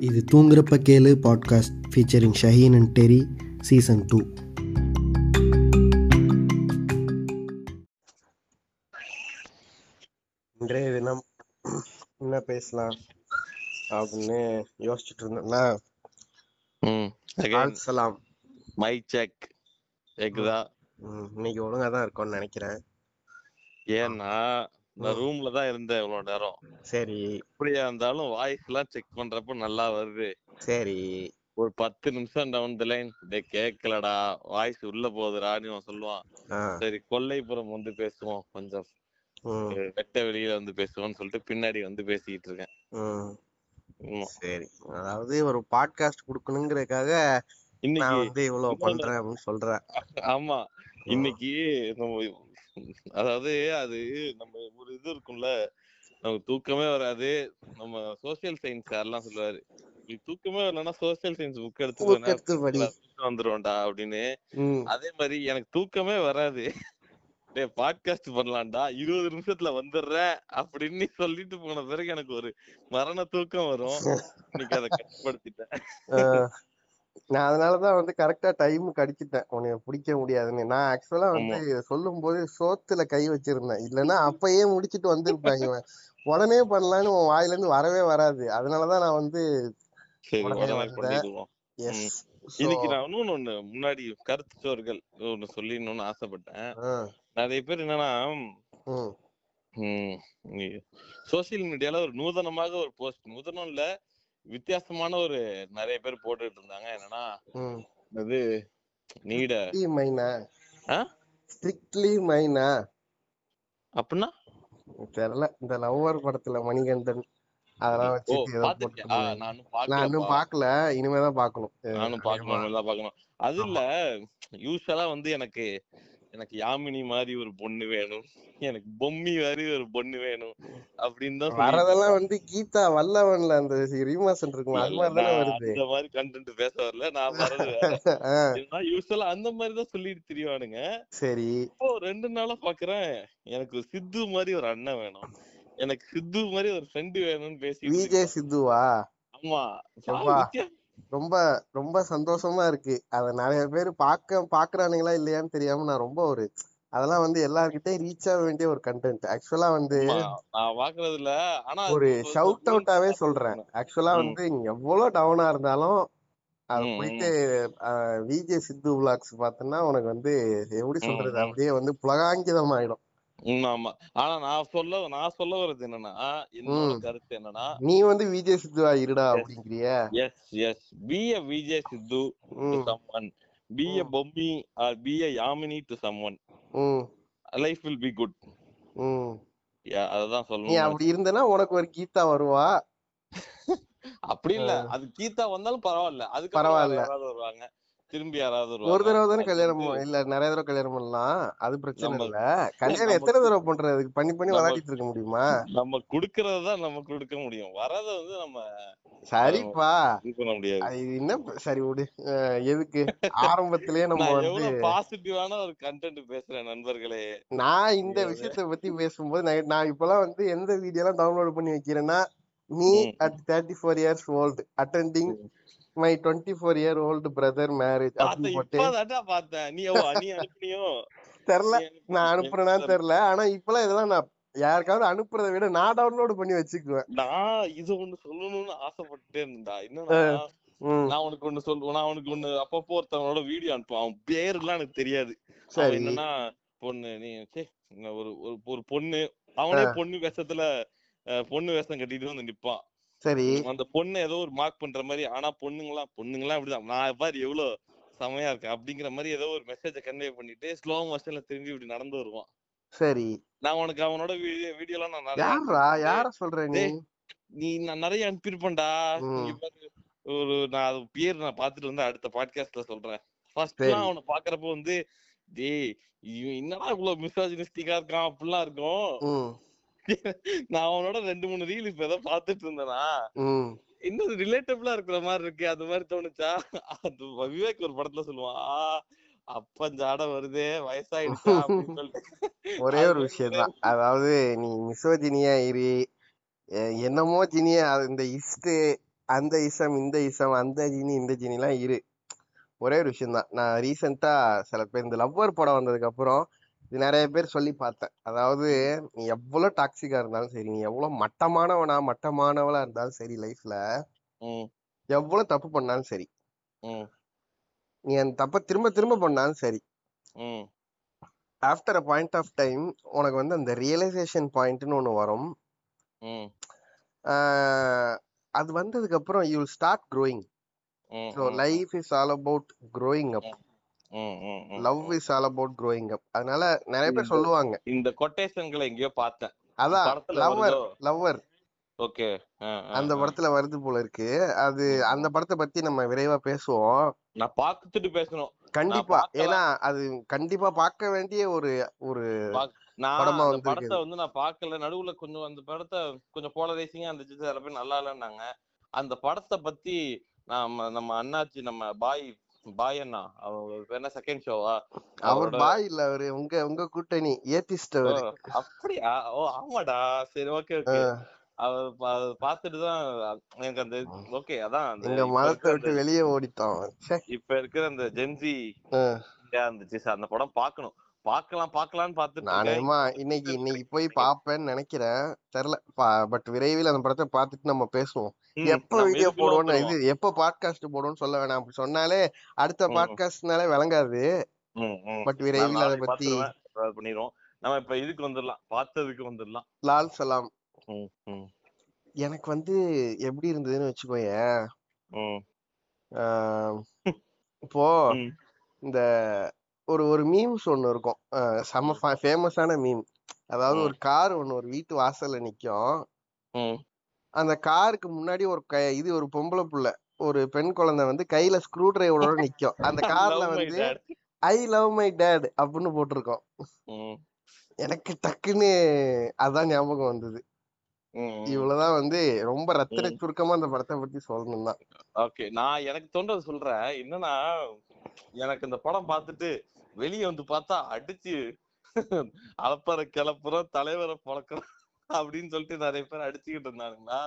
இது தூங்குறப்ப கேளு podcast featuring Shaheen and Terry season two இன்றைய தினம் என்ன பேசலாம் அப்படின்னு யோசிச்சுட்டு இருந்தேன்னா சலாம் மை செக் கேக்குதா இன்னைக்கு ஒழுங்கா தான் இருக்கும்னு நினைக்கிறேன். ஏன்னா நான் ரூம்ல தான் இருந்தேன் இவ்வளவு நேரம். சரி. இப்படியா இருந்தாலும் வாய்ஸ் எல்லாம் செக் பண்றப்ப நல்லா வருது. சரி. ஒரு பத்து நிமிஷம் டவுன் த லைன் டே கேக்கலடா. வாய்ஸ் உள்ள போகுதுடான்னு அவன் சொல்லுவான். சரி கொல்லைப்புறம் வந்து பேசுவோம் கொஞ்சம். வெட்ட வெளியில வந்து பேசுவோம்னு சொல்லிட்டு பின்னாடி வந்து பேசிக்கிட்டு இருக்கேன். சரி. அதாவது ஒரு பாட்காஸ்ட் கொடுக்கணுங்கிறதுக்காக இன்னைக்கு வந்து இவ்வளவு பண்றேன் அப்படின்னு சொல்றேன். ஆமா. இன்னைக்கு அதாவது அது நம்ம ஒரு இது இருக்கும்ல நமக்கு தூக்கமே வராது. நம்ம சோசியல் சயின்ஸ் யாரெல்லாம் சொல்லுவாரு "நீ தூக்கமே வரலன்னா சோசியல் சயின்ஸ் புக் எடுத்து வந்துரும்டா அப்படின்னு. அதே மாதிரி எனக்கு தூக்கமே வராது. டேய் பாட்காஸ்ட் பண்ணலாம்டா இருபது நிமிஷத்துல வந்துடுறேன் அப்படின்னு சொல்லிட்டு போன பிறகு எனக்கு ஒரு மரண தூக்கம் வரும். இன்னைக்கு அதை கட்டுப்படுத்திட்டேன். நான் அதனாலதான் வந்து கரெக்டா டைம் கடிச்சிட்டேன். உன்னைய பிடிக்க முடியாதுன்னு. நான் ஆக்சுவலா வந்து சொல்லும் போது சோத்துல கை வச்சிருந்தேன். இல்லைன்னா அப்பயே முடிச்சிட்டு வந்திருப்பேன் இவன். உடனே பண்ணலான்னு உன் வாயில இருந்து வரவே வராது. அதனாலதான் நான் வந்து இன்னைக்கு நான் இன்னொன்னு முன்னாடி கருத்து சோறுகள் ஒண்ணு சொல்லிடணும்னு ஆசைப்பட்டேன். நிறைய பேர் என்னன்னா சோசியல் மீடியால ஒரு நூதனமாக ஒரு போஸ்ட் நூதனம் இல்ல வித்தியாசமான ஒரு நிறைய பேர் போட்டுட்டு இருந்தாங்க. என்னன்னா அது நீட. மைனா? ஸ்ட்ரிக்ட்லி மைனா அப்படின்னா தெரியல. இந்த லவ்வர் படத்துல மணிகண்டன் அதெல்லாம் போட்டுருந்தாங்க. நானும் பாக்கல இனிமேதான் பாக்கணும் நானும் பாக்கணும் நல்லா பாக்கணும் அது இல்ல. யூஸ்வலா வந்து எனக்கு எனக்கு யாமினி மாதிரி ஒரு பொண்ணு வேணும். எனக்கு பொம்மி மாதிரி ஒரு பொண்ணு வேணும் அப்படின்னு தான் வரதெல்லாம் வந்து கீதா வல்லவன்ல அந்த ரீமாசன் இருக்குமா? அது மாதிரி தானே நான் வருது. அந்த மாதிரி கண்டென்ட் பேச வரல நான் வேற ஆ, யூஸ்வலா அந்த மாதிரி தான் சொல்லிட்டு திரிவானுங்க. சரி. இப்போ ரெண்டு நாளா பாக்குறேன். எனக்கு சித்து மாதிரி ஒரு அண்ணன் வேணும். எனக்கு சித்து மாதிரி ஒரு ஃப்ரெண்டு வேணும்னு பேசி விஜய் சித்துவா? ஆமா. ரொம்ப ரொம்ப சந்தோஷமா இருக்கு. அத நிறைய பேர் பாக்க பாக்குறானுங்களா இல்லையான்னு தெரியாம நான் ரொம்ப ஒரு அதெல்லாம் வந்து எல்லார்கிட்டயும் ரீச் ஆக வேண்டிய ஒரு கண்டென்ட் ஆக்சுவலா வந்து பாக்குறது இல்ல ஆனா ஒரு ஷவுட் அவுட்டாவே சொல்றேன். ஆக்சுவலா. வந்து எவ்வளவு டவுனா இருந்தாலும் அது போயிட்டு விஜய் சித்து விளாக்ஸ் பார்த்தோன்னா உனக்கு வந்து எப்படி சொல்றது. அப்படியே வந்து புலகாங்கிதம் ஆயிடும் ஆமா. ஆனா நான் சொல்ல நான் சொல்ல வர்றது என்னன்னா என்னோட. கருத்து என்னன்னா நீ வந்து விஜய் சித்துவா இருடா அப்படிங்கிறிய? Yes yes be a Vijay Sithu be. Bommi or be a Yamini to someone hmm. Life will be good நீ சொல்லணும் அப்படி இருந்தனா உனக்கு ஒரு கீதா வருவா? அப்படி இல்ல. அது கீதா வந்தாலும் பரவாயில்ல. அதுக்கு பரவாயில்ல. வருவாங்க. திரும்பி யாராவது ஒரு தடவை தானே கல்யாணம் இல்ல நிறைய தடவை கல்யாணம் பண்ணலாம். அது பிரச்சனை இல்ல. கல்யாணம் எத்தனை தடவை பண்றது? பண்ணி பண்ணி விளையாடிட்டு இருக்க முடியுமா? நம்ம குடுக்கறத நம்ம கொடுக்க முடியும். வரத வந்து நம்ம சரிப்பா. பண்ண முடியாது. என்ன சரி விடு. எதுக்கு? ஆரம்பத்திலேயே நம்ம வந்து பாசிட்டிவான ஒரு கண்டென்ட் பேசுறேன் நண்பர்களே. நான் இந்த விஷயத்த பத்தி பேசும்போது நான் இப்பெல்லாம் வந்து எந்த வீடியோ எல்லாம் டவுன்லோட் பண்ணி வைக்கிறேன்னா ம். At thirty four years old attending my twenty four year old brother marriage பார்த்தேன். நீ நீ அனுப்புனியோ? தெரியல நான் அனுப்புறேனா தெரியல ஆனா இப்பெல்லாம் இதெல்லாம் நான் யாருக்காவது அனுப்புறதை விட நான் டவுன்லோட் பண்ணி வச்சுக்குவேன். நான் இது ஒண்ணு சொல்லணும்னு ஆசைப்பட்டுட்டே இருந்தா என்னன்னா நான் உனக்கு ஒண்ணு சொல்லுவேன் நான் உனக்கு ஒண்ணு அப்பப்போ ஒருத்தவனோட வீடியோ அனுப்புவேன். அவன் பேருலாம் எனக்கு தெரியாது. என்னன்னா பொண்ணு நீ ஒரு ஒரு- பொண்ணு. அவனே பொண்ணு வேஷத்துல பொண்ணு வேஷம் கட்டிட்டு வந்து நிப்பான். சரி. அந்த பொண்ணு ஏதோ ஒரு மார்க் பண்ற மாதிரி ஆனா பொண்ணுங்களாம் பொண்ணுங்களாம் இப்படிதான் நான் பாரு எவ்வளவு செமையா இருக்கேன் அப்படிங்கிற மாதிரி ஏதோ ஒரு மெசேஜ கன்வே பண்ணிட்டு ஸ்லோ மோஷன்ல திரும்பி இப்படி நடந்து வருவான். சரி. நான் உனக்கு அவனோட வீடியோ வீடியோலாம் நான் யாரா யார சொல்ற நீ? நான் நிறைய அனுப்பியிருப்பேன்டா. ஒரு நான் அது பேர் நான் பாத்துட்டு வந்து அடுத்த பாட்காஸ்ட்ல சொல்றேன். ஃபர்ஸ்ட். அவனை பாக்குறப்ப வந்து டேய் என்னடா இவ்வளவு மிசாஜினிஸ்டிக்கா இருக்கான்? அப்படிலாம் இருக்கும். நான் அவனோட ரெண்டு மூணு ரீல் இப்ப ஏதோ பாத்துட்டு இருந்தேனா இன்னும் ரிலேட்டபிளா இருக்கிற மாதிரி இருக்கு அது மாதிரி தோணுச்சா? அது விவேக் ஒரு படத்துல சொல்லுவான் "ஆ, அப்பன் ஜாட வருதே வயசாயிடுச்சா? அப்படின்னு சொல்லிட்டு. ஒரே ஒரு விஷயம் தான் அதாவது நீ மிசோஜினியா இரு என்னமோ ஜினியா இந்த இஸ்ட் அந்த இசம் இந்த இசம் அந்த ஜீனி இந்த ஜீனிலாம் இரு. ஒரே ஒரு விஷயம் தான் நான் ரீசெண்டா சில பேர் இந்த லவ்வர் படம் வந்ததுக்கு அப்புறம் இது நிறைய பேர் சொல்லி பார்த்தேன். அதாவது நீ எவ்வளவு டாக்ஸிக்கா இருந்தாலும் சரி நீ எவ்வளவு மட்டமானவனா மட்டமானவளா இருந்தாலும் சரி லைஃப்ல எவ்வளவு தப்பு பண்ணாலும் சரி. நீ அந்த தப்பை திரும்ப திரும்ப பண்ணாலும் சரி. After a point of time உனக்கு வந்து அந்த ரியலைசேஷன் பாயிண்ட்னு ஒன்று வரும். அது வந்ததுக்கு அப்புறம் you start growing so life is all about growing up love is all about growing up அதனால நிறைய பேர் சொல்லுவாங்க. இந்த கொட்டேஷன்களை எங்கேயோ பார்த்தேன். அதான் லவ்வர் லவ்வர் ஓகே. அந்த படத்துல வருது போல இருக்கு. அது அந்த படத்தை பத்தி நம்ம விரைவா பேசுவோம். நான் பார்த்துட்டு பேசணும். கண்டிப்பா. ஏன்னா அது கண்டிப்பா பார்க்க வேண்டிய ஒரு ஒரு நான் அந்த. படத்தை வந்து நான் பார்க்கல. நடுவுல கொஞ்சம் அந்த படத்தை கொஞ்சம் போலரைசிங்கா இருந்துச்சு. சில பேர் நல்லா இல்லைன்னாங்க. அந்த படத்தை பத்தி நம்ம நம்ம அண்ணாச்சி நம்ம பாய் பாய் அண்ணா. அவர் என்ன செகண்ட் ஷோவா அவர் பாய் இல்ல அவரு. உங்க உங்க கூட்டணி ஏத்திஸ்ட் அவரு. அப்படியா? ஓ ஆமாடா. சரி ஓகே ஓகே அவர் பா- அவர் பார்த்துட்டு தான் எனக்கு அந்த ஓகே அதான் அந்த இருக்கிற விட்டு வெளியே ஓடிட்டான். ச்சே. இப்ப இருக்கிற அந்த ஜென்சி. இருந்துச்சு அந்த படம் பார்க்கணும். பார்க்கலாம் பார்க்கலாம்னு இருக்கேன். நானேமா இன்னைக்கு இன்னைக்கு போய் பாப்பேன்னு நினைக்கிறேன். தெரியல. பட் விரைவில் அந்த படத்தை பார்த்துட்டு நம்ம பேசுவோம். எப்ப வீடியோ போடுவோம்னு. இது எப்ப பாட்காஸ்ட் போடுவோம்னு சொல்ல வேணாம். அப்படி சொன்னாலே அடுத்த. பாட்காஸ்ட்னாலே விளங்காது. பட் விரைவில் அதை பத்தி பண்ணிடுவோம். நம்ம இப்ப இதுக்கு வந்துடலாம். பார்த்ததுக்கு வந்துடலாம். லால் சலாம். எனக்கு வந்து எப்படி இருந்ததுன்னு ஆஹ் இப்போ. இந்த ஒரு ஒரு மீம்ஸ் ஒண்ணு இருக்கும். செம ஃபேமஸான மீம் அதாவது. ஒரு கார் ஒண்ணு ஒரு வீட்டு வாசல்ல நிக்கும். ம். அந்த காருக்கு முன்னாடி ஒரு க இது ஒரு பொம்பளை புள்ள ஒரு பெண் குழந்தை வந்து கையில ஸ்க்ரூ டிரைவரோட நிக்கும். அந்த கார்ல வந்து. ஐ லவ் மை டேட் அப்படின்னு போட்டிருக்கோம். எனக்கு டக்குன்னு அதான் ஞாபகம் வந்தது. இவ்வளவுதான் வந்து ரொம்ப ரத்தின. சுருக்கமா அந்த படத்தை பத்தி சொல்லணும் தான். ஓகே. நான் எனக்கு தோன்றது சொல்றேன். என்னன்னா எனக்கு இந்த படம் பார்த்துட்டு வெளிய வந்து பார்த்தா அடிச்சு அலப்பற கிளப்புறோம் தலைவரை பழக்கிறோம் அப்படின்னு சொல்லிட்டு நிறைய பேர் அடிச்சுக்கிட்டு இருந்தானுங்களா?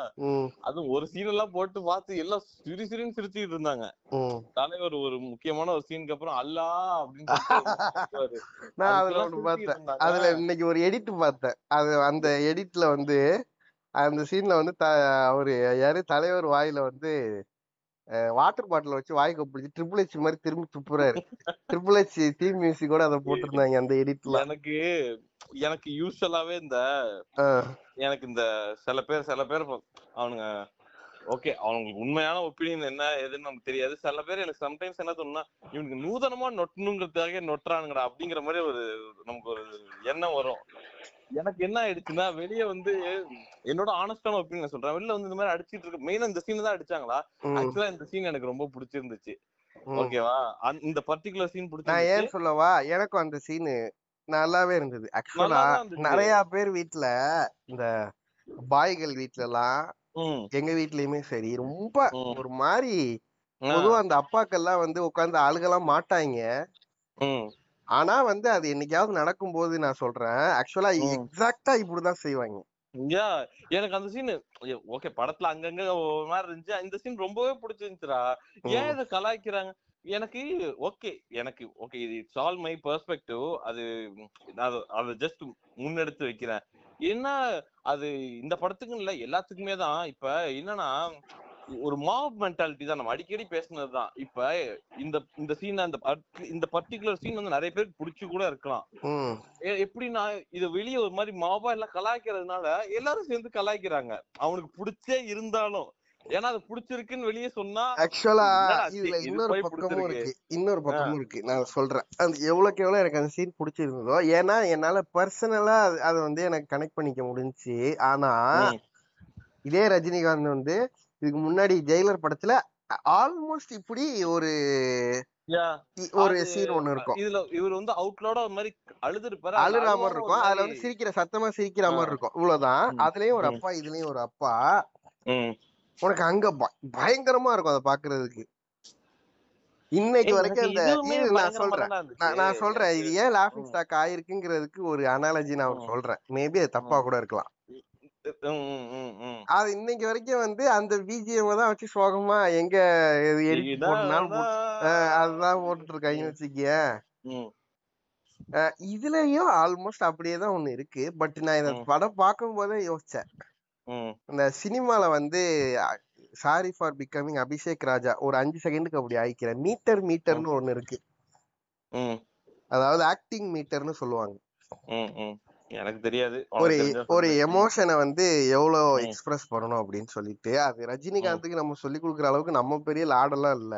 அதுவும் ஒரு சீன் எல்லாம் போட்டு பார்த்து எல்லாம் சிரி சிரின்னு சிரிச்சுக்கிட்டு இருந்தாங்க. தலைவர் ஒரு முக்கியமான ஒரு சீனுக்கு அப்புறம் அல்லா அப்படின்னு நான் அதுல சிரிச்சுக்கிட்டு பார்த்தேன். அதுல இன்னைக்கு ஒரு எடிட் பார்த்தேன். அது அந்த எடிட்ல வந்து அந்த சீன்ல வந்து த அவரு யாரு? தலைவர் வாயில வந்து வாட்டர் பாட்டில் வச்சு வாய் கொப்பிடிச்சு ட்ரிபிள் ஹெச் மாதிரி திரும்பி துப்புறாரு. ட்ரிபிள் ஹெச் தீம் மியூசிக் கூட அதை போட்டிருந்தாங்க அந்த எடிட்ல எனக்கு எனக்கு யூஸ்வலாவே இந்த எனக்கு இந்த சில பேர் சில பேர் அவனுங்க ஓகே அவங்களுக்கு உண்மையான ஒப்பீனியன் என்ன எதுன்னு நமக்கு தெரியாது. சில பேர் எனக்கு சம்டைம்ஸ் என்ன தோணுன்னா இவனுக்கு நூதனமா நொட்டணுங்கிறதுக்காக நொட்டுறானுங்கடா அப்படிங்கிற மாதிரி ஒரு நமக்கு ஒரு எண்ணம் வரும். எனக்கு என்ன ஆயிடுச்சுன்னா வெளிய வந்து என்னோட ஆனஸ்டான ஒப்பீனியன் சொல்றேன். வெளில வந்து இந்த மாதிரி அடிச்சிட்டு இருக்கு மெயினா இந்த சீன் தான் அடிச்சாங்களா? ஆக்சுவலா இந்த சீன் எனக்கு ரொம்ப பிடிச்சிருந்துச்சு. ஓகேவா இந்த பர்டிகுலர் சீன் நான் பிடிச்சிருந்துச்சு. ஏன் சொல்லவா? எனக்கும் அந்த சீனு நல்லாவே இருந்தது. ஆக்சுவலா. நிறைய பேர் வீட்ல இந்த பாய்கள் வீட்ல எல்லாம் எங்க வீட்லயுமே சரி ரொம்ப. ஒரு மாதிரி பொதுவா அந்த அப்பாக்கெல்லாம் வந்து உட்கார்ந்து அழுகலாம் மாட்டாங்க ஆனா வந்து அது என்னைக்காவது நடக்கும்போது நான் சொல்றேன். ஆக்சுவலா. எக்ஸாக்டா இப்படிதான் செய்வாங்க. எனக்கு அந்த சீன் ஓகே படத்துல அங்கங்க ஒரு மாதிரி இருந்துச்சு. இந்த சீன் ரொம்பவே பிடிச்சிருந்துச்சுடா. ஏன் இதை கலாய்க்கிறாங்க? எனக்கு ஓகே எனக்கு ஓகே இது இட்ஸ் ஆல் மை பெர்ஸ்பெக்டிவ் அது அது- ஜஸ்ட் முன்னெடுத்து வைக்கிறேன். என்ன அது இந்த படத்துக்கும் இல்ல எல்லாத்துக்குமே தான். இப்ப என்னன்னா ஒரு மாப் மென்டாலிட்டி தான். நம்ம அடிக்கடி பேசுனது தான் இப்ப இந்த இந்த சீன் அந்த இந்த பர்டிகுலர் சீன் வந்து நிறைய பேருக்கு பிடிச்சு கூட இருக்கலாம். எப்படின்னா இத வெளிய ஒரு மாதிரி மாபா எல்லாம் கலாய்க்கிறதுனால எல்லாரும் சேர்ந்து கலாய்க்கிறாங்க. அவனுக்கு பிடிச்சே இருந்தாலும். ஏன்னா அது பிடிச்சிருக்குன்னு வெளியே சொன்னா ஆக்சுவலா இதுல இது இன்னொரு பக்கமும். இருக்கு. இன்னொரு பக்கமும் இருக்கு. நான் சொல்றேன். அந்த எவ்வளவுக்கு எவ்வளவு எனக்கு அந்த சீன் பிடிச்சிருந்ததோ ஏன்னா என்னால பர்சனலா அதை வந்து எனக்கு கனெக்ட் பண்ணிக்க முடிஞ்சுச்சு. ஆனா இதே ரஜினிகாந்த் வந்து இதுக்கு முன்னாடி ஜெயிலர் படத்துல ஆல்மோஸ்ட் இப்படி ஒரு ஒரு சீன் ஒண்ணு இருக்கும் இதுல இவர் வந்து அவுட்லோட ஒரு மாதிரி அழுதுருப்பாரு அழுற மாதிரி இருக்கும் அதுல வந்து சிரிக்கிற சத்தமா சிரிக்கிற. மாதிரி இருக்கும் இவ்வளவுதான் அதுலயும் ஒரு. அப்பா இதுலயும் ஒரு அப்பா. உனக்கு அங்க பயங்கரமா இருக்கும் அதை பாக்குறதுக்கு இன்னைக்கு வரைக்கும் அந்த நான் சொல்றேன். நான் சொல்றேன் இது ஏன் லாஃபிங். ஸ்டாக் ஆயிருக்குங்கிறதுக்கு ஒரு அனாலஜி நான். சொல்றேன் மேபி அது தப்பா. கூட இருக்கலாம். அது இன்னைக்கு வரைக்கும் வந்து அந்த பிஜிஎம் தான் வச்சு சோகமா எங்க போட்டுனாலும் அதுதான் போட்டுட்டு இருக்காங்கன்னு அஹ் இதுலயும் ஆல்மோஸ்ட் அப்படியே தான் ஒண்ணு இருக்கு. பட் நான் இந்த. படம் பார்க்கும் போதே யோசிச்சேன் இந்த சினிமால வந்து sorry for becoming Abhishek Raja ஒரு அஞ்சு செகண்டுக்கு அப்படி ஆயிக்கிறேன். மீட்டர் மீட்டர்னு ஒண்ணு இருக்கு. அதாவது ஆக்டிங் மீட்டர்னு சொல்லுவாங்க. எனக்கு தெரியாது. ஒரு ஒரு. எமோஷனை வந்து எவ்வளவு ம். எக்ஸ்பிரஸ் பண்ணணும் அப்படின்னு சொல்லிட்டு அது ரஜினிகாந்துக்கு நம்ம சொல்லி கொடுக்குற அளவுக்கு நம்ம பெரிய லாடெல்லாம் இல்ல.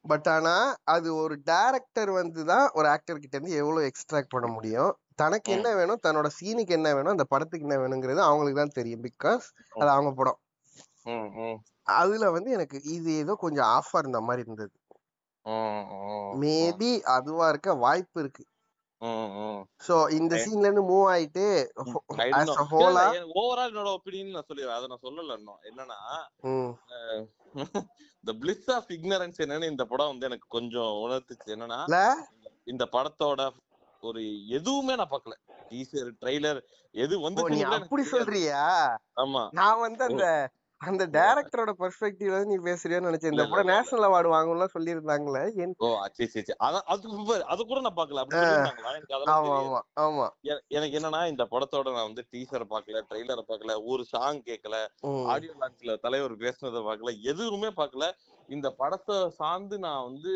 பட் ஆனா அது ஒரு டைரக்டர் வந்து தான் ஒரு ஆக்டர் கிட்ட இருந்து எவ்வளவு எக்ஸ்ட்ராக்ட் பண்ண முடியும்? தனக்கு. என்ன வேணும்? தன்னோட சீனுக்கு என்ன வேணும்? அந்த படத்துக்கு என்ன வேணுங்கிறது அவங்களுக்கு தான் தெரியும். பிகாஸ் அது அவங்க படம். அதுல வந்து எனக்கு இது ஏதோ கொஞ்சம் ஆஃபா இருந்த மாதிரி இருந்தது. மேபி அதுவா இருக்க வாய்ப்பு இருக்கு. சோ இந்த சீன்ல இருந்து மூவ் ஆயிட்டு overall என்னோட ஒப்பீனியன் நான் சொல்லிடுறேன். அதை நான் சொல்லல இன்னும். என்னன்னா இந்த பிளிஸ் ஆஃப் இக்னரன்ஸ் என்னன்னு இந்த படம் வந்து எனக்கு கொஞ்சம் உணர்த்துச்சு. என்னன்னா இந்த படத்தோட ஒரு எதுவுமே நான் பார்க்கல. டீசர் ட்ரைலர் எது வந்து நீ அப்படி சொல்றியா? ஆமா. நான் வந்து அந்த அந்த டைரக்டரோட பெர்ஸ்பெக்டிவ்ல நீ பேசுறியோன்னு நினைச்சேன். இந்த படம். நேஷனல் அவார்டு வாங்கும்லாம் சொல்லியிருந்தாங்களே ஓ சரி சரி அது அது கூட நான் பார்க்கல. அதெல்லாம் ஆமா எனக்கு என்னன்னா இந்த படத்தோட நான் வந்து டீசரை பார்க்கல ட்ரெய்லரை பார்க்கல ஒரு சாங் கேட்கல ஆடியோ லான்ச்ல தலைவர் பேசுனதை பார்க்கல எதுவுமே பார்க்கல. இந்த படத்தை சார்ந்து நான் வந்து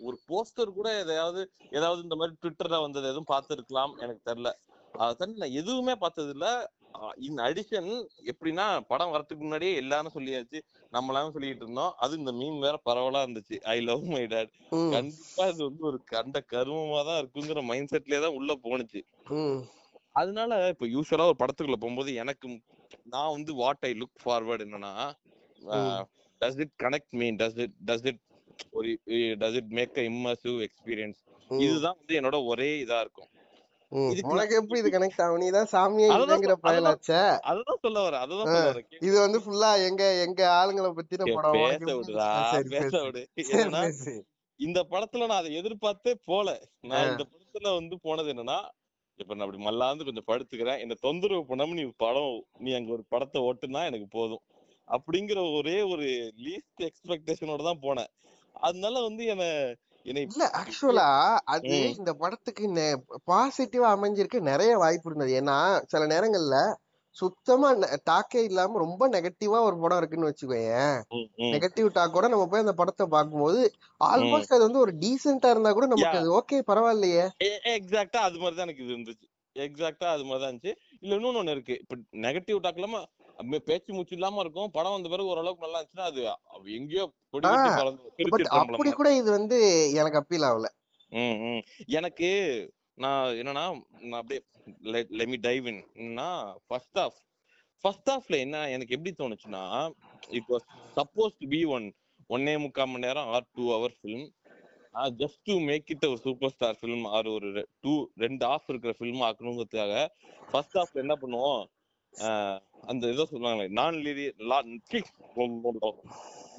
ஒரு போஸ்டர் கூட எதையாவது ஏதாவது இந்த மாதிரி ட்விட்டர்ல வந்தது எதுவும் பார்த்துருக்கலாம் எனக்கு தெரியல. அதை நான் எதுவுமே பார்த்தது இல்ல இன் அடிஷன் எப்படின்னா படம் வரதுக்கு முன்னாடியே எல்லாரும் சொல்லியாச்சு. நம்மளாம் சொல்லிட்டு இருந்தோம். அது இந்த மீன் வேற பரவலா இருந்துச்சு. I love my. டேட் கண்டிப்பா இது வந்து ஒரு கண்ட கருமமா தான் இருக்குங்கிற மைண்ட் செட்லயே தான் உள்ள போனுச்சு அதனால இப்ப யூஸ்வலா ஒரு படத்துக்குள்ள போகும்போது எனக்கு நான் வந்து வாட் ஐ லுக் ஃபார்வர்ட் என்னன்னா. Does it connect me does it does it ஒரு does it make a immersive experience இதுதான் வந்து என்னோட ஒரே இதா இருக்கும். உனக்கு எப்படி இது கனெக்ட் ஆகும்? நீதான் சாமியே அதுதான் இல்லைங்கிற பயலாச்சே. அதுதான் சொல்ல வரேன் அதுதான் சொல்ல இது வந்து ஃபுல்லா எங்க எங்க ஆளுங்களை பத்தின கே- படம் பேச விடுடா பேச விடு. இந்த படத்துல நான் அதை எதிர்பார்த்தே போல. நான் இந்த படத்துல வந்து போனது என்னன்னா இப்ப நான் அப்படி மல்லாந்து கொஞ்சம் படுத்துக்கிறேன். என்ன தொந்தரவு பண்ணாம நீ படம் நீ அங்க ஒரு படத்தை ஓட்டுனா எனக்கு போதும். அப்படிங்கிற ஒரே ஒரு லீஸ்ட் எக்ஸ்பெக்டேஷனோட தான் போனேன். அதனால வந்து என்னை இல்ல ஆக்சுவலா அது இந்த படத்துக்கு பாசிட்டிவா அமைஞ்சிருக்க நிறைய வாய்ப்பு இருந்தது. ஏன்னா சில நேரங்கள்ல சுத்தமா டாக்கே இல்லாம ரொம்ப நெகட்டிவா ஒரு படம் இருக்குன்னு வச்சுக்கோயேன். நெகட்டிவ் டாக்கோட நம்ம போய் அந்த படத்தை பார்க்கும்போது. ஆல்மோஸ்ட் அது வந்து ஒரு டீசென்டா இருந்தா கூட நமக்கு அது ஓகே பரவாயில்லையே. எக்ஸாக்டா அது மாதிரி தான் எனக்கு இது இருந்துச்சு. எக்ஸாக்டா அது மாதிரி தான் இருந்துச்சு. இல்ல இன்னொன்னு ஒண்ணு இருக்கு. இப்ப நெகட்டிவ் டாக் இல்லாம பேச்சு மூச்சு இல்லாம இருக்கும். படம் வந்த பிறகு ஓரளவுக்கு நல்லா இருந்துச்சுன்னா அது எங்கேயோ அப்படி கூட இது வந்து எனக்கு அப்பீல் ஆகல. ம், ம். எனக்கு நான் என்னன்னா நான் அப்படியே லெமி டைவ் இன்னா ஃபர்ஸ்ட் ஆஃப் ஃபர்ஸ்ட் ஹாஃப்ல என்ன எனக்கு எப்படி தோணுச்சுன்னா இப்போ சப்போஸ் டு பி ஒன் ஒன்னே முக்கால் மணி நேரம் or two hour film just to make it ஒரு சூப்பர் ஸ்டார் ஃபிலிம் ஆர் ஒரு டூ ரெண்டு ஆஃப் இருக்கிற ஃபிலிம் ஆக்கணுங்கிறதுக்காக ஃபர்ஸ்ட் ஹாஃப்ல என்ன பண்ணுவோம் அந்த ஏதோ சொல்லுவாங்களே நான் லீனியர்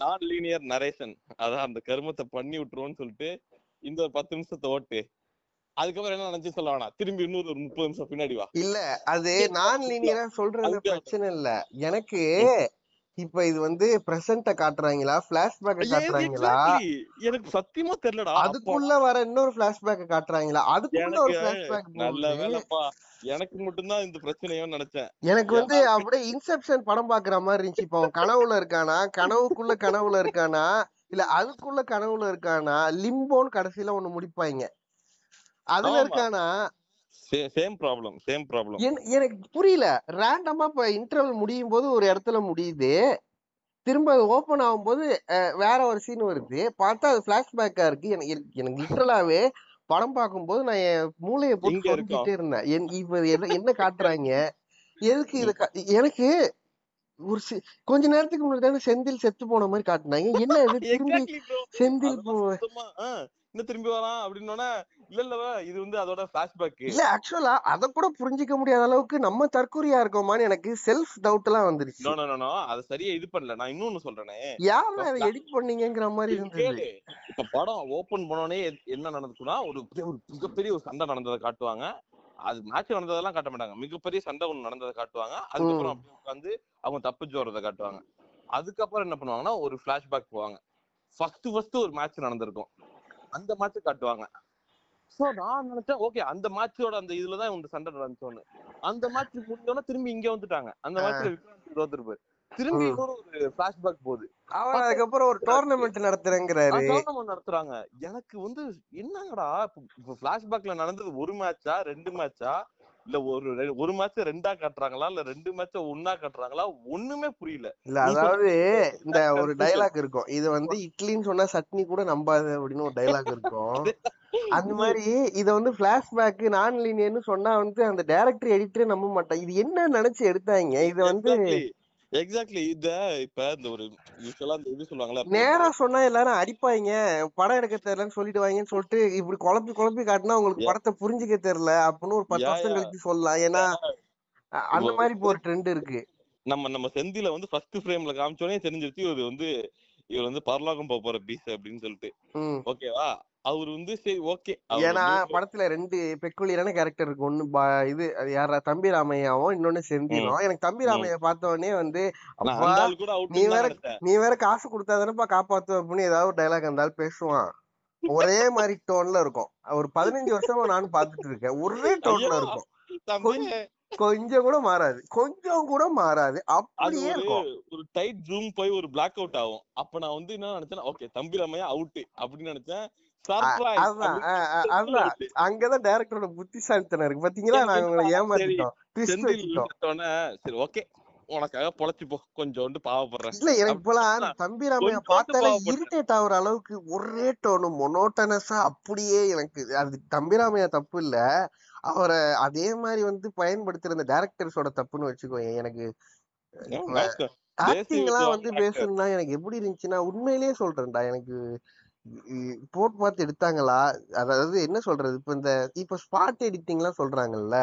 நான் லீனியர் நரேஷன் அதான் அந்த கருமத்தை பண்ணி விட்டுருவோம்னு சொல்லிட்டு இந்த ஒரு பத்து நிமிஷத்தை ஓட்டு. அதுக்கப்புறம் என்ன நினைச்சு சொல்ல வேணாம். திரும்பி இன்னொரு ஒரு முப்பது நிமிஷம் பின்னாடி வா. இல்ல அது நான் லீனியரா சொல்றது பிரச்சனை இல்ல. எனக்கு இப்ப இது வந்து பிரசன்ட காட்டுறாங்களா பிளாஷ்பேக்க காட்டுறாங்களா? எனக்கு சத்தியமா தெரியலடா. அதுக்குள்ள வர இன்னொரு பிளாஷ்பேக்க காட்டுறாங்களா? அதுக்குள்ள ஒரு பிளாஷ்பேக் நல்ல வேலைப்பா. எனக்கு மட்டும்தான் இந்த பிரச்சனையோ நினைச்சேன். எனக்கு வந்து அப்படியே இன்செப்ஷன் படம் பாக்குற மாதிரி இருந்துச்சு. இப்போ அவன் கனவுல இருக்கானா? கனவுக்குள்ள கனவுல இருக்கானா? இல்ல அதுக்குள்ள கனவுல இருக்கானா? லிம்போன்னு கடைசியில ஒண்ணு முடிப்பாங்க. அதுல இருக்கானா? சேம் ப்ராப்ளம் சேம் ப்ராப்ளம் என்- எனக்கு புரியல. ரேண்டமா இப்ப இன்டர்வல் முடியும் போது ஒரு இடத்துல முடியுது. திரும்ப அது ஓபன் ஆகும்போது வேற ஒரு சீன் வருது. பார்த்தா அது பிளாஷ்பேக்கா இருக்கு. எனக்கு எனக்கு- எனக்கு லிட்டரலாவே படம் பார்க்கும்போது நான் என் மூளையை போட்டு சொருகிட்டே இருந்தேன். என் இப்ப என்ன காட்டுறாங்க? எதுக்கு இது எனக்கு ஒரு கொஞ்ச நேரத்துக்கு முன்னாடி செந்தில் செத்து போன மாதிரி காட்டுனாங்க. என்ன இது? திரும்பி செந்தில் இன்னும் திரும்பி வரான் அப்படின்னோட இல்ல இல்ல இது வந்து அதோட பிளாஷ்பேக் இல்ல ஆக்சுவலா அத கூட புரிஞ்சுக்க முடியாத அளவுக்கு நம்ம தற்கொலையா இருக்கோமான்னு எனக்கு செல்ஃப் டவுட் எல்லாம் வந்துருச்சு. நோ நோ நோ அது சரியா இது பண்ணல. நான் இன்னொன்னு சொல்றேனே. யாரும் அதை எடிட் பண்ணீங்கங்கிற மாதிரி இருந்தது? இப்ப படம் ஓபன் பண்ணோடனே என்ன நடந்துச்சுன்னா ஒரு பெரிய- ஒரு மிகப்பெரிய ஒரு சண்டை நடந்ததை காட்டுவாங்க. அது மேட்ச் நடந்ததெல்லாம் காட்ட மாட்டாங்க. மிகப்பெரிய சண்டை ஒண்ணு நடந்ததை காட்டுவாங்க. அதுக்கப்புறம் அப்படியே உட்காந்து அவங்க தப்பிச்சு வர்றதை காட்டுவாங்க. அதுக்கப்புறம் என்ன பண்ணுவாங்கன்னா ஒரு பிளாஷ்பேக் போவாங்க. ஃபர்ஸ்ட் ஃபர்ஸ்ட் ஒரு மேட்ச் நடந்திருக்கும். அந்த மேட்ச் காட்டுவாங்க. சோ நான் நினைச்சேன் ஓகே அந்த மேட்சோட அந்த இதுலதான் இந்த சண்டை நடந்துச்சோன்னு அந்த மேட்ச் முடிஞ்சோன்னா திரும்பி இங்க வந்துட்டாங்க. அந்த மேட்ச்ல விக்ராந்த் தோத்துருப்பாரு திரும்பி ஒரு பிளாஷ்பேக் போகுது. அவர் அதுக்கப்புறம் ஒரு டோர்னமெண்ட் நடத்துறேங்கிறாரு. டோர்னமெண்ட் நடத்துறாங்க. எனக்கு வந்து என்னங்கடா இப்ப பிளாஷ்பேக்ல நடந்தது ஒரு மேட்சா ரெண்டு மேட்சா இல்ல ஒரு ஒரு மேட்ச் ரெண்டா காட்டுறாங்களா? இல்ல ரெண்டு மேட்ச ஒன்னா காட்டுறாங்களா? ஒண்ணுமே புரியல. இல்ல அதாவது இந்த ஒரு. டைலாக் இருக்கும். இது வந்து இட்லின்னு சொன்னா சட்னி கூட நம்பாது அப்படின்னு ஒரு டைலாக் இருக்கும். அந்த மாதிரி இத வந்து பிளாஷ்பேக் நான் லீனியர்னு சொன்னா வந்து அந்த டைரக்டர் எடிட்டரே நம்ப மாட்டான் இது என்ன நினைச்சு எடுத்தாங்க? இத வந்து எக்ஸாக்ட்லி இத இப்ப இந்த ஒரு யூஸ்வலா இந்த இது சொல்லுவாங்கல்ல நேரா சொன்னா எல்லாரும் அடிப்பாங்க படம் எடுக்க தெரியலன்னு சொல்லிடுவாங்கன்னு சொல்லிட்டு இப்படி குழப்பி குழப்பி காட்டினா உங்களுக்கு. படத்தை புரிஞ்சுக்க தெரியல அப்படின்னு ஒரு பத்து வருஷம். கழிச்சு சொல்லலாம். ஏன்னா அந்த மாதிரி இப்போ ஒரு ட்ரெண்ட் இருக்கு. நம்ம நம்ம செந்தில வந்து ஃபர்ஸ்ட் ஃப்ரேம்ல காமிச்சோனே தெரிஞ்சிருச்சு இவர் வந்து இவர் வந்து பரலோகம் போக போற பீஸ் அப்படின்னு சொல்லிட்டு. ஓகேவா அவர் வந்து சரி ஓகே. ஏன்னா படத்துல ரெண்டு பெக்குலியரான கேரக்டர் இருக்கு. ஒண்ணு இது அது யாரா தம்பி ராமையாவும் இன்னொன்னு செந்திலும். எனக்கு தம்பி ராமையா பார்த்த உடனே வந்து நீ வேற நீ வேற காசு கொடுத்தாதானப்பா காப்பாத்து அப்படின்னு ஏதாவது ஒரு டைலாக் இருந்தாலும் பேசுவான். ஒரே மாதிரி டோன்ல இருக்கும். ஒரு பதினஞ்சு வருஷமா நானும் பாத்துட்டு இருக்கேன். ஒரே டோன்ல இருக்கும். கொஞ்சம் கூட மாறாது. கொஞ்சம் கூட மாறாது. அப்படியே ஒரு டைட் ஜூம் போய் ஒரு பிளாக் அவுட் ஆகும். அப்ப நான் வந்து என்ன நினைச்சேன் ஓகே தம்பி ரமையா அவுட் அப்படின்னு நினைச்சேன். அங்கதான் டைரக்டரோட புத்திசாலித்தனம் இருக்கு. பாத்தீங்களா? நாங்க உங்களை ஏமாத்திட்டோம். சரி ஓகே உனக்காக பொழைச்சு போ. கொஞ்சோண்டு பாவப்படுறேன். இல்ல எனக்கு அந்த தம்பி ராமையா பார்த்தாலே. இரிட்டேட் ஆகுற அளவுக்கு ஒரே டோனு மொனோட்டனஸா அப்படியே எனக்கு அது தம்பி ராமையா தப்பு இல்ல. அவரை அதே மாதிரி வந்து பயன்படுத்துற இந்த டேரக்டர்ஸோட தப்புன்னு வச்சுக்கோங்க எனக்கு ஆக்டிங் எல்லாம் வந்து பேசணும்னா எனக்கு எப்படி இருந்துச்சுன்னா உண்மையிலேயே சொல்றேன்டா. எனக்கு போட்டு பார்த்து எடுத்தாங்களா அதாவது என்ன சொல்றது இப்ப இந்த இப்ப ஸ்பாட் எடிட்டிங் எல்லாம் சொல்றாங்கல்ல.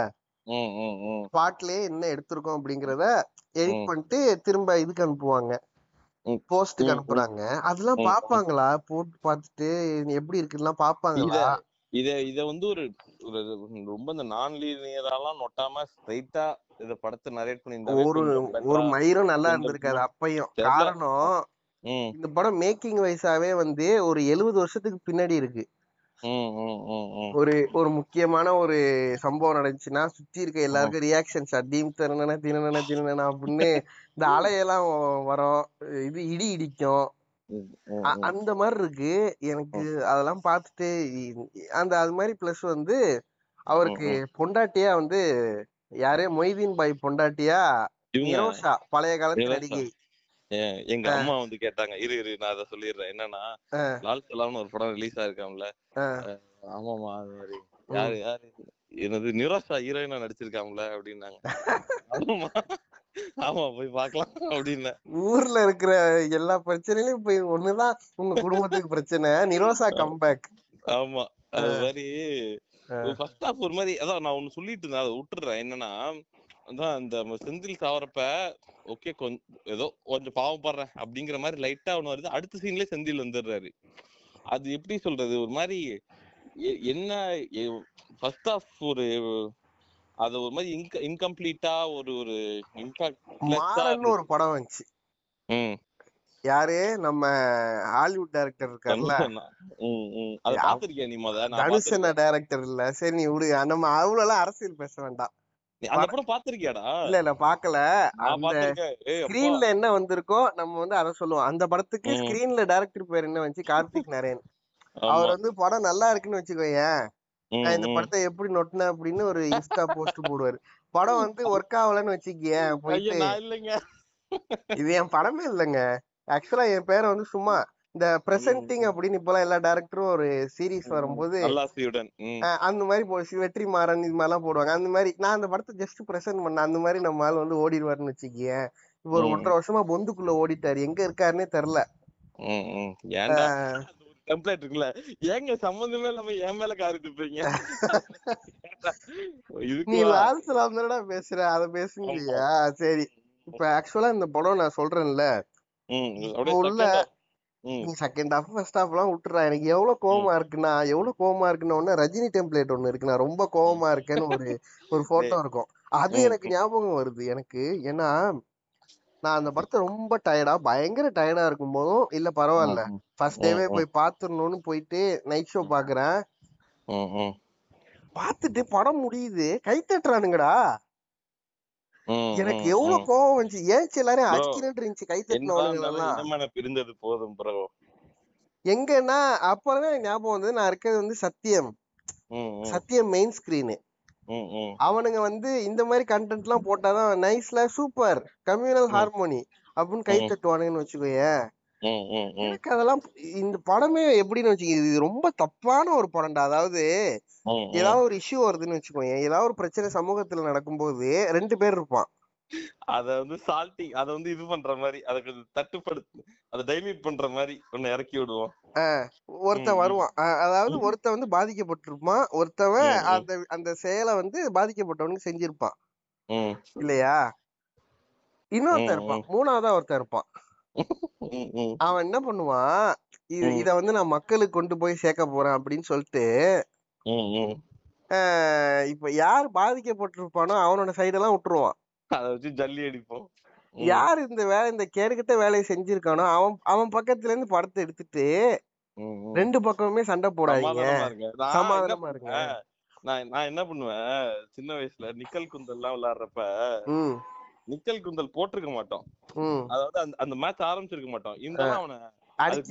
ஸ்பாட்லயே என்ன எடுத்திருக்கோம் அப்படிங்கறத எடிட். பண்ணிட்டு திரும்ப இதுக்கு அனுப்புவாங்க. போஸ்டுக்கு. அனுப்புறாங்க அதெல்லாம். பாப்பாங்களா போட்டு பார்த்துட்டு எப்படி இருக்குலாம் பாப்பாங்களா இத இத வந்து ஒரு ரொம்ப இந்த நான் லீனியராலாம் நொட்டாம ஸ்ட்ரைட்டா இத படத்தை நரேட் பண்ணியிருந்தாவே ஒரு ஒரு மயிரும் நல்லா இருந்திருக்காது அப்பையும். காரணம் இந்த படம் மேக்கிங் வைஸாவே வந்து ஒரு எழுபது வருஷத்துக்கு பின்னாடி இருக்கு. ஒரு ஒரு முக்கியமான ஒரு சம்பவம் நடந்துச்சுன்னா சுத்தி இருக்க எல்லாருக்கும் ரியாக்ஷன் ஷாட் டீம் திறனன தினன தினன அப்படின்னு இந்த அலையெல்லாம் வரும். இது இடி இடிக்கும். அந்த மாதிரி இருக்கு. எனக்கு அதெல்லாம் பார்த்துட்டு அந்த அது மாதிரி பிளஸ் வந்து அவருக்கு பொண்டாட்டியா வந்து யாரே மொய்தீன் பாய் பொண்டாட்டியா நிரோஷா பழைய காலத்து. நடிகை. எங்க அம்மா வந்து கேட்டாங்க இரு இரு நான் அதை சொல்லிடுறேன் என்னன்னா. லால் சலாம்னு ஒரு படம் ரிலீஸ் ஆயிருக்காம்ல. ஆமாமா அது மாதிரி. யாரு யாரு? என்னது நிரோஷா ஹீரோயினா நடிச்சிருக்காம்ல அப்படின்னாங்க. ஆமாமா ஆமா போய் பார்க்கலாம் அப்படின்னேன் ஊர்ல இருக்கிற எல்லா பிரச்சனையிலும் போய் ஒண்ணுதான் உங்க குடும்பத்துக்கு பிரச்சனை. நிரோஷா கம்பேக் ஆமா. அது மாதிரி. ஃபர்ஸ்ட் ஹாஃப் ஒரு மாதிரி அதான் நான் ஒண்ணு சொல்லிட்டு இருந்தேன் அதை விட்டுறேன். என்னன்னா அதான் நம்ம செந்தில் சாவறப்ப ஓகே கொஞ்சம் ஏதோ கொஞ்சம் பாவப்படுறேன் அப்படிங்கிற மாதிரி லைட்டா ஒண்ணு வருது. அடுத்த சீன்லயே செந்தில் வந்துடுறாரு. அது எப்படி சொல்றது? ஒரு மாதிரி என்ன ஃபர்ஸ்ட் ஹாஃப் ஒரு அது ஒரு மாதிரி இன்க இன்கம்ப்ளீட்டா ஒரு ஒரு மாறன்னு ஒரு இம்பாக்ட் படம் வந்துச்சு. ம். யாரு? நம்ம ஹாலிவுட் டைரக்டர் இருக்கார்ல. அதை பாத்திருக்கியா நீ முத? நான் தனுஷ் என்ன டைரக்டர் இல்ல. சரி நீ விடு. நம்ம அவ்வளவு எல்லாம் அரசியல் பேச வேண்டாம். அந்த படம் பாத்திருக்கியாடா? இல்ல இல்ல பாக்கல. அந்த ஸ்கிரீன்ல என்ன வந்திருக்கோ நம்ம வந்து அதை சொல்லுவோம். அந்த படத்துக்கு. ஸ்கிரீன்ல டைரக்டர் பேர் என்ன வந்துச்சு? கார்த்திக் நரேன் அவர் வந்து படம் நல்லா இருக்குன்னு வச்சுக்கோயேன் நான் இந்த. படத்தை எப்படி நொட்டினேன் அப்படின்னு ஒரு இன்ஸ்டா போஸ்ட் போடுவாரு. படம் வந்து ஒர்க் ஆகலன்னு வச்சுக்கேன் ஐயோ போயிட்டு. இது என் படமே இல்லைங்க. ஆக்சுவலா என் பேரை வந்து சும்மா இந்த பிரசன்டிங் அப்படின்னு இப்பெல்லாம் எல்லா டேரக்டரும் ஒரு சீரிஸ் வரும்போது அந்த மாதிரி வெற்றி மாறன் இது மாதிரிலாம் போடுவாங்க. அந்த மாதிரி நான் அந்த படத்தை ஜஸ்ட் பிரசன்ட் பண்ணேன். அந்த மாதிரி நம்ம ஆள் வந்து ஓடிடுவாருன்னு வச்சுக்கேன் இப்போ ஒரு. ஒன்றரை வருஷமா பொந்துக்குள்ள ஓடிட்டாரு. எங்க இருக்காருன்னே தெரியல டெம்ப்ளேட் இருக்குல்ல. ஏங்க சம்பந்தமே இல்லாம என் மேல காரி துப்பீங்க நீ இதுக்கு லால் சலாம் தானடா பேசுற. அத பேசுங்கய்யா. சரி. இப்ப ஆக்சுவலா இந்த படம் நான் சொல்றேன்ல. உள்ள நீ செகண்ட் ஹாஃப் ஃபர்ஸ்ட் ஹாஃப் எல்லாம் விட்டுறா. எனக்கு எவ்வளவு கோவமா இருக்குன்னா எவ்வளவு கோவமா இருக்குன்னா ஒண்ணு ரஜினி டெம்ப்ளேட் ஒண்ணு இருக்கு. நான் ரொம்ப கோவமா இருக்கேன்னு ஒரு ஒரு போட்டோ இருக்கும். அது எனக்கு ஞாபகம் வருது. எனக்கு ஏன்னா நான் அந்த படத்தை ரொம்ப டயர்டா பயங்கர டயர்டா இருக்கும் போதும் இல்ல பரவாயில்ல. ஃபர்ஸ்ட் டேவே. போய் பாத்துடணும்னு போயிட்டு நைட் ஷோ பாக்குறேன். பாத்துட்டு படம் முடியுது. கை தட்டுறானுங்கடா. எனக்கு எவ்வளவு. கோவம் வந்துச்சு? ஏன்ச்சு எல்லாரும் Bro, அடிக்கிறேன்னு இருந்துச்சு கை இனமான பிரிந்தது போதும் ப்ரோ? எங்கன்னா அப்பதான் ஞாபகம் வந்தது நான் இருக்கிறது வந்து சத்தியம் சத்தியம் மெயின் ஸ்கிரீனு அவனுங்க வந்து இந்த மாதிரி கண்டென்ட் எல்லாம் போட்டாதான் நைஸ்ல சூப்பர் கம்யூனல். ஹார்மோனி அப்படின்னு கை. தட்டுவானுங்கன்னு வச்சுக்கோயேன் எனக்கு அதெல்லாம் இந்த படமே எப்படின்னு வச்சுக்க இது ரொம்ப தப்பான ஒரு படம்டா அதாவது. ஏதாவது ஒரு இஷ்யூ வருதுன்னு வச்சுக்கோயேன் ஏதாவது ஒரு பிரச்சனை சமூகத்துல நடக்கும்போது ரெண்டு பேர் இருப்பான் அத வந்து சால்ட்டி அத வந்து இது பண்ற மாதிரி அத கொஞ்சம் தட்டுப்படுத்து அத டைல்யூட் பண்ற மாதிரி ஒன்னு இறக்கி விடுவோம் ஒருத்தன். வருவான் அதாவது. ஒருத்தன் வந்து பாதிக்கப்பட்டிருப்பான் ஒருத்தவன். அந்த அந்த செயலை வந்து பாதிக்கப்பட்டவனுக்கு செஞ்சிருப்பான் இல்லையா இன்னொருத்தன் இருப்பான். மூணாவதா ஒருத்தன் இருப்பான். அவன் என்ன பண்ணுவான்? இது. இத வந்து நான் மக்களுக்கு கொண்டு போய் சேர்க்க போறேன் அப்படின்னு சொல்லிட்டு இப்ப யார் பாதிக்கப்பட்டிருப்பானோ அவனோட சைடெல்லாம் விட்டுருவான். அத வச்சு ஜல்லி அடிப்போம். யார் இந்த வேலை இந்த கேடுகிட்ட வேலையை செஞ்சிருக்கானோ அவன் அவன் பக்கத்துல இருந்து படத்தை எடுத்துட்டு. ரெண்டு பக்கமே சண்டை போடாதீங்க. சமாதானமா இருங்க. நான் நான் என்ன பண்ணுவேன்? சின்ன வயசுல நிக்கல் குந்தல் எல்லாம் விளையாடுறப்ப நிக்கல் குந்தல் போட்டிருக்க மாட்டோம். அதாவது அந்த அந்த மேட்ச் ஆரம்பிச்சிருக்க மாட்டோம். இருந்தாலும் அவனை மேட்ச்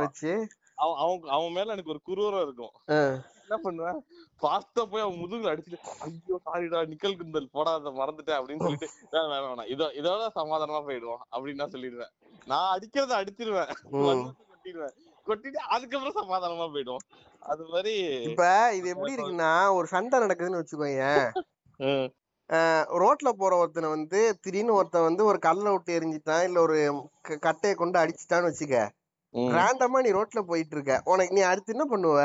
வச்சு. அவன் அவன் மேல எனக்கு ஒரு குரூரம் இருக்கும். என்ன பண்ணுவேன் ஃபாஸ்டா போய் அவன் முதுகுல அடிச்சுட்டு ஐயோ சாரிடா நிக்கல் குந்தல் போடாத மறந்துட்டேன் அப்படின்னு சொல்லிட்டு வேணாம் வேணாம் இதோ இதோட சமாதானமா போயிடுவோம் அப்படின்னு நான் சொல்லிடுவேன். நான் அடிக்கிறத அடிச்சிருவேன். கொட்டிடுவேன். கொட்டிட்டு அதுக்கப்புறம் சமாதானமா போயிடுவோம். அது மாதிரி இப்ப இது எப்படி இருக்குன்னா ஒரு சண்டை நடக்குதுன்னு வச்சுக்கோயேன். ம், ரோட்ல போற ஒருத்தனை வந்து திடீர்னு ஒருத்தன் வந்து ஒரு கல்லை விட்டு எரிஞ்சிட்டான் இல்ல ஒரு கட்டையை கொண்டு அடிச்சிட்டான்னு வச்சுக்க. ரேண்டமா நீ ரோட்ல போயிட்டு இருக்க உனக்கு நீ அடுத்து என்ன பண்ணுவ?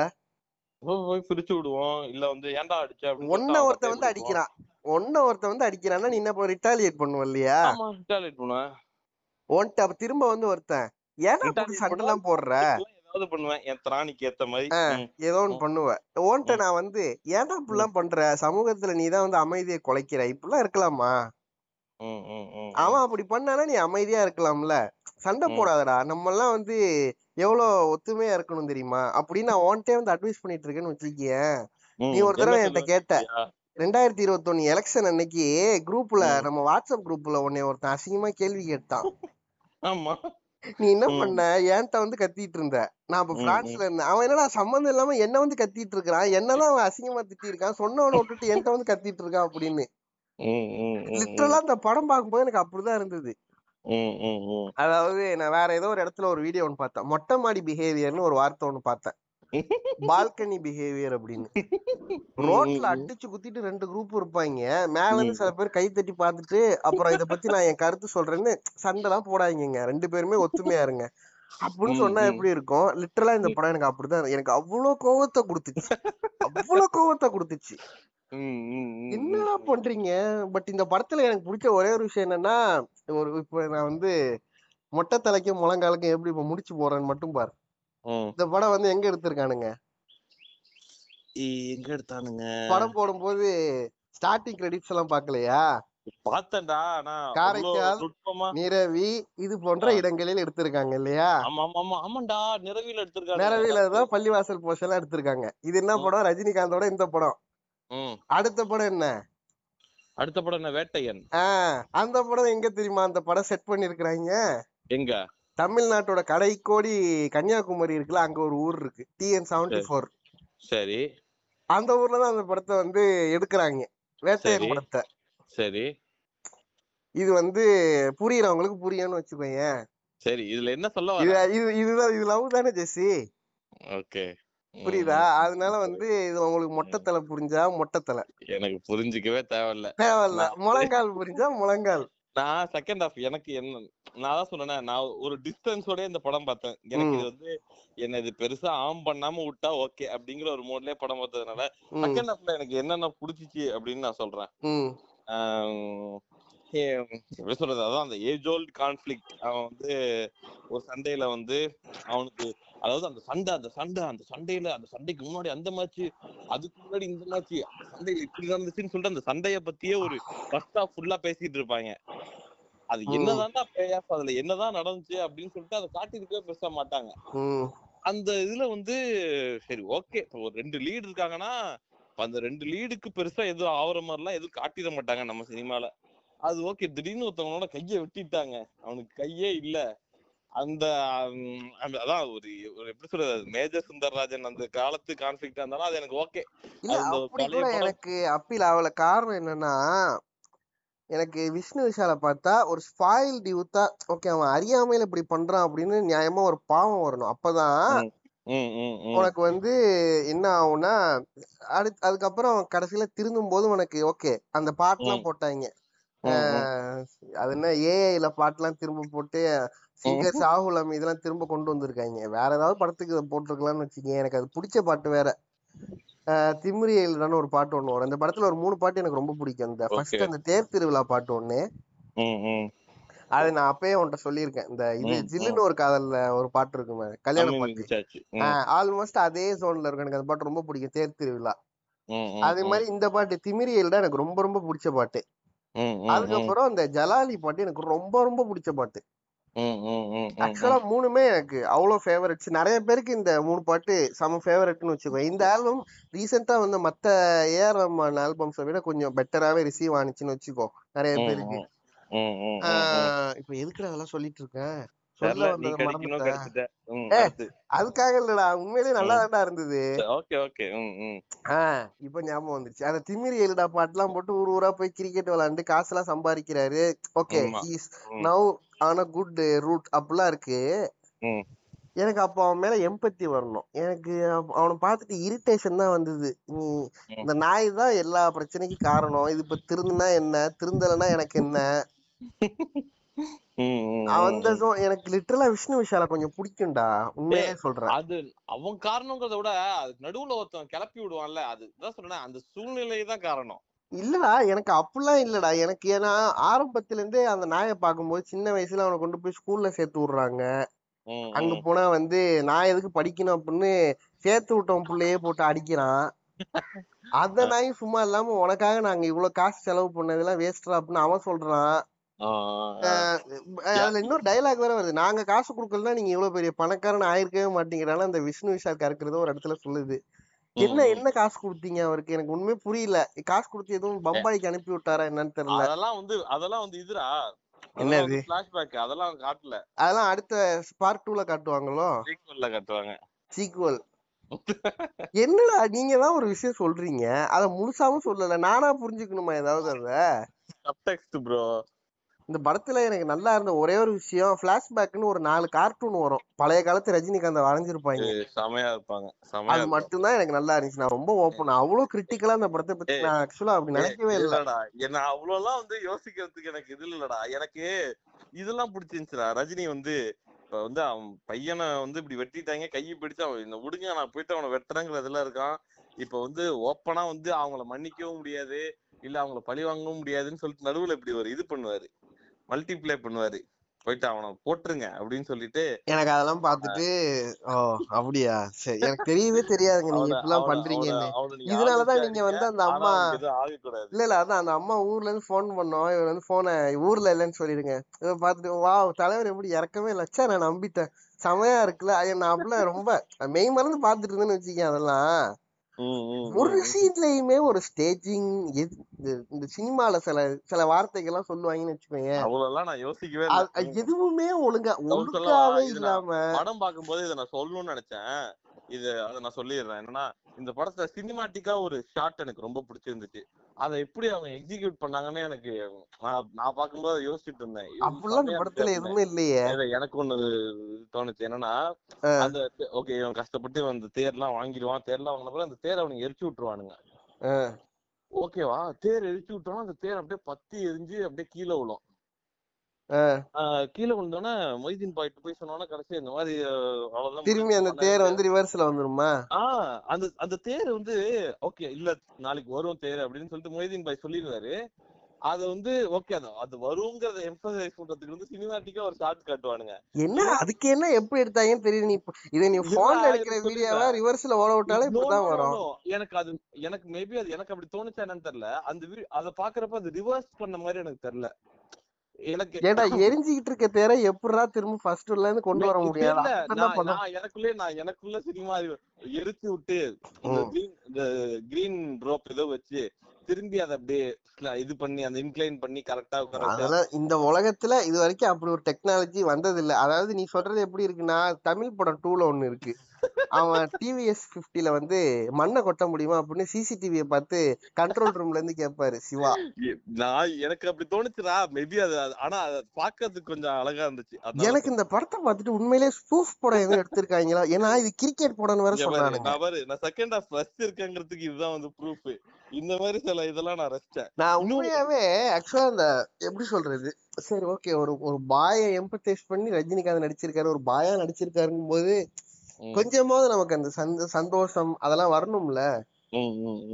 போய் பிரிச்சு விடுவோம். இல்ல வந்து ஏன்டா அடிச்ச? ஒன்ன ஒருத்தன் வந்து அடிக்கிறான். ஒன்ன ஒருத்தன் வந்து அடிக்கிறான்னா நீ என்ன ரிட்டாலியேட் பண்ணுவ இல்லையா? retaliate பண்ணுவேன். அப்ப திரும்ப வந்து ஒருத்தன் ஏன்டா சண்டை எல்லாம் போடுற? ஏதாவது பண்ணுவேன். என் திராணிக்கு ஏத்த மாதிரி. ஏதோ ஒண்ணு ம். பண்ணுவ உன்கிட்ட நான் வந்து ஏன்டா இப்படிலாம் பண்ற? சமூகத்துல நீ தான் வந்து அமைதியை குலைக்கிற. இப்படிலாம் இருக்கலாமா? அவன் அப்படி பண்ணானா நீ அமைதியா இருக்கலாம்ல. சண்டை. போடாதடா. நம்ம எல்லாம் வந்து எவ்வளவு ஒத்துமையா இருக்கணும் தெரியுமா? அப்படின்னு நான் உன்கிட்ட வந்து அட்வைஸ் பண்ணிட்டு இருக்கேன்னு வச்சுக்கியேன் ம். நீ ஒரு தடவை என்கிட்ட கேட்ட? ரெண்டாயிரத்தி இருபத்தொன்னு எலெக்ஷன் அன்னைக்கு குரூப்ல. நம்ம வாட்ஸ்அப் குரூப்ல உன்னை ஒருத்தன் அசிங்கமா கேள்வி கேட்டான். ஆமா. நீ என்ன. பண்ண? என்கிட்ட வந்து கத்திட்டு இருந்த? நான் அப்ப ம், பிரான்ஸ்ல இருந்தேன். அவன் என்னடா சம்மந்தம் இல்லாம என்ன வந்து கத்திட்டு இருக்கான் என்னதான் அவன் அசிங்கமா திட்டி இருக்கான் சொன்னவனை விட்டுட்டு என்கிட்ட வந்து கத்திட்டு இருக்கான் அப்படின்னு. லிட்டரலா அந்த படம் பார்க்கும்போது எனக்கு அப்படிதான் இருந்தது. அதாவது நான் வேற ஏதோ ஒரு இடத்துல ஒரு வீடியோ ஒன்று பார்த்தேன். மொட்டை மாடி பிஹேவியர்னு ஒரு வார்த்தை ஒன்று பார்த்தேன். பால்கனி பிஹேவியர் அப்படின்னு. ரோட்ல அடிச்சு குத்திட்டு ரெண்டு குரூப் இருப்பாங்க மேல இருந்து சில பேர் கை தட்டி பார்த்துட்டு அப்புறம் இத பத்தி நான் என் கருத்து சொல்றேன்னு சண்டைலாம் போடாதீங்க ரெண்டு பேருமே ஒத்துமையா இருங்க. அப்படின்னு சொன்னா. எப்படி இருக்கும்? லிட்டரலா இந்த படம் எனக்கு அப்படிதான். எனக்கு அவ்வளவு கோவத்தை கொடுத்துச்சு. அவ்வளவு கோவத்தை கொடுத்துச்சு. என்னடா பண்றீங்க? பட் இந்த படத்துல எனக்கு பிடிச்ச ஒரே ஒரு விஷயம் என்னன்னா ஒரு இப்ப நான் வந்து மொட்டை தலைக்கும் முழங்காலுக்கும் எப்படி இப்ப முடிச்சு போறேன்னு மட்டும் பாரு. இந்த படம் வந்து எங்க எடுத்திருக்கானுங்க? எங்க எடுத்தானுங்க? படம் போடும்போது ஸ்டார்டிங் கிரெடிட்ஸ் எல்லாம் பாக்கலையா பார்த்தேன்டா ஆனா காரைக்கால், நிரவி இது போன்ற. இடங்களில் எடுத்திருக்காங்க இல்லையா? ஆமா ஆமா ஆமா ஆமாண்டா நிறவில எடுத்திருக்காங்க நிரவில தான் பள்ளிவாசல் எல்லாம் எடுத்திருக்காங்க. இது என்ன. படம்? ரஜினிகாந்தோட இந்த படம். அடுத்த படம் என்ன? அடுத்த படம் என்ன? வேட்டையன். அந்த படம் எங்க தெரியுமா? அந்த படம் செட் பண்ணிருக்கிறாங்க எங்க? தமிழ்நாட்டோட கடைக்கோடி கன்னியாகுமரி இருக்குல்ல அங்க ஒரு ஊர் இருக்கு. டிஎன் செவன்டி ஃபோர் சரி. அந்த ஊர்ல தான் அந்த படத்தை வந்து எடுக்கிறாங்க. வேட்டையன் சரி. படத்தை. சரி. இது வந்து புரியறவங்களுக்கு புரியும்னு வச்சுக்கோங்க சரி இதுல என்ன சொல்ல இது இதுதான் இது லவ் தானே ஜெஸ்ஸி? ஓகே. புரியுதா? அதனால வந்து இது உங்களுக்கு மொட்டைத்தலை புரிஞ்சா மொட்டைத்தலை எனக்கு புரிஞ்சுக்கவே தேவையில்ல. தேவையில்ல. முழங்கால் புரிஞ்சா முழங்கால். நான் செகண்ட் ஹாஃப் எனக்கு என்ன நான் தான் சொன்னேனே நான் ஒரு டிஸ்டன்ஸோட இந்த படம் பார்த்தேன். எனக்கு. இது வந்து என்ன இது பெருசா ஆம் பண்ணாம விட்டா ஓகே அப்படிங்கிற ஒரு மோட்லயே படம் பார்த்ததுனால செகண்ட் ஹாஃப்ல எனக்கு என்னென்ன புடிச்சிச்சு அப்படின்னு நான் சொல்றேன். எப்படி சொல்றது அதான் அந்த ஏஜ் ஓல்ட் கான்ஃபிளிக்ட் அவன் வந்து ஒரு சண்டையில வந்து அவனுக்கு அதாவது அந்த சண்டை அந்த சண்டை அந்த சண்டையில அந்த சண்டைக்கு முன்னாடி அந்த மேட்ச் அதுக்கு முன்னாடி இந்த மேட்ச் சண்டையில இப்படி நடந்துச்சுன்னு சொல்லிட்டு அந்த சண்டைய பத்தியே ஒரு ஃபர்ஸ்ட் ஃபுல்லா பேசிட்டு இருப்பாங்க. அது. என்னதான்டா பே ஆஃப் அதுல என்னதான் நடந்துச்சு அப்படின்னு சொல்லிட்டு அதை காட்டிருக்கவே பேச மாட்டாங்க. அந்த இதுல வந்து சரி ஓகே ஒரு ரெண்டு லீடு இருக்காங்கன்னா அந்த ரெண்டு லீடுக்கு பெருசா எதுவும் ஆவற மாதிரிலாம் எதுவும் காட்டிட மாட்டாங்க நம்ம சினிமால. அது ஓகே திடீர்னு ஒருத்தவங்களோட கையை வெட்டிட்டாங்க. அவனுக்கு கையே இல்ல. அந்த அதான் ஒரு ஒரு எப்படி சொல்றது மேஜர் சுந்தரராஜன் அந்த காலத்து கான்ஃபிளிக்டா இருந்தாலும் அது எனக்கு ஓகே. எனக்கு அப்பீல் ஆகல. காரணம் என்னன்னா எனக்கு விஷ்ணு விஷால பார்த்தா ஒரு ஸ்பாயில்டு யூத்தா ஓகே அவன் அறியாமையில இப்படி பண்றான் அப்படின்னு நியாயமா ஒரு பாவம் வரணும். அப்பதான். உனக்கு வந்து என்ன ஆகும்னா அடுத்து அதுக்கப்புறம் கடைசியில திருந்தும் போது உனக்கு ஓகே அந்த பாட்டுலாம். போட்டாங்க. அது என்ன ஏஐல பாட்டுலாம் திரும்ப போட்டு சிங்கர் சாகுல் அமி இதெல்லாம் திரும்ப கொண்டு வந்திருக்காங்க. வேற ஏதாவது படத்துக்கு போட்டிருக்கலாம்னு வச்சுக்கேன் எனக்கு அது பிடிச்ச பாட்டு வேற. திமிரி எழுதான்னு ஒரு பாட்டு ஒண்ணு வரும். அந்த படத்துல ஒரு மூணு பாட்டு எனக்கு ரொம்ப பிடிக்கும். அந்த ஃபர்ஸ்ட். அந்த தேர் திருவிழா பாட்டு ஒண்ணு. அது நான் அப்பயே உன்கிட்ட சொல்லியிருக்கேன். இந்த இது ஜில்லுன்னு ஒரு காதல்ல ஒரு பாட்டு இருக்குமே கல்யாண தமிழ் பாட்டு. ஆல்மோஸ்ட் அதே ஜோன்ல இருக்கும். எனக்கு அந்த பாட்டு ரொம்ப பிடிக்கும். தேர் திருவிழா. அதே மாதிரி இந்த பாட்டு திமிரி எழுதா எனக்கு ரொம்ப ரொம்ப பிடிச்ச பாட்டு. அதுக்கப்புறம் இந்த ஜலாலி பாட்டு எனக்கு ரொம்ப ரொம்ப பிடிச்ச பாட்டு. ஆக்சுவலா மூணுமே எனக்கு அவ்வளவு ஃபேவரட்ஸ் நிறைய பேருக்கு இந்த மூணு பாட்டு செம ஃபேவரட்னு வச்சுக்கோ இந்த ஆல்பம் ரீசெண்டா வந்து மத்த ஏஆர் ரஹ்மான் ஆல்பம்ஸை விட கொஞ்சம் பெட்டராவே ரிசீவ் ஆனிச்சுன்னு வச்சுக்கோ நிறைய பேருக்கு. இப்ப எதுக்குடா அதெல்லாம் சொல்லிட்டு இருக்கேன் அதுக்காக இல்லடா உண்மையிலேயே நல்லா தான்டா இருந்தது. இப்ப ஞாபகம் வந்துச்சு அந்த திமிரி எழுடா பாட்டுலாம் போட்டு ஊர் ஊரா போய் கிரிக்கெட் விளையாண்டு காசெல்லாம் சம்பாதிக்கிறாரு. Okay hmm. நவ் ஆன குட் ரூட் அப்படிலாம் இருக்கு. எனக்கு அப்போ அவன் மேல எம்பத்தி வரணும். எனக்கு அவனை பார்த்துட்டு இரிட்டேஷன் தான் வந்தது. நீ இந்த நாய் தான் எல்லா பிரச்சனைக்கும் காரணம். இது இப்ப திருந்துனா என்ன? திருந்தலைன்னா எனக்கு என்ன? அந்த எனக்கு லிட்டரலா விஷ்ணு விஷால கொஞ்சம் பிடிக்கும்டா. உண்மையிலே சொல்றேன். அது அவன் காரணங்கிறத விட அதுக்கு நடுவுல ஒருத்தன் கிளப்பி விடுவான்ல அதுதான் சொல்றேன் அந்த சூழ்நிலை தான் காரணம். இல்லடா எனக்கு அப்படிலாம் இல்லடா. எனக்கு ஏன்னா ஆரம்பத்துல இருந்தே அந்த நாயை பார்க்கும்போது சின்ன வயசுல அவனை கொண்டு போய் ஸ்கூல்ல சேர்த்து விடுறாங்க. அங்க. போனா வந்து நான் எதுக்கு படிக்கணும் அப்படின்னு சேர்த்து விட்டவன் புள்ளையே போட்டு அடிக்கிறான். அந்த நாய் சும்மா இல்லாம உனக்காக நாங்க இவ்வளவு காசு செலவு பண்ணதெல்லாம் வேஸ்டா அப்படின்னு அவன் சொல்றான். அதுல இன்னொரு டைலாக் வேற வருது. நாங்க காசு கொடுக்கலன்னா நீங்க இவ்வளவு பெரிய பணக்காரன் ஆயிருக்கவே மாட்டீங்கிறான அந்த விஷ்ணு விஷால் கறக்குறது ஒரு இடத்துல சொல்லுது. என்ன. என்ன காசு கொடுத்தீங்க அவருக்கு? எனக்கு உண்மையே புரியல. காசு கொடுத்து எதுவும் பம்பாய்க்கு அனுப்பி விட்டாரா என்னன்னு தெரியல. அதெல்லாம் வந்து அதெல்லாம் வந்து இதுரா என்னது? பிளாஷ்பேக் அதெல்லாம் காட்டல. அதெல்லாம் அடுத்த பார்ட் டூல காட்டுவாங்களோ? சீக்வல்ல காட்டுவாங்க. சீக்குவல் என்னடா நீங்க தான் ஒரு விஷயம் சொல்றீங்க. அத முழுசாவும் சொல்லல. நானா புரிஞ்சுக்கணுமா ஏதாவது அத? சப்டெக்ஸ்ட் ப்ரோ இந்த படத்துல எனக்கு நல்லா இருந்த ஒரே ஒரு விஷயம் பிளாஷ்பேக்னு ஒரு நாலு கார்ட்டூன் வரும். பழைய காலத்து ரஜினிகாந்த் வரைஞ்சிருப்பாங்க. செமையா இருப்பாங்க அது மட்டும்தான் எனக்கு நல்லா இருந்துச்சு. நான் ரொம்ப ஓப்பன் அவ்வளவு கிரிட்டிக்கலா அந்த படத்தை பத்தி நான் ஆக்சுவலா அப்படி நினைக்கவே இல்ல. இல்லடா. என்ன அவ்வளவுலாம் வந்து யோசிக்கிறதுக்கு எனக்கு இது இல்லடா. எனக்கு இதெல்லாம் பிடிச்சிருந்துச்சுடா. ரஜினி வந்து இப்ப வந்து அவன் பையனை வந்து இப்படி வெட்டிட்டாங்க கையை பிடிச்சு அவன் இந்த விடுங்க நான் போயிட்டு அவனை வெட்டுறேங்கிறதுல இருக்கான். இப்ப வந்து ஓப்பனா வந்து அவங்கள மன்னிக்கவும் முடியாது இல்ல அவங்கள பழி வாங்கவும் முடியாதுன்னு சொல்லிட்டு நடுவுல இப்படி ஒரு இது பண்ணுவாரு. மல்டிப்ளை பண்ணுவாரு. போயிட்டு அவனை போட்டுருங்க அப்படின்னு சொல்லிட்டு எனக்கு அதெல்லாம் பார்த்துட்டு ஓ அப்படியா? சரி எனக்கு தெரியவே தெரியாதுங்க. நீங்க அவனை- பண்றீங்கன்னு. இதனாலதான் நீங்க வந்து அந்த அம்மா இல்ல இல்ல அதான் அந்த அம்மா ஊர்ல இருந்து போன் பண்ணோம். இவர் வந்து போனை ஊர்ல இல்லைன்னு சொல்லிடுங்க. இதை பார்த்துட்டு வா தலைவர் எப்படி இறக்கவே இல்லை? ச்சே நான் நம்பிட்டேன். செமையா இருக்குல்ல. ஐயா நான் அப்படிலாம் ரொம்ப மெய் மறந்து பார்த்துட்டு இருந்தேன்னு வச்சுக்கேன் அதெல்லாம். ஒரு. சீன்லயுமே ஒரு ஸ்டேஜிங் இந்த சினிமால சில சில வார்த்தைகள்லாம் சொல்லுவாங்கன்னு வச்சுக்கோங்க அவ்வளவுலாம் நான் யோசிக்கவே எதுவுமே ஒழுங்கா? ஒழுங்காவே இல்லாம படம் பார்க்கும்போது இதை நான் சொல்லணும்னு நினைச்சேன் இது அதை நான் சொல்லிடுறேன். என்னன்னா இந்த படத்துல சினிமாட்டிக்கா ஒரு ஷாட் எனக்கு ரொம்ப பிடிச்சிருந்துச்சு. அதை எப்படி அவங்க எக்ஸிக்யூட் பண்ணாங்கன்னு எனக்கு நான் பார்க்கும்போது யோசிச்சுட்டு இருந்தேன். அப்படிலாம் படத்துல எதுவுமே இல்லையே. இல்ல, எனக்கு ஒண்ணு தோணுச்சு. என்னன்னா. அந்த ஓகே இவன் கஷ்டப்பட்டு அந்த தேர்லாம் வாங்கிடுவான். தேர்லாம் வாங்கின பிறகு அந்த தேரை அவனுக்கு எரிச்சு விட்டுருவானுங்க. ஓகேவா? தேர் எரிச்சு விட்டோம்னா அந்த தேர் அப்படியே பத்தி எரிஞ்சு அப்படியே கீழே விழும். கீழே விழுந்தோடனே மொய்தீன் பாய்ட்டு போய் சொன்னோன்னா கடைசி இந்த மாதிரி அவ்வளவுதான் திரும்பி அந்த தேர் வந்து ரிவர்ஸ்ல வந்துருமா? ஆஹ் அந்த அந்த தேர் வந்து ஓகே இல்ல நாளைக்கு வரும் தேர் அப்படின்னு சொல்லிட்டு மொய்தீன் பாய் சொல்லிடுவாரு அது வந்து ஓகே அது அது வருங்கிறத எம்பசைஸ் பண்றதுக்கு வந்து சினிமாட்டிக்கா ஒரு ஷார்ட் காட்டுவானுங்க. என்ன? அதுக்கு என்ன எப்படி எடுத்தாங்கன்னு தெரியும் நீ இதை நீ போன்ல எடுக்கிற வீடியோவா. ரிவர்ஸ்ல ஓட விட்டாலே No, இப்படிதான் வரும். எனக்கு அது எனக்கு மேபி அது எனக்கு அப்படி தோணுச்சா என்னன்னு தெரியல. அந்த அத பாக்குறப்ப அது ரிவர்ஸ் பண்ண மாதிரி எனக்கு தெரியல. ஏடா எரிஞ்சுக்கிட்டு இருக்க தேர எப்படிடா திரும்ப ஃபர்ஸ்ட்ல இருந்து கொண்டு வர முடியாது எனக்குள்ளே நான் எனக்குள்ள சினிமா எரிச்சு விட்டு இந்த கிரீன் ரோப் ஏதோ வச்சு திரும்பி அதை அப்படியே இது பண்ணி அந்த இன்க்ளைன் பண்ணி கரெக்டா அதெல்லாம் இந்த உலகத்துல இது வரைக்கும் அப்படி ஒரு டெக்னாலஜி வந்தது இல்ல அதாவது நீ சொல்றது எப்படி இருக்குன்னா தமிழ் படம் டூல ஒண்ணு இருக்கு. அவன் டிவிஎஸ் பிப்டில வந்து மண்ணை கொட்ட முடியுமா? அப்படின்னு சிசிடிவியை பார்த்து கண்ட்ரோல் ரூம்ல இருந்து கேட்பாரு சிவா. நான் எனக்கு அப்படி தோணுச்சுடா. மேபி அது ஆனா அது பாக்குறதுக்கு கொஞ்சம் அழகா இருந்துச்சு. எனக்கு இந்த படத்தை பார்த்துட்டு உண்மையிலேயே ஸ்பூஃப் படம் எதுவும் எடுத்திருக்காங்களா? ஏன்னா இது கிரிக்கெட் படம்னு வேற இங்க பாரு, நான் செகண்ட் ஹாஃப் ரசிச்சு இருக்கேங்கிறதுக்கு இதுதான் வந்து ப்ரூஃப் இந்த மாதிரி சில இதெல்லாம் நான் ரசிச்சேன் நான் உண்மையாவே ஆக்சுவலா அந்த எப்படி சொல்றது? சரி ஓகே ஒரு ஒரு பாய எம்பத்தைஸ் பண்ணி ரஜினிகாந்த் நடிச்சிருக்காரு ஒரு பாயா நடிச்சிருக்காருங்கும் போது கொஞ்சமாவது நமக்கு அந்த சந்த சந்தோஷம் அதெல்லாம் வரணும்ல.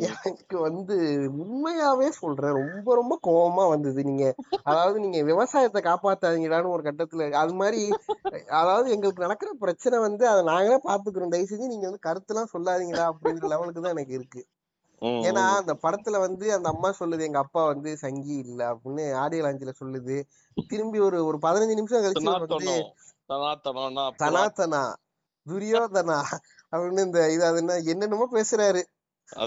எனக்கு வந்து உண்மையாவே சொல்றேன் ரொம்ப ரொம்ப கோவமா வந்தது. நீங்க அதாவது நீங்க விவசாயத்தை காப்பாத்தாதீங்கடான்னு ஒரு கட்டத்துல அது மாதிரி அதாவது எங்களுக்கு நடக்கிற பிரச்சனை வந்து அதை நாங்களே பாத்துக்கிறோம் தயவு செஞ்சு நீங்க வந்து கருத்துலாம் சொல்லாதீங்கடா அப்படிங்கிற லெவலுக்கு தான் எனக்கு இருக்கு. ஏன்னா. அந்த படத்துல வந்து அந்த அம்மா சொல்லுது எங்க அப்பா வந்து சங்கி இல்ல அப்படின்னு ஆடியோ லாஞ்சில சொல்லுது. திரும்பி ஒரு ஒரு பதினஞ்சு நிமிஷம் கழிச்சு வந்து சனாத்தனா துரியோதனா அப்படின்னு இந்த இது அது என்ன என்னென்னமோ பேசுறாரு.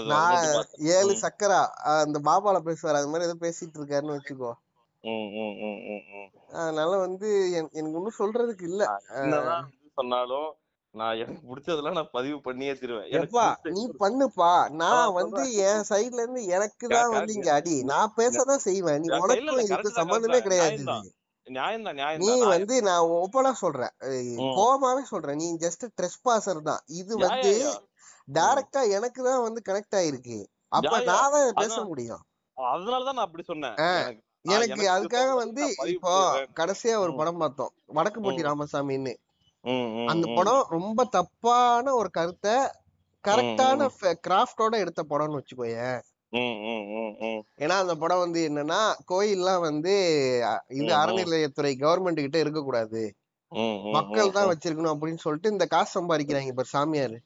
நான். ஏழு சக்கரா அந்த பாபால பேசுவாரு அது மாதிரி ஏதோ பேசிட்டு இருக்காருன்னு வச்சுக்கோ. அதனால வந்து என்- எனக்கு ஒண்ணும் சொல்றதுக்கு இல்ல. சொன்னாலும் நான் எனக்கு பிடிச்சதெல்லாம் நான் பதிவு பண்ணியே தருவேன். எப்பா நீ பண்ணுப்பா. நான் வந்து. என் சைடுல இருந்து எனக்கு தான் வந்து இங்க அடி. நான் பேசதான் செய்வேன். நீ உனக்கும் இதுக்கு தான். கிடையாது. நியாயம் தான் நியாயம் நீ வந்து நான் ஓப்பனா சொல்றேன். கோவமாவே சொல்றேன் நீ ஜஸ்ட் ட்ரெஸ் பாசர் தான் இது வந்து. டைரக்டா எனக்கு தான் வந்து கனெக்ட் ஆயிருக்கு அப்ப. நான் தான் பேச. முடியும் அதனாலதான் நான் அப்படி சொன்னேன் எனக்கு அதுக்காக வந்து இப்போ. கடைசியா ஒரு. படம் பார்த்தோம் வடக்குப்பட்டி. ராமசாமின்னு அந்த. படம் ரொம்ப தப்பான ஒரு கருத்தை கரெக்டான கிராஃப்டோட எடுத்த படம்னு வச்சுக்கோயேன். ஏன்னா அந்த படம் வந்து என்னன்னா கோயில்லாம் வந்து இது. அறநிலையத்துறை கவர்மெண்ட் கிட்ட இருக்கக்கூடாது ம், ம், மக்கள் தான் வச்சிருக்கணும் அப்படின்னு சொல்லிட்டு இந்த காசு சம்பாதிக்கிறாங்க இப்ப சாமியார்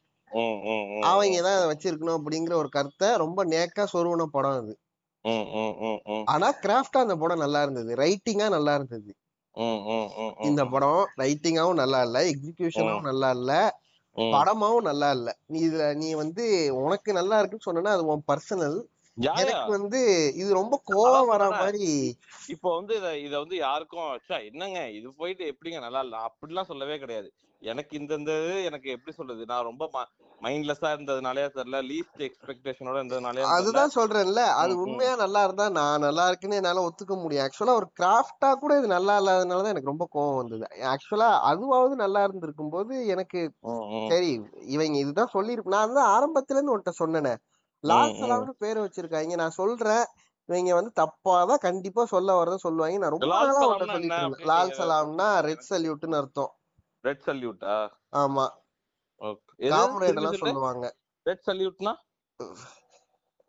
அவங்க தான் அதை வச்சிருக்கணும் அப்படிங்கிற ஒரு கருத்தை ரொம்ப நேக்கா சொருவன படம் அது. ஆனா கிராஃப்டா அந்த படம் நல்லா இருந்தது ரைட்டிங்கா நல்லா இருந்தது. இந்த படம் ரைட்டிங்காவும் நல்லா இல்ல எக்ஸிகியூஷனாவும் நல்லா இல்ல. படமாவும் நல்லா இல்ல நீ இதுல நீ வந்து உனக்கு நல்லா இருக்குன்னு சொன்னா அது உன் பர்சனல். எனக்கு வந்து இது ரொம்ப கோவம் வர. மாதிரி இப்போ வந்து இத இத வந்து யாருக்கும் என்னங்க? இது போயிட்டு எப்படிங்க? நல்லா இல்ல. அப்படிலாம் சொல்லவே கிடையாது. எனக்கு இந்த எனக்கு எப்படி சொல்றது? நான் ரொம்ப மைண்ட்லெஸ்ஸா இருந்ததுனாலே தெரியல. லீஸ்ட் எக்ஸ்பெக்டேஷனோட இருந்ததுனாலே அதுதான் சொல்றேன்ல. அது. உண்மையா நல்லா இருந்தா நான் நல்லா இருக்குன்னு என்னால ஒத்துக்க முடியும். ஆக்சுவலா ஒரு கிராஃப்டா கூட இது நல்லா இல்லாதனாலதான் எனக்கு ரொம்ப கோவம் வந்தது. ஆக்சுவலா அதுவாவது நல்லா இருந்திருக்கும் போது எனக்கு. சரி இவங்க இதுதான் சொல்லிருக்கு நான் தான் ஆரம்பத்துல இருந்து உன்கிட்ட சொன்னேனே. சலாம்னு பேர் வச்சிருக்காங்க. நான் சொல்றேன். இவங்க வந்து தப்பாதான் கண்டிப்பா சொல்ல வரத சொல்லுவாங்க. நான் ரொம்ப லால் நாளா சலாம்னா சொல்லிட்டு இருந்தேன். லால் சலாம்னா ரெட் சல்யூட்னு அர்த்தம். ரெட் சல்யூட்டா ஆமா. ஓகே காம்ரேட் எல்லாம் சொல்லுவாங்க. ரெட் சல்யூட்னா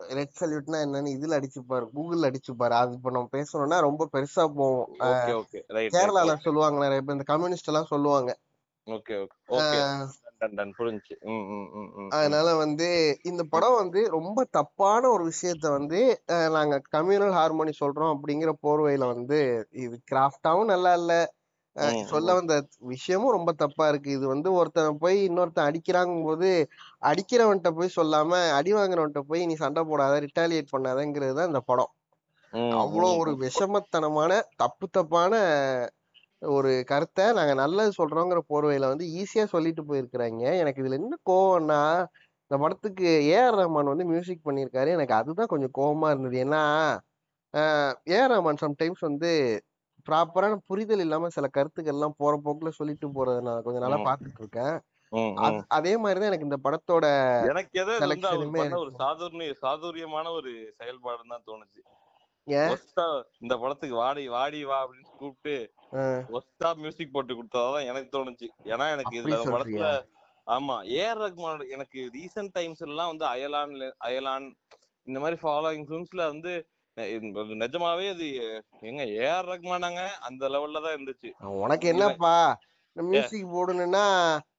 ரெட் சல்யூட்னா என்னன்னு இதுல அடிச்சு பாரு. கூகுள்ல அடிச்சு பாரு. அது இப்ப நம்ம பேசணும்னா ரொம்ப பெருசா போவோம். ஓகே ஓகே கேரளால சொல்லுவாங்க நிறைய பேர். இந்த கம்யூனிஸ்ட் எல்லாம் சொல்லுவாங்க ம். அதனால வந்து இந்த படம் வந்து ரொம்ப தப்பான ஒரு விஷயத்த வந்து நாங்க கம்யூனல் ஹார்மோனி சொல்றோம் அப்படிங்கிற போர்வையில வந்து இது கிராஃப்டாவும் நல்லா இல்ல. சொல்ல வந்த விஷயமும் ரொம்ப தப்பா இருக்கு. இது வந்து ஒருத்தன் போய் இன்னொருத்தன் அடிக்கிறாங்க போது அடிக்கிறவன்ட்ட போய் சொல்லாம அடி வாங்குறவன்ட்ட போய் நீ சண்டை போடாத ரிட்டாலியேட் பண்ணாதங்கிறது தான் இந்த படம். அவ்வளோ ஒரு. விஷமத்தனமான தப்பு தப்பான ஒரு கருத்தை நாங்க நல்லது சொல்றோங்கிற போர்வையில வந்து ஈஸியா சொல்லிட்டு போயிருக்கிறாங்க. எனக்கு இதுல என்ன கோவம்னா இந்த படத்துக்கு ஏஆர் ரஹ்மான் வந்து மியூசிக் பண்ணியிருக்காரு. எனக்கு அதுதான் கொஞ்சம் கோவமா இருந்தது. ஏன்னா ஏஆர் ரஹ்மான் சம்டைம்ஸ் வந்து ப்ராப்பரான புரிதல் இல்லாம சில கருத்துக்கள் எல்லாம் போற போக்குல சொல்லிட்டு போறத நான் கொஞ்ச நாளா ம். பாத்துட்டு இருக்கேன் அது- மாதிரிதான் எனக்கு இந்த படத்தோட எனக்கு ஒரு சாதுரிய சாதுரியமான ஒரு செயல்பாடுன்னு தான் தோணுச்சு. இந்த படத்துக்கு வாடி வாடி வா அப்படின்னு கூப்பிட்டு ஒஸ்டா மியூசிக் போட்டு கொடுத்ததான் எனக்கு தோணுச்சு. ஏன்னா எனக்கு இதுல படத்துல ஆமா ஏஆர் ரஹ்மான் எனக்கு ரீசெண்ட் டைம்ஸ் எல்லாம் வந்து அயலான் அயலான் இந்த மாதிரி ஃபாலோயிங் ஃபிலிம்ஸ்ல வந்து நிஜமாவே அது எங்க ஏஆர் ரஹ்மானாங்க அந்த லெவல்ல தான் இருந்துச்சு. உனக்கு என்னப்பா? மியூசிக் போடணும்னா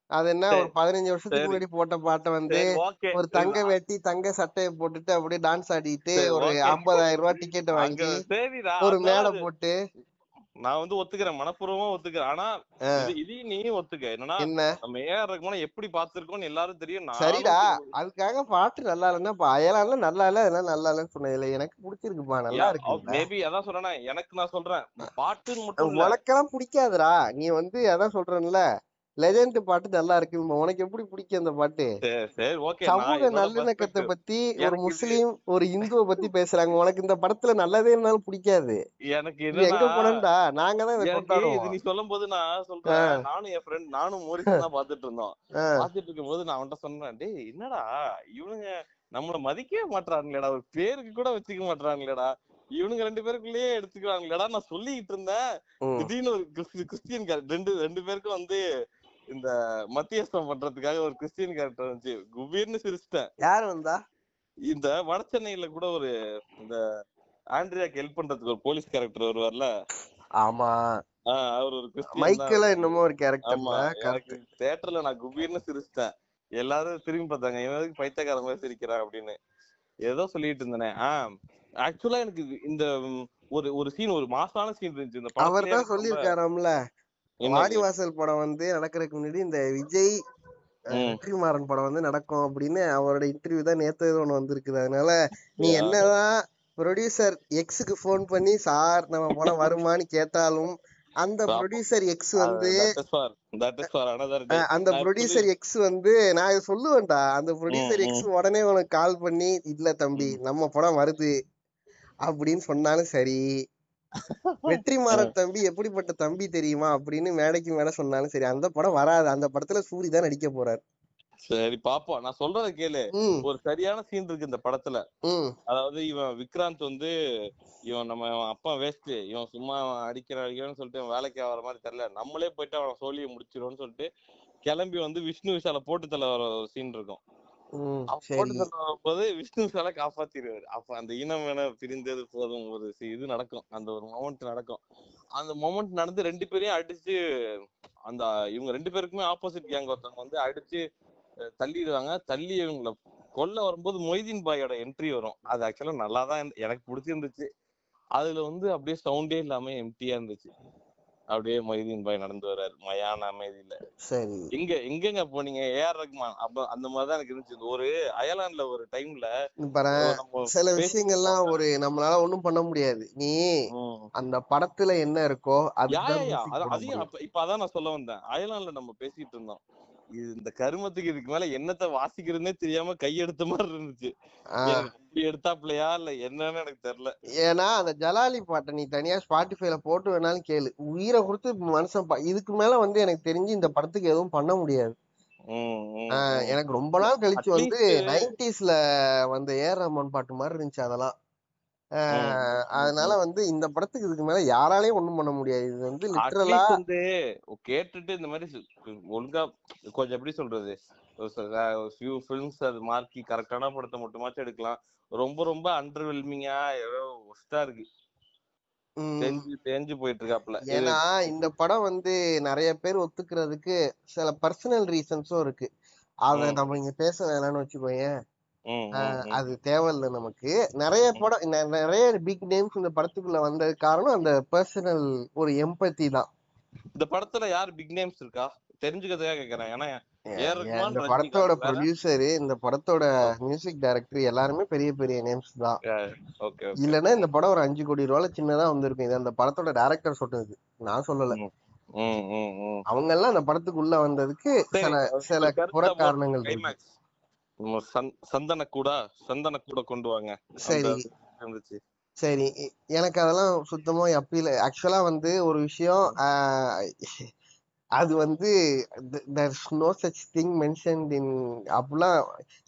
அது என்ன ஒரு பதினஞ்சு வருஷத்துக்கு. முன்னாடி போட்ட பாட்டை வந்து ஒரு தங்க வெட்டி தங்க சட்டையை போட்டுட்டு அப்படியே டான்ஸ் ஆடிட்டு ஒரு. ஐம்பதாயிரம் ரூபாய் டிக்கெட் வாங்கி ஒரு மேடை அது. போட்டு நான் வந்து ஒத்துக்கிறேன். மனப்பூர்வமா ஒத்துக்கிறேன். ஆனா இதையும் நீயும் ஒத்துக்க. என்னன்னா என்ன? நம்ம ஏஆர் ரஹ்மானை எப்படி பாத்திருக்கோம்னு எல்லாரும் தெரியும். சரிடா. அதுக்காக பாட்டு நல்லா இல்லைன்னா அயலான்ல நல்லா இல்ல அதெல்லாம் நல்லா இல்லைன்னு சொன்னதில்ல எனக்கு பிடிச்சிருக்குப்பா. நல்லா இருக்கு மேபி அதான் சொல்றேனே. எனக்கு நான் சொல்றேன். பாட்டுன்னு மட்டும் உனக்கெல்லாம் பிடிக்காதுடா. நீ வந்து அதான் சொல்றேன்ல. லெஜெண்ட் பாட்டு நல்லா இருக்கு. உனக்கு எப்படி பிடிக்கும் அந்த பாட்டு? சமூக நல்லிணக்கத்தை பத்தி ஒரு முஸ்லீம் ஒரு இந்துவ பத்தி பேசுறாங்க. உனக்கு இந்த படத்துல நல்லதே இருந்தாலும் பிடிக்காது. எனக்கு எங்க படம்டா? நாங்க தான் நீ சொல்லும் போது நான் சொல்றேன். நானும் என் ஃப்ரெண்ட் நானும் மோரிசன் தான் பாத்துட்டு இருந்தோம். பாத்துட்டு இருக்கும்போது நான் அவன்கிட்ட சொன்னேன் டேய் என்னடா? இவனுங்க நம்மள மதிக்கவே மாட்றாங்களேடா ஒரு பேருக்கு கூட வச்சுக்க மாட்றாங்களேடா இவனுங்க ரெண்டு பேருக்குள்ளேயே எடுத்துக்கிறாங்களேடா நான் சொல்லிட்டு இருந்தேன். திடீர்னு ஒரு கிறிஸ்- கிறிஸ்டியன் ரெண்டு ரெண்டு பேருக்கும் வந்து இந்த மத்தியஸ்தம் பண்றதுக்காக ஒரு கிறிஸ்டியன் கேரக்டர் வந்துச்சு. குபீர்னு சிரிச்சிட்டேன். யாரு வந்தா? இந்த வட சென்னையில கூட ஒரு இந்த ஆண்ட்ரியாக்கு ஹெல்ப் பண்றதுக்கு ஒரு போலீஸ் கேரக்டர் வருவார்ல? ஆமா. அவர் ஒரு மைக்கேல என்னமோ ஒரு எனக்கு தியேட்டர்ல நான் குபீர்னு சிரிச்சிட்டேன். எல்லாரும் திரும்பி பார்த்தாங்க இவன் எதுக்கு பைத்தியக்கார மாதிரி சிரிக்கிறான்? அப்படின்னு. ஏதோ சொல்லிட்டு இருந்தேனே. ஆஹ் ஆக்சுவலா எனக்கு இந்த ஒரு ஒரு சீன் ஒரு மாசான சீன் இருந்துச்சு. இந்த அவர் படத்துலயே தான் சொல்லியிருக்காராம்ல? வாடிவாசல் படம் வந்து நடக்கிறதுக்கு முன்னாடி இந்த விஜய். வெற்றிமாறன் படம் வந்து நடக்கும் அப்படின்னு அவரோட இன்டர்வியூ தான் நேத்து ஏதோ ஒண்ணு வந்திருக்குது அதனால நீ. என்னதான் ப்ரொடியூசர் எக்ஸுக்கு ஃபோன் பண்ணி சார் நம்ம படம் வருமான்னு கேட்டாலும் அந்த. ப்ரொடியூசர் எக்ஸ் வந்து அந்த ப்ரொடியூசர் எக்ஸ் வந்து நான் சொல்லுவேன்டா அந்த ப்ரொடியூசர் எக்ஸ் உடனே உனக்கு கால் பண்ணி இல்ல தம்பி நம்ம படம் வருது அப்படின்னு சொன்னாலும் சரி வெற்றிமாறன் தம்பி எப்படிப்பட்ட தம்பி தெரியுமா அப்படின்னு மேடைக்கு மேல சொன்னாலும் சரி அந்த படம் வராது. அந்த படத்துல சூரி தான் நடிக்க போறாரு. சரி பாப்போம். நான் சொல்றத கேளு. ஒரு சரியான சீன் இருக்கு இந்த படத்துல. அதாவது இவன் விக்ராந்த் வந்து இவன் நம்ம அப்பா வேஸ்ட் இவன் சும்மா அடிக்கிற அடிக்கிறான்னு சொல்லிட்டு வேலைக்கு ஆகிற மாதிரி தெரியல. நம்மளே போயிட்டு அவன் சோழியை முடிச்சிடுவோம்னு சொல்லிட்டு கிளம்பி வந்து விஷ்ணு விஷால போட்டு வர ஒரு சீன் இருக்கும். வரும்போது விஷ்ணு விஷால காப்பாத்திடுவாரு. அப்ப அந்த இனம் வேண பிரிந்தது போதும் ஒரு இது நடக்கும். அந்த ஒரு மொமெண்ட் நடக்கும். அந்த மொமெண்ட் நடந்து ரெண்டு பேரையும் அடிச்சு அந்த இவங்க ரெண்டு பேருக்குமே ஆப்போசிட் கேங் ஒருத்தவங்க வந்து அடிச்சு தள்ளிடுவாங்க தள்ளி இவங்கள கொல்ல வரும்போது மொய்தீன் பாயோட என்ட்ரி வரும். அது ஆக்சுவலா நல்லா தான் எனக்கு பிடிச்சிருந்துச்சு. அதுல வந்து அப்படியே சவுண்டே இல்லாம எம்டியா இருந்துச்சு. அப்படியே மொய்தீன் பாய் நடந்து வர்றாரு. மயான அமைதியில. சரி. எங்க எங்கெங்க போனீங்க? ஏஆர் ரஹ்மான் அப்ப அந்த மாதிரிதான் எனக்கு இருந்துச்சு. ஒரு அயர்லாந்துல ஒரு டைம்ல சில விஷயங்கள்லாம் ஒரு நம்மளால ஒண்ணும் பண்ண முடியாது. நீ. அந்த படத்துல என்ன இருக்கோ அது- அதையும் இப்ப அதான் நான் சொல்ல வந்தேன். அயர்லாந்துல நம்ம பேசிட்டு இருந்தோம். இந்த கருமத்துக்கு இதுக்கு மேல என்னத்த வாசிக்கிறதுனே தெரியாம கையெடுத்த மாதிரி இருந்துச்சு. எடுத்தாப்லையா இல்ல என்னன்னு எனக்கு தெரியல. ஏன்னா அந்த ஜலாலி பாட்டை நீ தனியா ஸ்பாட்டிஃபைல போட்டு வேணாலும் கேளு. உயிரை கொடுத்து மனுஷன் பா- இதுக்கு மேல வந்து எனக்கு தெரிஞ்சு இந்த படத்துக்கு எதுவும் பண்ண முடியாது. எனக்கு ரொம்ப நாள் கழிச்சு வந்து நைன்டிஸ்ல வந்த ஏஆர் ரஹ்மான் பாட்டு மாதிரி இருந்துச்சு அதெல்லாம். அதனால வந்து இந்த படத்துக்கு இதுக்கு மேல யாராலையும் ஒண்ணும் பண்ண முடியாது. இது வந்து லிட்டரலா வந்து கேட்டுட்டு இந்த மாதிரி ஒழுங்கா கொஞ்சம் எப்படி சொல்றது? ஃபியூ ஃபிலிம்ஸ் அது மார்க்கி கரெக்டான படத்தை மட்டுமாச்சும் எடுக்கலாம். ரொம்ப ரொம்ப அண்டர்வெல்மிங்கா ஏதோ ஒஸ்டா இருக்கு. தேஞ்சு போயிட்டு இருக்காப்ல ஏன்னா இந்த படம் வந்து நிறைய பேர் ஒத்துக்கிறதுக்கு சில பர்சனல் ரீசன்ஸும் இருக்கு. அத. நம்ம இங்க பேச வேணாம்னு வச்சுக்கோயேன். அது தேவையில்ல நமக்கு. நிறைய படம் நிறைய பிக் நேம்ஸ் இந்த படத்துக்குள்ள வந்தது காரணம் அந்த பர்சனல் ஒரு எம்பத்தி தான். இந்த படத்துல யார் பிக் நேம்ஸ் இருக்கா? தெரிஞ்சுக்கிறதுக்காக கேக்குறேன். ஏன்னா இந்த படத்தோட. ப்ரொடியூசர் இந்த படத்தோட மியூசிக் டைரக்டர் எல்லாருமே பெரிய பெரிய நேம்ஸ் தான். இல்லன்னா இந்த படம் ஒரு அஞ்சு கோடி ரூபாய் சின்னதா வந்திருக்கும். இது அந்த படத்தோட டைரக்டர் சொன்னது. நான் சொல்லல. அவங்க எல்லாம் அந்த படத்துக்குள்ள வந்ததுக்கு சரி, சில சில புற காரணங்கள் இருக்கு climax. நம்ம சந்- சந்தன கூட சந்தன கூட கொண்டு வாங்க. சரி. இருந்துச்சு சரி. எனக்கு அதெல்லாம் சுத்தமா அப்பீல் ஆக்சுவலா வந்து ஒரு விஷயம் அது வந்து no such thing mentioned in அப்படிலாம்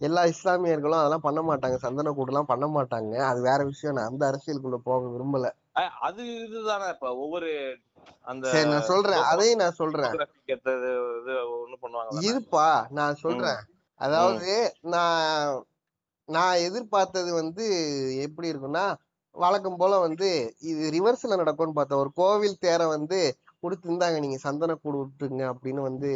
எல்லா இஸ்லாமியர்களும் அதெல்லாம் பண்ண மாட்டாங்க. சந்தன கூடலாம் பண்ண மாட்டாங்க. அது வேற விஷயம். நான் அந்த அரசியலுக்குள்ள போக விரும்பல. அது இதுதானே இப்ப. ஒவ்வொரு அந்த சரி நான் சொல்றேன். அதையும் நான் சொல்றேன்? இருப்பா. நான் சொல்றேன். அதாவது நான் நான் எதிர்பார்த்தது வந்து எப்படி இருக்கும்னா வழக்கம் போல வந்து இது ரிவர்ஸ்ல நடக்கும்னு பார்த்தேன். ஒரு கோவில் தேரை வந்து கொடுத்து இருந்தாங்க நீங்க சந்தன கூடு விட்டுருங்க அப்படின்னு வந்து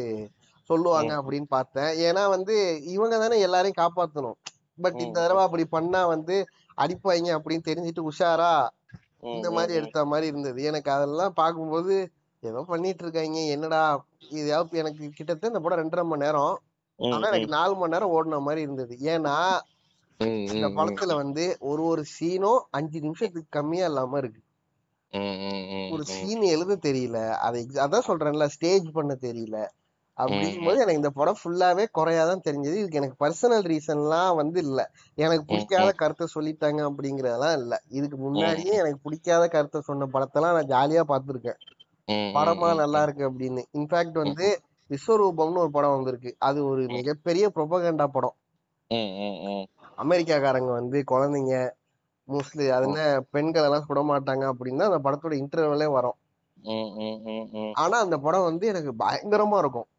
சொல்லுவாங்க. அப்படின்னு பார்த்தேன். ஏன்னா வந்து இவங்க தானே எல்லாரையும் காப்பாத்தணும். பட் இந்த. தடவை அப்படி பண்ணா வந்து அடிப்பாங்க அப்படின்னு தெரிஞ்சுட்டு உஷாரா இந்த மாதிரி. எடுத்த மாதிரி இருந்தது. எனக்கு அதெல்லாம் பார்க்கும்போது ஏதோ பண்ணிட்டு இருக்காங்க. என்னடா? இதாவது எனக்கு கிட்டத்தட்ட இந்த படம் ரெண்டரை மணி நேரம். ஆனா எனக்கு நாலு மணி நேரம் ஓடின மாதிரி இருந்தது. ஏன்னா இந்த படத்துல வந்து ஒரு ஒரு சீனும் அஞ்சு நிமிஷத்துக்கு கம்மியா இல்லாம இருக்கு. ஒரு. சீன் எழுத தெரியல. அதை அதான் சொல்றேன்ல ஸ்டேஜ் பண்ண தெரியல. ம், அப்படிங்கும்போது எனக்கு இந்த படம் ஃபுல்லாவே குறையாதான் தெரிஞ்சது. இதுக்கு எனக்கு பர்சனல் ரீசன்லாம் வந்து இல்ல. எனக்கு பிடிக்காத கருத்தை சொல்லிட்டாங்க அப்படிங்கறதெல்லாம் இல்ல. இதுக்கு முன்னாடியே எனக்கு பிடிக்காத கருத்தை சொன்ன படத்தெல்லாம் நான் ஜாலியா ம், படமா நல்லா இருக்கு அப்படின்னு. இன்ஃபேக்ட் வந்து விஸ்வரூபம்னு ஒரு படம் வந்திருக்கு. அது ஒரு மிகப்பெரிய ப்ரொபகண்டா படம். அமெரிக்காக்காரங்க வந்து குழந்தைங்க மோஸ்ட்லி அது என்ன பெண்கள் எல்லாம் சுட மாட்டாங்க அப்படின்னு அந்த படத்தோட இன்டர்வலே வரும். ஆனா அந்த படம் வந்து எனக்கு பயங்கரமா இருக்கும்.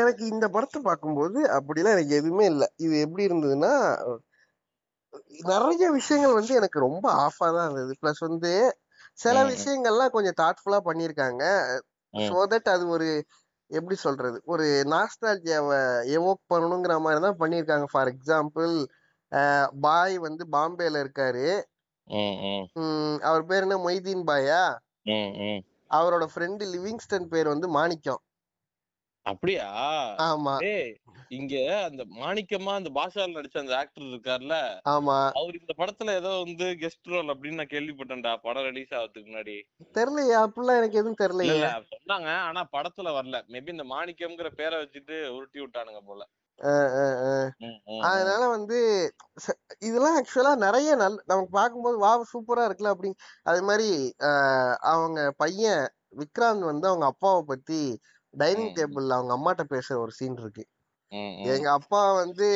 எனக்கு இந்த படத்தை பார்க்கும்போது அப்படிலாம் எனக்கு எதுவுமே இல்லை. இது எப்படி இருந்ததுன்னா நிறைய விஷயங்கள் வந்து எனக்கு ரொம்ப ஆஃபா தான் இருந்தது. பிளஸ் வந்து சில விஷயங்கள்லாம் கொஞ்சம் தாட்ஃபுல்லா பண்ணியிருக்காங்க. ஸோ தட் அது ஒரு எப்படி சொல்றது ஒரு நாஸ்டாலஜியாவை எவோக் பண்ணணுங்கிற மாதிரி தான் பண்ணியிருக்காங்க. ஃபார் எக்ஸாம்பிள் பாய் வந்து பாம்பேல இருக்காரு. அவர் பேர் என்ன? மொய்தீன் பாயா. அவரோட ஃப்ரெண்டு லிவிங்ஸ்டன் பேர் வந்து மாணிக்கம். அப்படியா? ஆமா. இங்க அந்த மாணிக்கமா அந்த பாஷால நடிச்ச அந்த ஆக்டர் இருக்கார்ல ஆமா. அவர் இந்த படத்துல ஏதோ வந்து கெஸ்ட் ரோல் அப்படின்னு நான் கேள்விப்பட்டேன்டா படம் ரிலீஸ் ஆகிறதுக்கு முன்னாடி. தெரியலையே அப்படிலாம் எனக்கு எதுவும் தெரியலையே. சொன்னாங்க ஆனா படத்துல வரல. மேபி இந்த மாணிக்கம்ங்கிற பேரை வச்சுட்டு உருட்டி விட்டானுங்க போல. அதனால வந்து இதெல்லாம் ஆக்சுவலா நிறைய நல் நமக்கு பார்க்கும்போது வா சூப்பரா இருக்குல்ல அப்படி அது மாதிரி ஆஹ் அவங்க பையன் விக்ராந்த் வந்து அவங்க அப்பாவை பத்தி டைனிங் டேபிள்ல அவங்க அம்மாட்ட பேசுற ஒரு சீன் இருக்கு. எங்க அப்பா வந்து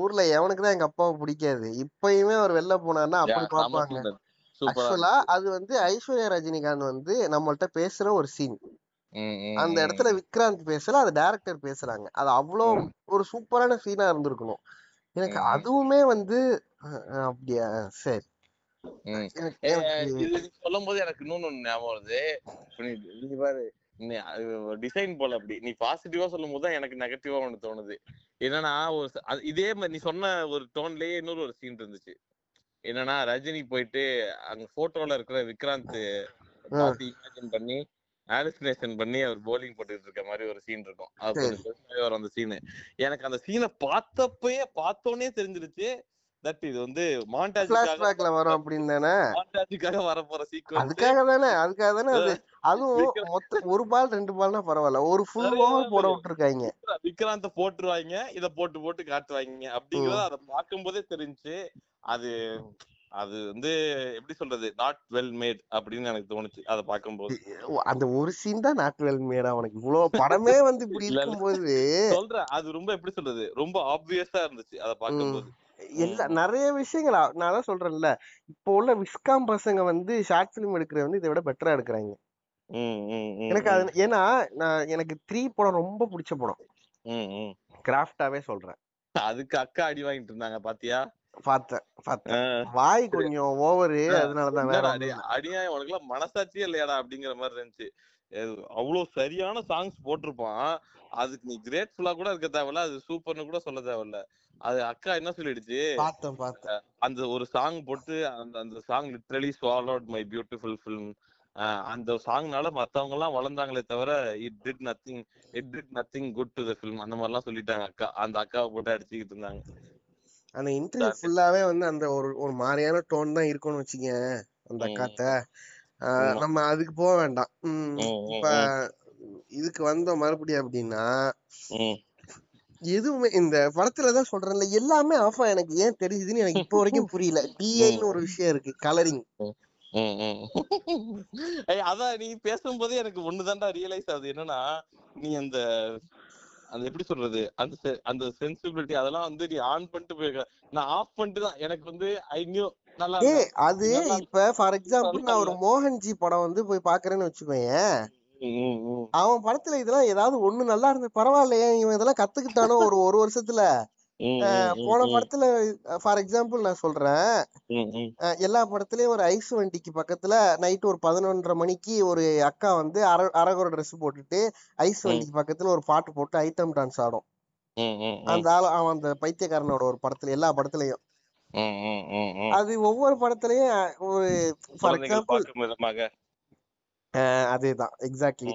ஊர்ல எவனுக்கு தான் எங்க அப்பாவை பிடிக்காது. இப்பயுமே அவர் வெளில போனாருன்னா அப்படி சூப்பரா ஆக்சுவலா அது வந்து ஐஸ்வர்யா ரஜினிகாந்த் வந்து நம்மள்ட்ட பேசுற ஒரு சீன். அந்த இடத்துல விக்ராந்த் பேசல அது டைரக்டர் பேசுறாங்க. அது அவ்வளோ ம், ஒரு சூப்பரான சீனா இருந்திருக்கணும். எனக்கு அதுவுமே வந்து அப்படியா சரி. சொல்லும் போது எனக்கு இன்னொன்னு ஞாபகம் வருது. நீ பாரு டிசைன் போல அப்படி. நீ பாசிட்டிவா சொல்லும் போது தான் எனக்கு நெகட்டிவா ஒண்ணு தோணுது. என்னன்னா ஒரு இதே மாதிரி நீ சொன்ன ஒரு டோன்லயே இன்னொரு ஒரு சீன் இருந்துச்சு. என்னன்னா ரஜினி போயிட்டு அங்க போட்டோல இருக்கிற விக்ராந்த் பார்த்து இமேஜின் பண்ணி ஹாலுசினேஷன் பண்ணி அவர் போலிங் போட்டுட்டு இருக்க மாதிரி ஒரு சீன் இருக்கும். அது வரும் அந்த சீனு எனக்கு அந்த சீனை பார்த்தப்பயே பார்த்தோன்னே தெரிஞ்சிருச்சு. தட் இது வந்து பிளாஷ்பேக்ல வரும் அப்படின்னு தானே? மாண்டாஜுக்காக வரப்போற சீக்வன்ஸ் அதுக்காக தானே அதுக்காக தானே அது. அதுவும் மொத்த ஒரு பால் ரெண்டு பால்னா பரவாயில்ல. ஒரு ஃபுல் ஓவர் போட விட்டுருக்காங்க. விக்ராந்த போட்டுருவாங்க இத போட்டு போட்டு காட்டுவாங்க. அப்படிங்கறத அதை பார்க்கும்போதே தெரிஞ்சுச்சு அது அது வந்து எப்படி சொல்றது? நாட் வெல் மேட் அப்படின்னு எனக்கு தோணுச்சு அதை பார்க்கும்போது. அந்த ஒரு சீன் தான் நாட்டு வேல்மேடா உனக்கு இவ்வளவு படமே வந்து இப்படி இருக்கும்போது. சொல்றேன் அது ரொம்ப எப்படி சொல்றது? ரொம்ப ஆப்வியஸா இருந்துச்சு அதை பார்க்கும்போது. எல்லா. நிறைய விஷயங்கள்? நான் தான் சொல்றேன்ல. இப்போ உள்ள விஸ்காம் பசங்க வந்து ஷார்ட் பிலிம் எடுக்கிறது வந்து இதை விட பெட்டரா எடுக்கிறாங்க. எனக்கு. அது ஏன்னா நான் எனக்கு த்ரீ படம் ரொம்ப பிடிச்ச படம். கிராஃப்டாவே சொல்றேன். அதுக்கு அக்கா அடி வாங்கிட்டு இருந்தாங்க பாத்தியா? பார்த்தேன் பார்த்தேன். வாய். கொஞ்சம் ஓவரு அதனாலதான் வேற இல்ல. அடியாயம் உனக்குலாம் மனசாட்சியே இல்லையாடா அப்படிங்கிற மாதிரி இருந்துச்சு. அவ்வளவு சரியான சாங்ஸ் போட்டிருப்பான். அதுக்கு நீ கிரேட்ஃபுல்லா கூட இருக்க தேவையில்ல அது சூப்பர்னு கூட சொல்ல தேவையில்ல. அது அக்கா என்ன சொல்லிடுச்சு? அந்த ஒரு சாங் போட்டு அந்த அந்த song literally swallowed my beautiful film அந்த சாங்னால மத்தவங்க எல்லாம் வளர்ந்தாங்களே தவிர it did nothing it did nothing good to the film அந்த மாதிரிலாம் சொல்லிட்டாங்க அக்கா. அந்த அக்காவை போட்டு அடிச்சுக்கிட்டு இருந்தாங்க. அந்த இன்டர்வியூ ஃபுல்லாவே வந்து அந்த ஒரு ஒரு மாதிரியான டோன் தான் இருக்கும்னு வச்சுக்க அந்த அக்காத்த. நம்ம அதுக்கு போக வேண்டாம். இப்ப இதுக்கு வந்தோம் மறுபடியும் அப்படின்னா. எதுவுமே இந்த படத்துலதான் சொல்றேன்ல எல்லாமே ஆஃபா எனக்கு ஏன் தெரியுதுன்னு எனக்கு இப்போ வரைக்கும் புரியல. டிஐன்னு ஒரு விஷயம் இருக்கு கலரிங் அதான் நீ பேசும்போதே எனக்கு ஒண்ணுதான்டா ரியலைஸ் ஆகுது. என்னன்னா நீ அந்த அந்த எப்படி சொல்றது? அந்த அந்த சென்சிபிலிட்டி அதெல்லாம் வந்து நீ ஆன் பண்ணிட்டு போயிருக்க நான் ஆஃப் பண்ணிட்டு தான். எனக்கு வந்து ஐ நியூ நல்லா அது இப்ப ஃபார் எக்ஸாம்பிள் நான் ஒரு மோகன்ஜி படம் வந்து போய் பாக்குறேன்னு வச்சுக்கோயேன். அவன் படத்துல இதெல்லாம் ஏதாவது ஒண்ணு நல்லா இருந்து பரவாயில்லையே இவன் இதெல்லாம் கத்துக்கிட்டானோ ஒரு ஒரு வருஷத்துல. போன படத்துல ஃபார் எக்ஸாம்பிள் நான் சொல்றேன். எல்லா படத்துலயும் ஒரு ஐஸ் வண்டிக்கு பக்கத்துல நைட் ஒரு பதினொன்றரை மணிக்கு ஒரு அக்கா வந்து அரை அரைகுறை ட்ரெஸ் போட்டுட்டு ஐஸ் வண்டிக்கு பக்கத்துல ஒரு பாட்டு போட்டு ஐட்டம் டான்ஸ் ஆடும். அந்த ஆள் அவன் அந்த பைத்தியக்காரனோட ஒரு படத்துல எல்லா படத்துலயும். அது ஒவ்வொரு படத்துலயும் ஒரு ஃபார் எக்ஸாம்பிள் அதேதான் எக்ஸாக்ட்லி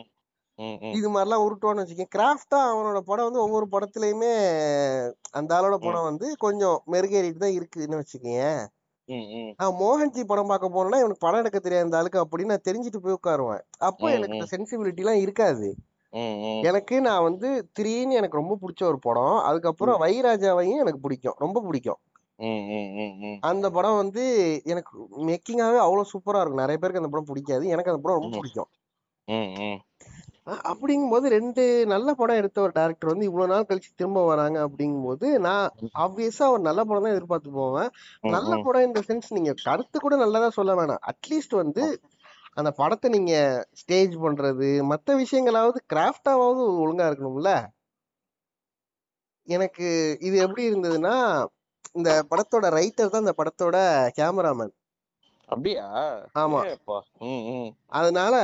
இது மாதிரிலாம் உருட்டுவான்னு வச்சுக்கேன் கிராஃப்டா அவனோட படம் வந்து ஒவ்வொரு படத்துலயுமே அந்த ஆளோட படம் வந்து கொஞ்சம் மெருகேறிட்டு தான் இருக்குன்னு ம், நான் மோகன்ஜி படம் பார்க்க போனேன்னா இவனுக்கு படம் எடுக்க தெரியாத இந்த ஆளுக்கு அப்படின்னு நான் தெரிஞ்சுட்டு போய் உட்காருவேன். அப்போ எனக்கு சென்சிபிலிட்டி எல்லாம் இருக்காது. எனக்கு நான் வந்து த்ரீன்னு எனக்கு ரொம்ப பிடிச்ச ஒரு படம். அதுக்கப்புறம் வைராஜாவையும் எனக்கு பிடிக்கும். ரொம்ப பிடிக்கும். அந்த படம் வந்து எனக்கு மேக்கிங்காவே அவ்வளவு சூப்பரா இருக்கும். நிறைய பேருக்கு அந்த படம் பிடிக்காது. எனக்கு அந்த படம் ரொம்ப பிடிக்கும். அப்படிங்கும்போது ரெண்டு நல்ல படம் எடுத்த ஒரு டேரக்டர் வந்து இவ்வளவு நாள் கழிச்சு திரும்ப வராங்க அப்படிங்கும்போது நான் ஆப்வியஸா ஒரு நல்ல படம் தான் எதிர்பார்த்து போவேன். நல்ல. படம் இந்த சென்ஸ் நீங்க கருத்து கூட நல்லதா சொல்ல வேணாம். அட்லீஸ்ட் வந்து அந்த படத்தை நீங்க ஸ்டேஜ் பண்றது மத்த விஷயங்களாவது கிராஃப்டாவது ஒழுங்கா இருக்கணும்ல? எனக்கு இது எப்படி இருந்ததுன்னா இந்த படத்தோட ரைட்டர் தான் இந்த படத்தோட கேமராமேன் அப்படியா? ஆமா. அதனால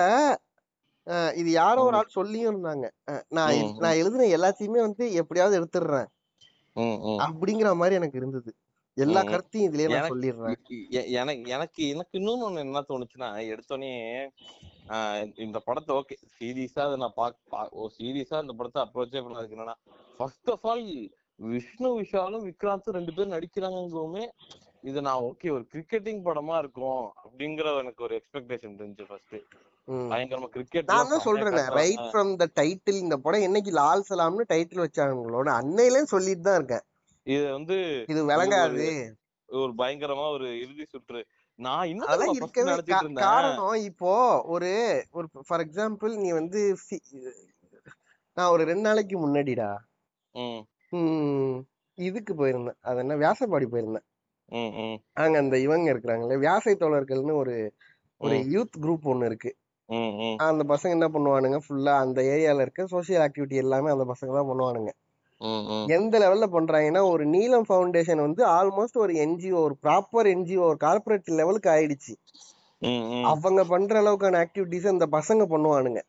இது யாரோ ஒரு ஆள் சொல்லியும் இருந்தாங்க. நான் நான் எழுதின எல்லாத்தையுமே வந்து எப்படியாவது எடுத்துடுறேன். அப்படிங்கிற மாதிரி எனக்கு இருந்தது. எல்லா. கருத்தையும் இதுலயே நான் சொல்லிடுறேன். எனக்கு எனக்கு எனக்கு இன்னொன்னு ஒண்ணு என்ன தோணுச்சுன்னா எடுத்தோடனே இந்த படத்தை ஓகே சீரியஸா அதை நான் பாக் பா- ஓ சீரியஸா இந்த படத்தை அப்ரோச்சே பண்ணதுக்கு என்னன்னா ஃபர்ஸ்ட் ஆஃப் ஆல் விஷ்ணு விஷாலும் விக்ராந்தும் ரெண்டு பேரும் நடிக்கிறாங்கவுமே இது நான் ஓகே ஒரு கிரிக்கெட்டிங் படமா இருக்கும் அப்படிங்கிற எனக்கு ஒரு எக்ஸ்பெக்டேஷன் இருந்துச்சு ஃபர்ஸ்ட். பயங்கரமா கிரிக்கெட் நான் தான் சொல்றேனே ரைட் ஃப்ரம் த டைட்டில் இந்த படம் என்னைக்கு லால் சலாம்னு டைட்டில் வச்சாங்களோட அன்னையிலே சொல்லிட்டு தான் இருக்கேன். இது வந்து இது விளங்காது. ஒரு பயங்கரமா ஒரு இறுதி சுற்று. நான் இன்னும் காரணம் இப்போ ஒரு ஒரு ஃபார் எக்ஸாம்பிள் நீ வந்து நான் ஒரு ரெண்டு நாளைக்கு முன்னாடிடா. இதுக்கு போயிருந்தேன். அது என்ன வியாசப்பாடி போயிருந்தேன். அங்க அந்த இவங்க இருக்கிறாங்களே வியாசை தோழர்கள்னு ஒரு ஒரு யூத் குரூப் ஒன்னு இருக்கு. அந்த பசங்க என்ன பண்ணுவானுங்க? ஃபுல்லா அந்த ஏரியால இருக்க சோசியல் ஆக்டிவிட்டி எல்லாமே அந்த பசங்க தான் பண்ணுவானுங்க. எந்த லெவல்ல பண்றாங்கன்னா ஒரு நீலம் ஃபவுண்டேஷன் வந்து ஆல்மோஸ்ட் ஒரு என்ஜிஓ ஒரு ப்ராப்பர் என்ஜிஓ ஒரு கார்ப்பரேட் லெவலுக்கு ஆயிடுச்சு. அவங்க பண்ற அளவுக்கான ஆக்டிவிட்டிஸ் அந்த பசங்க பண்ணுவானுங்க.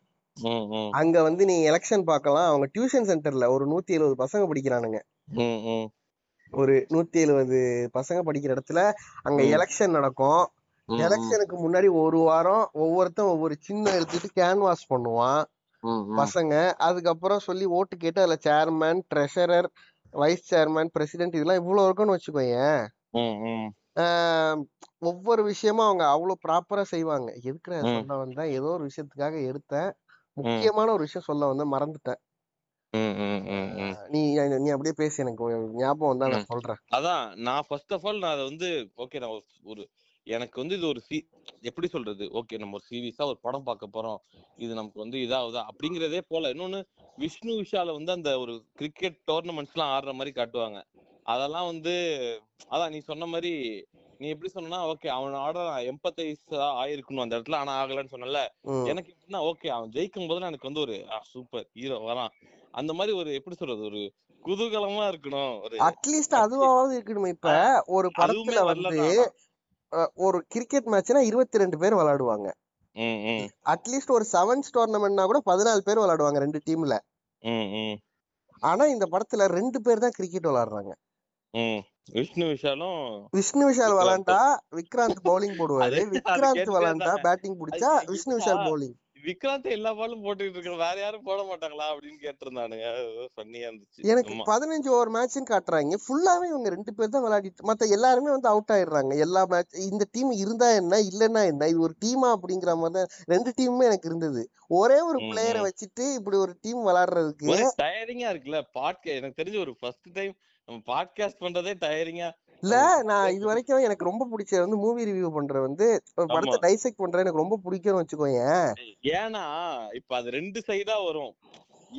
அங்க வந்து நீ எலெக்ஷன் பார்க்கலாம். அவங்க டியூஷன் சென்டர்ல ஒரு நூத்தி எழுபது பசங்க படிக்கிறானுங்க. ஒரு நூத்தி எழுபது பசங்க படிக்கிற இடத்துல அங்க. எலெக்ஷன் நடக்கும். எலெக்ஷனுக்கு முன்னாடி ஒரு வாரம் ஒவ்வொருத்தன் ஒவ்வொரு சின்ன எடுத்துட்டு கேன்வாஸ் பண்ணுவான். பசங்க. அதுக்கப்புறம் சொல்லி ஓட்டு கேட்டு அதுல chairman treasurer vice chairman president இதெல்லாம் இவ்வளவு இருக்குன்னு வச்சுக்கோயேன். ஒவ்வொரு விஷயமும் அவங்க அவ்வளவு ப்ராப்பரா செய்வாங்க. எதுக்கு நான் ம். சொல்ல வந்தேன்? ஏதோ ஒரு விஷயத்துக்காக எடுத்தேன். முக்கியமான ஒரு விஷயம் சொல்ல வந்தேன். மறந்துட்டேன். நீ நீ அப்படியே பேசி எனக்கு. ஞாபகம் வந்தா நான் சொல்றேன். அதான் நான் ஃபர்ஸ்ட் ஆஃப் ஆல் நான் அதை வந்து ஓகே நான் ஒரு எனக்கு வந்து இது ஒரு சி எப்படி சொல்றது? ஓகே நம்ம ஒரு சீரியஸா ஒரு படம் பார்க்க போறோம். இது நமக்கு வந்து இதாகுதா? அப்படிங்கறதே போல. இன்னொன்னு விஷ்ணு விஷால வந்து அந்த ஒரு கிரிக்கெட் டோர்னமெண்ட்ஸ் எல்லாம் ஆடுற மாதிரி காட்டுவாங்க. அதெல்லாம் வந்து அதான் நீ சொன்ன மாதிரி நீ எப்படி சொன்னா ஓகே அவன் ஆட எம்பத்தைஸ் ஆயிருக்கணும் அந்த இடத்துல. ஆனா ஆகலன்னு சொன்னல. எனக்கு எப்படின்னா ஓகே அவன் ஜெயிக்கும் போதெல்லாம் எனக்கு வந்து ஒரு சூப்பர் ஹீரோ வரான். அந்த மாதிரி ஒரு எப்படி சொல்றது? ஒரு குதூகலமா இருக்கணும். ஒரு அட்லீஸ்ட் அதுவாவது இருக்கணும். இப்ப ஒரு படத்துல வந்து ஒரு கிரிக்கெட் மேட்ச்னா இருபத்தி ரெண்டு பேர் விளையாடுவாங்க. அட்லீஸ்ட் ஒரு செவன்ஸ் டோர்னமெண்ட்னா கூட பதினாலு பேர் விளையாடுவாங்க ரெண்டு டீம்ல ஆனா இந்த படத்துல ரெண்டு பேர் தான் கிரிக்கெட் விளையாடுறாங்க. விஷ்ணு விஷாலும் விஷ்ணு விஷால். விளையாண்டா விக்ராந்த் பவுலிங் போடுவாரு. விக்ராந்த் இருந்தாங்க. பேட்டிங் பிடிச்சா விஷ்ணு விஷால் பவுலிங் விக்ராந்த் எல்லா பாலும் போட்டுக்கிட்டு இருக்க வேற யாரும் போட மாட்டாங்களா அப்படின்னு கேட்டிருந்தானுங்க. ஃபன்னியா இருந்துச்சு. எனக்கு. பதினஞ்சு ஓவர் மேட்ச்னு காட்டுறாங்க. ஃபுல்லாவே இவங்க ரெண்டு பேர் தான் விளையாடிட்டு மத்த எல்லாருமே வந்து அவுட் ஆயிடுறாங்க. எல்லா மேட்ச் இந்த டீம் இருந்தா என்ன இல்லன்னா என்ன? இது ஒரு டீமா அப்படிங்கிற மாதிரி தான் ரெண்டு டீமுமே எனக்கு இருந்தது. ஒரே ஒரு பிளேயரை. வச்சுட்டு இப்படி ஒரு டீம் விளையாடுறதுக்கு டயரிங்கா இருக்குல்ல பாட்கா எனக்கு தெரிஞ்சு ஒரு ஃபர்ஸ்ட் டைம் நம்ம பாட்காஸ்ட் பண்றதே டயரிங்கா இல்ல நான் இது வரைக்கும் எனக்கு ரொம்ப பிடிச்சது வந்து மூவி ரிவ்யூ பண்ற வந்து படத்தை. டைசெக்ட் பண்ற எனக்கு ரொம்ப பிடிக்கும்னு வச்சுக்கோயேன். ஏன்னா இப்ப அது ரெண்டு சைடா வரும்.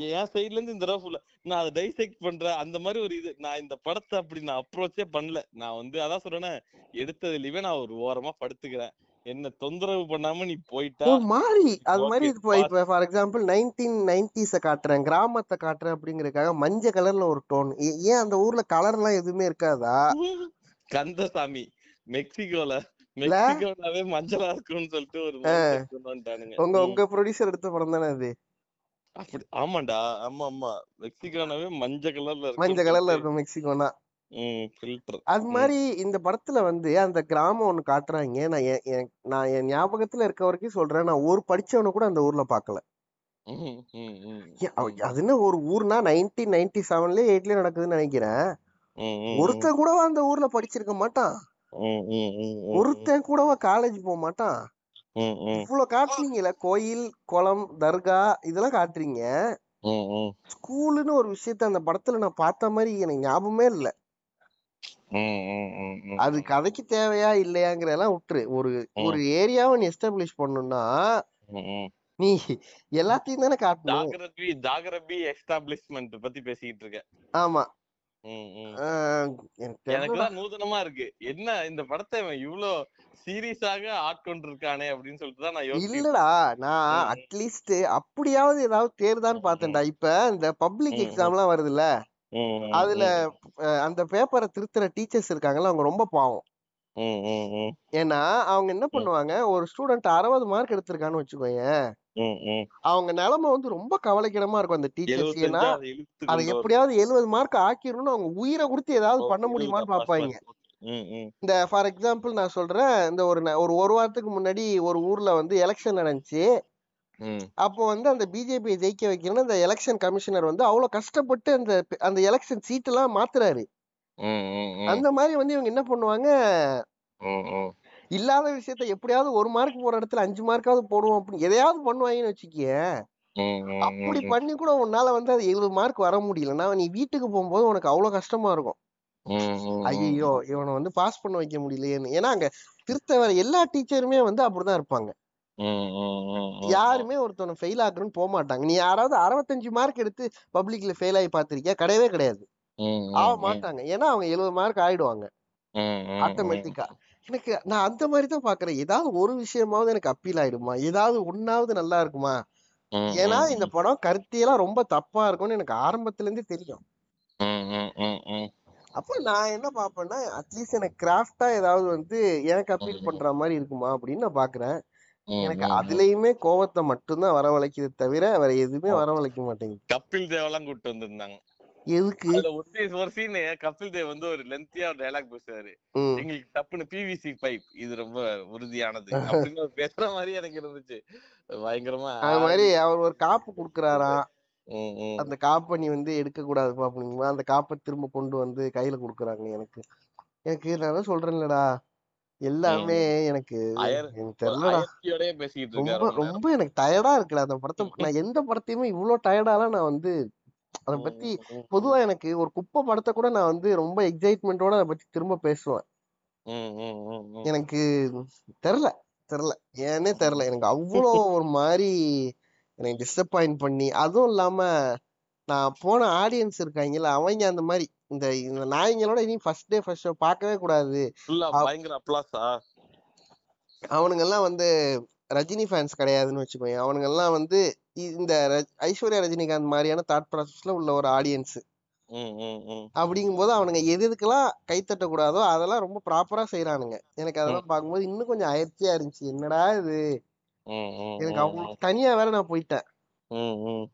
என் சைடுல இருந்து இந்த தடவை ஆ நான் அதை டைசெக்ட் பண்றேன் அந்த மாதிரி ஒரு இது நான் இந்த படத்தை அப்படி நான் அப்ரோச்சே பண்ணல. நான் வந்து அதான் சொல்றேனே எடுத்ததுலயுமே நான் ஒரு ஓரமா படுத்துக்கிறேன். என்ன தொந்தரவு பண்ணாம நீ போயிட்டா மாதிரி அது மாதிரி இப்போ இப்போ ஃபார் எக்ஸாம்பிள் நைன்டீன் நைன்டிஸ காட்டுறேன். கிராமத்தை காட்டுறேன் அப்படிங்கறதுக்காக மஞ்சள் கலர்ல ஒரு டோன் ஏன் அந்த ஊர்ல கலர் எல்லாம் எதுவுமே இருக்காதா? கந்தசாமி. மெக்சிகோல. இல்ல? மெக்சிகோனாவே மஞ்சளா இருக்கும்னு சொல்லிட்டு ஒரு. உங்க. உங்க ப்ரொடியூசர் எடுத்த படம் தானே அது? அப்படி ஆமாண்டா. ஆமா ஆமா. மெக்சிகோனாவே மஞ்சள் கலர்ல இருக்கு மஞ்சள் கலர்ல இருக்கும் மெக்சிகோனா. அது மாதிரி இந்த படத்துல வந்து அந்த கிராமம் ஒண்ணு காட்டுறாங்க நான் என் நான் என் ஞாபகத்துல இருக்க வரைக்கும் சொல்றேன். நான் ஒரு படிச்சவனை கூட அந்த ஊர்ல பாக்கல. அது என்ன ஒரு ஊர்னா நைன்டீன் நைன்டி செவன்லயே எயிட்லயே நடக்குதுன்னு நினைக்கிறேன். ஒருத்தன் கூடவா அந்த ஊர்ல படிச்சிருக்க மாட்டான்? ஒருத்தன் கூடவா காலேஜ் போக மாட்டான்? இவ்வளவு காட்டுறீங்கல்ல கோயில் குளம் தர்கா இதெல்லாம் காட்டுறீங்க. ஸ்கூலுன்னு ஒரு விஷயத்த அந்த படத்துல நான் பார்த்த மாதிரி எனக்கு ஞாபகமே இல்ல. அது கதைக்கு தேவையா இல்லையாங்கிறதெல்லாம் விட்டுரு ஒரு ஒரு ஏரியாவை நீ எஸ்டாப்ளிஷ் ம் நீ எல்லாத்தையும் தானே காட்டணும். ஜாகிரபி ஜாகிரபி எஸ்டாப்ளிஷ்மெண்ட் பத்தி பேசிக்கிட்டு இருக்கேன். ஆமா. ம் ம். ஆஹ் எனக்கு எனக்கு தெரியலடா. தான் நூதனமா இருக்கு. என்ன இந்த படத்தை இவன் இவ்ளோ சீரியஸாக ஆட்கொண்டிருக்கானே அப்படின்னு சொல்லிட்டு தான் நான் இல்லடா நான். அட்லீஸ்ட் அப்படியாவது ஏதாவது தேர்தான்னு பார்த்தேன்டா. இப்ப இந்த பப்ளிக் எக்ஸாம் எல்லாம் வருதுல்ல? அதுல அந்த பேப்பரை திருத்துற டீச்சர்ஸ் இருக்காங்கல்ல அவங்க ரொம்ப பாவம். ஏன்னா அவங்க என்ன பண்ணுவாங்க ஒரு ஸ்டூடெண்ட் அறுபது மார்க் எடுத்திருக்கான்னு வச்சுக்கோங்க. அவங்க நிலைமை வந்து ரொம்ப கவலைக்கிடமா இருக்கும் அந்த டீச்சர்ஸ். ஏன்னா அதை. எப்படியாவது எழுபது மார்க் ஆக்கிரணும்னு அவங்க உயிரை கொடுத்து ஏதாவது பண்ண முடியுமான்னு பாப்பாங்க இந்த ஃபார் எக்ஸாம்பிள் நான் சொல்றேன் இந்த ஒரு ஒரு ஒரு வாரத்துக்கு முன்னாடி ஒரு ஊர்ல வந்து எலெக்ஷன் நடந்துச்சு. அப்போ வந்து அந்த பிஜேபியை ஜெயிக்க வைக்கணும்னு அந்த எலெக்ஷன் கமிஷனர் வந்து அவ்வளவு கஷ்டப்பட்டு அந்த அந்த எலெக்ஷன் சீட் எல்லாம் மாத்துறாரு. அந்த மாதிரி வந்து இவங்க என்ன பண்ணுவாங்க. இல்லாத விஷயத்த எப்படியாவது ஒரு மார்க் போற இடத்துல அஞ்சு மார்க்காவது போடுவோம் அப்படின்னு எதையாவது பண்ணுவாங்கன்னு வச்சுக்கிய அப்படி பண்ணி கூட உன்னால வந்து அது எழுபது மார்க் வர முடியலன்னா நீ வீட்டுக்கு போகும்போது உனக்கு அவ்வளவு கஷ்டமா இருக்கும். ஐயோ இவனை வந்து பாஸ் பண்ண வைக்க முடியலையேன்னு. ஏன்னா அங்க திருத்த வர எல்லா டீச்சருமே வந்து அப்படிதான் இருப்பாங்க. யாருமே ஒருத்தவனை ஃபெயில் ஆகுறன்னு போக மாட்டாங்க. நீ யாராவது அறுபத்தஞ்சு மார்க் எடுத்து பப்ளிக்ல ஃபெயில் ஆகி பாத்திருக்கியா கிடையவே கிடையாது. ஆக. மாட்டாங்க. ஏன்னா அவங்க எழுபது மார்க் ஆயிடுவாங்க. ஆட்டோமேட்டிக்கா எனக்கு நான் அந்த மாதிரி தான் பாக்குறேன் ஏதாவது ஒரு விஷயமாவது எனக்கு அப்பீல் ஆயிடுமா? ஏதாவது ஒன்னாவது நல்லா இருக்குமா? ஏன்னா இந்த படம் கருத்தியெல்லாம் ரொம்ப தப்பா இருக்கும்னு எனக்கு ஆரம்பத்துல இருந்தே தெரியும். அப்ப நான் என்ன பாப்பேன்னா அட்லீஸ்ட் எனக்கு கிராஃப்டா ஏதாவது வந்து எனக்கு அப்பீல் பண்ற மாதிரி இருக்குமா அப்படின்னு நான் பாக்குறேன் எனக்கு. அதுலயுமே கோவத்தை மட்டும்தான் வரவழைக்குது தவிர வேற எதுவுமே வரவழைக்க மாட்டேங்குது. கபில் தேவெல்லாம் கூட்டு வந்திருந்தாங்க. எதுக்கு? ஒரு சீன் கபில் தேவ் வந்து ஒரு லென்த்தியா ஒரு டைலாக் பேசுறாரு ம். எங்களுக்கு டப்புன்னு பிவிசி பைப் இது ரொம்ப உறுதியானது அப்படின்னு பேசுற மாதிரி எனக்கு இருந்துச்சு. பயங்கரமா அது மாதிரி அவர் ஒரு காப்பு குடுக்குறாராம். அந்த காப்பை நீ வந்து எடுக்க கூடாதுப்பா அப்படிங்கும்போது அந்த காப்பை திரும்ப கொண்டு வந்து கையில குடுக்குறாங்க எனக்கு. எனக்கு நான் சொல்றேன்லடா. எல்லாமே எனக்கு ரொம்ப ரொம்ப எனக்கு டயர்டா இருக்குடா அந்த படத்தை. நான் எந்த படத்தையுமே இவ்வளவு டயர்டாலாம் நான் வந்து அதை. பத்தி பொதுவா எனக்கு ஒரு குப்பை படத்தை கூட நான் வந்து ரொம்ப எக்ஸைட்மெண்டோட அதை பத்தி திரும்ப பேசுவேன். எனக்கு தெரில தெரில. ஏன்னே தெரில. எனக்கு அவ்வளோ ஒரு மாதிரி எனக்கு டிசப்பாயிண்ட் பண்ணி அதுவும் இல்லாம நான் போன ஆடியன்ஸ் இருக்காங்கல்ல அவங்க அந்த மாதிரி. இந்த இந்த நாய்ங்களோட இனி ஃபர்ஸ்ட் டே ஃபர்ஸ்ட் ஷோ பார்க்கவே கூடாது. பயங்கர அப்ளாஸா அவனுங்க எல்லாம் வந்து ரஜினி ஃபேன்ஸ் கிடையாதுன்னு வச்சுக்கோங்க அவனுங்க எல்லாம் வந்து இந்த ஐஸ்வர்யா ரஜினிகாந்த் மாதிரியான தாட் ப்ராசஸ்ல உள்ள ஒரு ஆடியன்ஸ் ம், ம், ம். அப்படிங்கும்போது அவனுங்க எது எதுக்கெல்லாம் கை தட்டக்கூடாதோ அதெல்லாம் ரொம்ப ப்ராப்பரா செய்யறானுங்க எனக்கு அதெல்லாம் பார்க்கும்போது இன்னும் கொஞ்சம் அயற்சியா இருந்துச்சு. என்னடா இது? எனக்கு அவங்க தனியா வேற நான் போயிட்டேன்.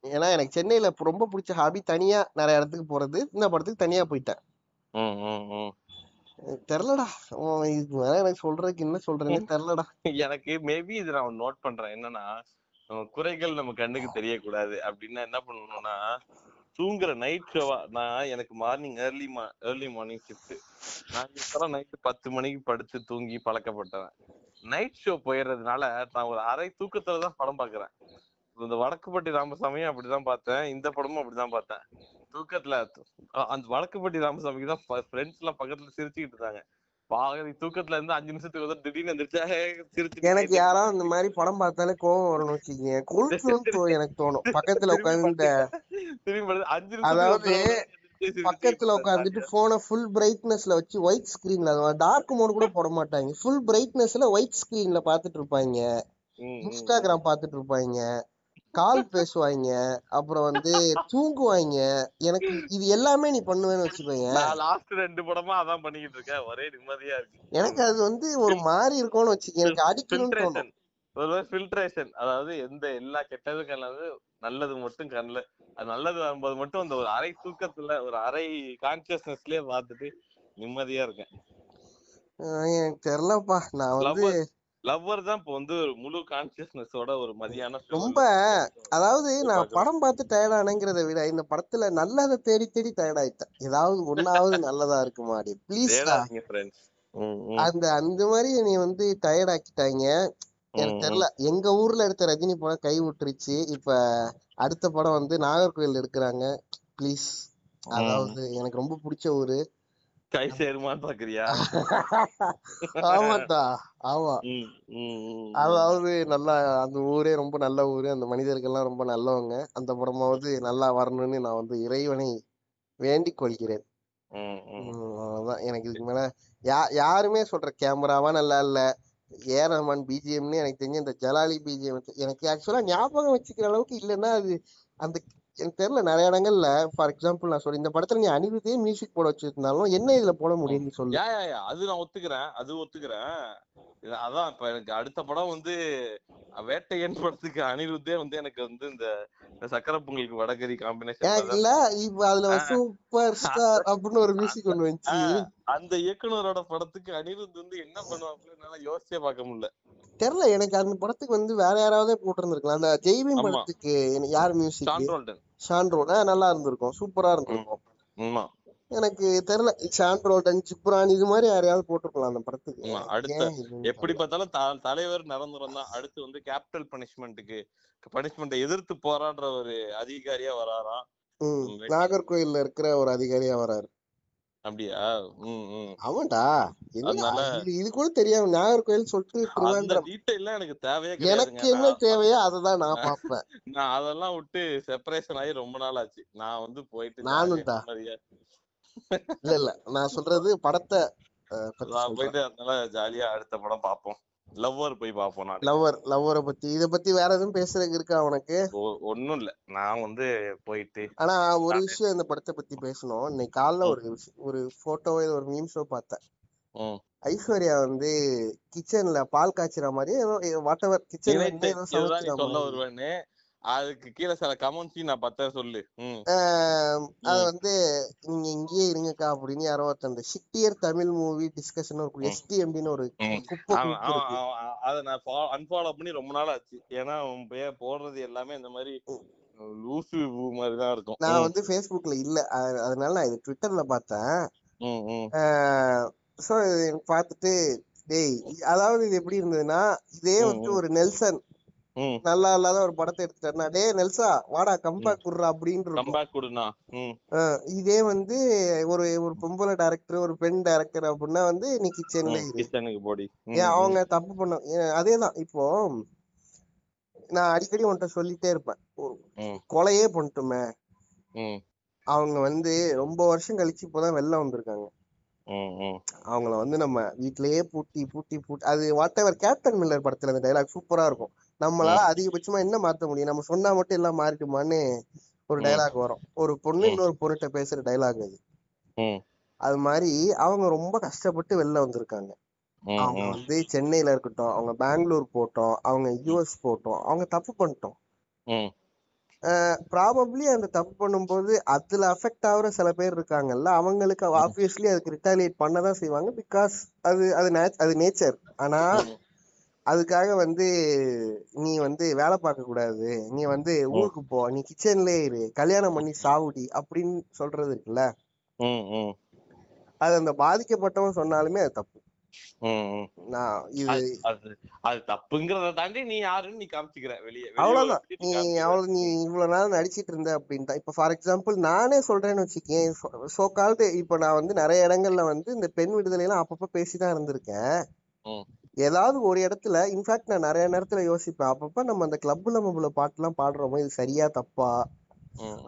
ஏன்னா எனக்கு சென்னையில ரொம்ப பிடிச்ச ஹாபி தனியா நிறைய இடத்துக்கு போறது. இந்த படத்துக்கு தனியா போயிட்டேன். ம், ம், ம். எனக்கு சொல்றதுக்கு என்ன சொல்றேன்னே தெரிலடா எனக்கு மேபி இது நான் நோட் பண்றேன். என்னன்னா குறைகள் நம்ம கண்ணுக்கு தெரியக்கூடாது. அப்படின்னா என்ன பண்ணணும்னா தூங்குற நைட் ஷோவா நான் எனக்கு morning early early morning shift நான் இப்பெல்லாம் நைட்டு பத்து மணிக்கு படுத்து தூங்கி பழக்கப்பட்டவன். நைட் ஷோ போயிடுறதுனால நான் ஒரு அரை தூக்கத்துல தான் படம் பாக்குறேன் இந்த வடக்குப்பட்டி ராமசாமியும் அப்படிதான் பார்த்தேன். இந்த படமும் அப்படிதான் பார்த்தேன். தூக்கத்துல அந்த வடக்குப்பட்டி ராமசாமிக்கு தான் ஃப்ரெண்ட்ஸ் எல்லாம் பக்கத்துல சிரிச்சுக்கிட்டு இருந்தாங்க. பாதி தூக்கத்துல இருந்து அஞ்சு நிமிஷத்துக்கு வந்து திடீர்னு எந்திரிச்சா சிரிச்சு எனக்கு யாராவது இந்த மாதிரி படம் பார்த்தாலே கோவம் வரும்னு வச்சுக்கோங்க கொளுத்துன்னு தோ- எனக்கு தோணும். பக்கத்துல உட்காந்து அஞ்சு அதாவது பக்கத்துல உட்காந்துட்டு போனை ஃபுல் பிரைட்னஸ்ல வச்சு ஒயிட் ஸ்கிரீன்ல டார்க் மோட் கூட போட மாட்டாங்க. ஃபுல் பிரைட்னஸ்ல ஒயிட் ஸ்கிரீன்ல பாத்துட்டு இருப்பாங்க. இன்ஸ்டாகிராம் பாத்துட்டு இருப்பாங்க. கால் பேசுவாங்க அப்புறம் வந்து தூங்குவாங்க எனக்கு இது எல்லாமே நீ பண்ணுவேன்னு வச்சுக்கோங்க லாஸ்ட் ரெண்டு படமா அதான் பண்ணிக்கிட்டு இருக்கேன். ஒரே நிம்மதியா இருக்கு. எனக்கு அது வந்து ஒரு மாதிரி இருக்கும்னு வச்சுக்க எனக்கு ஃபில்ட்ரேஷன் ஒரு ஃபில்ட்ரேஷன் அதாவது எந்த எல்லா கெட்டதும் கலந்து நல்லது மட்டும் கண்ணுல அது நல்லது வரும்போது மட்டும் அந்த ஒரு அரை தூக்கத்துல ஒரு அரை கான்சியஸ்னஸ்லயே பார்த்துட்டு நிம்மதியா இருக்கேன். எனக்கு தெரியலப்பா நான் வந்து லவ்வர் தான் இப்போ வந்து ஒரு முழு கான்சியஸ்னஸோட ஒரு மதியான ரொம்ப அதாவது நான். படம் பார்த்து டயர்ட் ஆனேங்கிறத விட இந்த படத்துல நல்லதை தேடி தேடி டயர்ட் ஆயிட்டேன். ஏதாவது ஒன்னாவது நல்லதா இருக்குமாடி. ப்ளீஸ் தேடாதீங்க ஃப்ரெண்ட்ஸ் அந்த அந்த மாதிரி நீ வந்து டயர்ட் ஆக்கிட்டாங்க. எனக்கு தெரியல. எங்க ஊர்ல எடுத்த ரஜினி படம் கை விட்டுருச்சு இப்ப அடுத்த படம் வந்து நாகர்கோவில் எடுக்கிறாங்க ப்ளீஸ் அதாவது எனக்கு ரொம்ப பிடிச்ச ஊரு. கை சேருமான்னு பாக்குறியா ஆமாட்டா ஆமா. அதாவது நல்லா அந்த ஊரே ரொம்ப நல்ல ஊரு. அந்த மனிதர்கள்லாம் ரொம்ப நல்லவங்க. அந்த படமாவது நல்லா வரணும்னு நான் வந்து இறைவனை வேண்டிக் கொள்கிறேன். அவ்வளவுதான். எனக்கு இதுக்கு மேல யா யாருமே சொல்ற கேமராவா நல்லா இல்ல. ஏ ரஹ்மான் பிஜிஎம்னு எனக்கு தெரிஞ்ச இந்த ஜலாலி பிஜிஎம் எனக்கு ஆக்சுவலா ஞாபகம் வச்சுக்கிற அளவுக்கு இல்லைன்னா அது அந்த எனக்கு தெரியல நிறைய இடங்கள்ல ஃபார் எக்ஸாம்பிள் நான் சொல்றேன் இந்த படத்துல நீ அனிருத்தே மியூசிக் போட வச்சிருந்தாலும் என்ன இதுல போட முடியும் நீ சொல்லு அது நான் ஒத்துக்கிறேன் அது ஒத்துக்கிறேன். அதான் இப்ப எனக்கு அடுத்த படம் வந்து வேட்டையன் படத்துக்கு அனிருத்தே வந்து எனக்கு வந்து இந்த சக்கரை பொங்கலுக்கு வடகரி காம்பினேஷன் இல்ல இப்ப அதுல சூப்பர் ஸ்டார் அப்படின்னு ஒரு மியூசிக் ஒண்ணு வந்துச்சு. அந்த இயக்குனரோட படத்துக்கு அனிருத் வந்து என்ன பண்ணுவாங்க என்னால யோசிச்சே பார்க்க முடியல. தெரியல எனக்கு அந்த படத்துக்கு வந்து வேற யாராவதே போட்டிருந்திருக்கலாம். அந்த ஜெய்பீம். படத்துக்கு யார் மியூசிக் சாண்ட்ரோல்டன் ஷான்ரோட நல்லா இருந்திருக்கும். சூப்பரா இருந்திருக்கும். எனக்கு தெரியல. ஷான்ரோல்டன் ஜிப்ரான் இது மாதிரி யாரையாவது போட்டிருக்கலாம் அந்த படத்துக்கு. அடுத்த எப்படி பார்த்தாலும் தலைவர் நிரந்தரம் தான். அடுத்து வந்து கேபிட்டல் பனிஷ்மெண்ட்டுக்கு பனிஷ்மெண்ட்டை எதிர்த்து போராடுற ஒரு அதிகாரியா வராராம். நாகர்கோயில்ல இருக்கிற ஒரு அதிகாரியா வராரு. அப்படியா? அதனால- இது கூட தெரியாம நாகர்கோயில் சொல்லிட்டு அந்த திருவேந்திரம் டீட்டெயில்லாம் எனக்கு தேவையே எனக்கு என்ன தேவையோ அததான் நான் பார்ப்பேன். நான் அதெல்லாம் விட்டு செப்பரேஷன் ஆகி ரொம்ப நாள் ஆச்சு. நான் வந்து போயிட்டு நானும் ஜாலியா தான். நிம்மதியா இல்ல இல்ல. நான் சொல்றது படத்தை போயிட்டு அதனால ஜாலியா அடுத்த படம் பார்ப்போம். லவ்வர் போய் பார்ப்போம் நான் லவ்வர் லவ்வரை பத்தி. இத பத்தி வேற எதுவும் பேசுறதுக்கு இருக்கா உனக்கு? ஒன்னும் இல்ல நான் வந்து போயிட்டு ஆனா ஒரு விஷயம் இந்த படத்தை பத்தி பேசணும். இன்னைக்கு காலைல ஒரு ஒரு போட்டோவோ ஒரு மீம்ஸோ பார்த்தேன். ஐஸ்வர்யா வந்து கிச்சன்ல பால் காய்ச்சுற மாதிரி வாட் எவர் கிச்சன்ல சொல்ல வருவேன்னு. அதுக்கு கீழே சில கமெண்ட்ஸையும் நான் பத்த சொல்லு. அது. வந்து நீங்க இங்கேயே இருங்கக்கா அப்படின்னு யாரோ ஒருத்தன் அந்த ஷிட்டியர் தமிழ் மூவி டிஸ்கஷன் ஒரு. எஸ்டிஎம்டின்னு ஒரு அத நான் அன்ஃபாலோ பண்ணி ரொம்ப நாள் ஆச்சு. ஏன்னா போடுறது எல்லாமே இந்த மாதிரி லூசு மாதிரி தான் இருக்கும். நான் வந்து ஃபேஸ்புக்ல இல்ல. அதனால நான் இது ட்விட்டர்ல பார்த்தேன். ஸோ பார்த்துட்டு டேய் அதாவது இது எப்படி இருந்ததுன்னா இதே வந்து. ஒரு நெல்சன். நல்லா இல்லாத ஒரு படத்தை எடுத்துட்டாருன்னா டேய் நெல்சா வாடா கம்பேக் குடுறா அப்படின்னு இதே வந்து ஒரு ஒரு பொம்பளை டைரக்டர் ஒரு பெண் டைரக்டர் அப்படின்னா வந்து நீ இரு கிச்சனுக்கு போடி அவங்க தப்பு பண்ண அதேதான். இப்போ நான் அடிக்கடி உன்கிட்ட சொல்லிட்டே இருப்பேன். கொலையே பண்ணிட்டுமே. அவங்க வந்து ரொம்ப வருஷம் கழிச்சு இப்போதான் வெளில வந்திருக்காங்க. அவங்கள வந்து நம்ம வீட்லயே பூட்டி பூட்டி பூட்டி அது வாட் எவர் கேப்டன் மில்லர் படத்துல அந்த டைலாக் சூப்பரா இருக்கும். நம்மளால அதிகபட்சமா என்ன மாத்த முடியும்? நம்ம சொன்னா மட்டும் எல்லாம் மாறிடுமான்னு ஒரு. டைலாக் வரும். ஒரு பொண்ணு. இன்னொரு பொண்ணுகிட்ட பேசுற டைலாக் அது. அது மாதிரி அவங்க ரொம்ப கஷ்டப்பட்டு வெளில வந்திருக்காங்க. அவங்க வந்து சென்னையில இருக்கட்டும் அவங்க பெங்களூர் போட்டோம் அவங்க யூஎஸ் போட்டோம் அவங்க தப்பு பண்ணிட்டோம். ப்ராபப்ளி அந்த தப்பு பண்ணும்போது அதுல அஃபெக்ட் ஆகுற சில பேர் இருக்காங்கல்ல அவங்களுக்கு ஆப்வியஸ்லி அதுக்கு ரிட்டாலியேட் பண்ணதான் செய்வாங்க பிகாஸ் அது அது அது நேச்சர் ஆனா. அதுக்காக வந்து நீ வந்து வேலை பார்க்க கூடாது. நீ வந்து ஊருக்கு போ. நீ கிச்சன்லயே இரு. கல்யாணம் பண்ணி சாவுடி அப்படின்னு சொல்றது இருக்குல்ல? அது அந்த பாதிக்கப்பட்டவன் சொன்னாலுமே அது தப்பு. நான் இது அது தப்புங்கிறத தாண்டி நீ யாருன்னு நீ காமிச்சுக்கிற. வெளியே அவ்வளவுதான். நீ காமிச்சுக்கிற. அவ்வளவு நீ இவ்வளவு நாள் நடிச்சிட்டு இருந்த அப்படின்ட்டா இப்ப ஃபார் எக்ஸாம்பிள் நானே சொல்றேன்னு வச்சுக்கேன். சோ கால்டு இப்ப நான் வந்து நிறைய இடங்கள்ல வந்து இந்த பெண் விடுதலை எல்லாம் அப்பப்ப பேசிதான் இருந்திருக்கேன். ஏதாவது ஒரு இடத்துல இன்ஃபேக்ட் நான் நிறைய நேரத்துல யோசிப்பேன். அப்பப்ப நம்ம அந்த கிளப்ல மபுல பாட்டு எல்லாம் பாடுறோமோ இது சரியா தப்பா.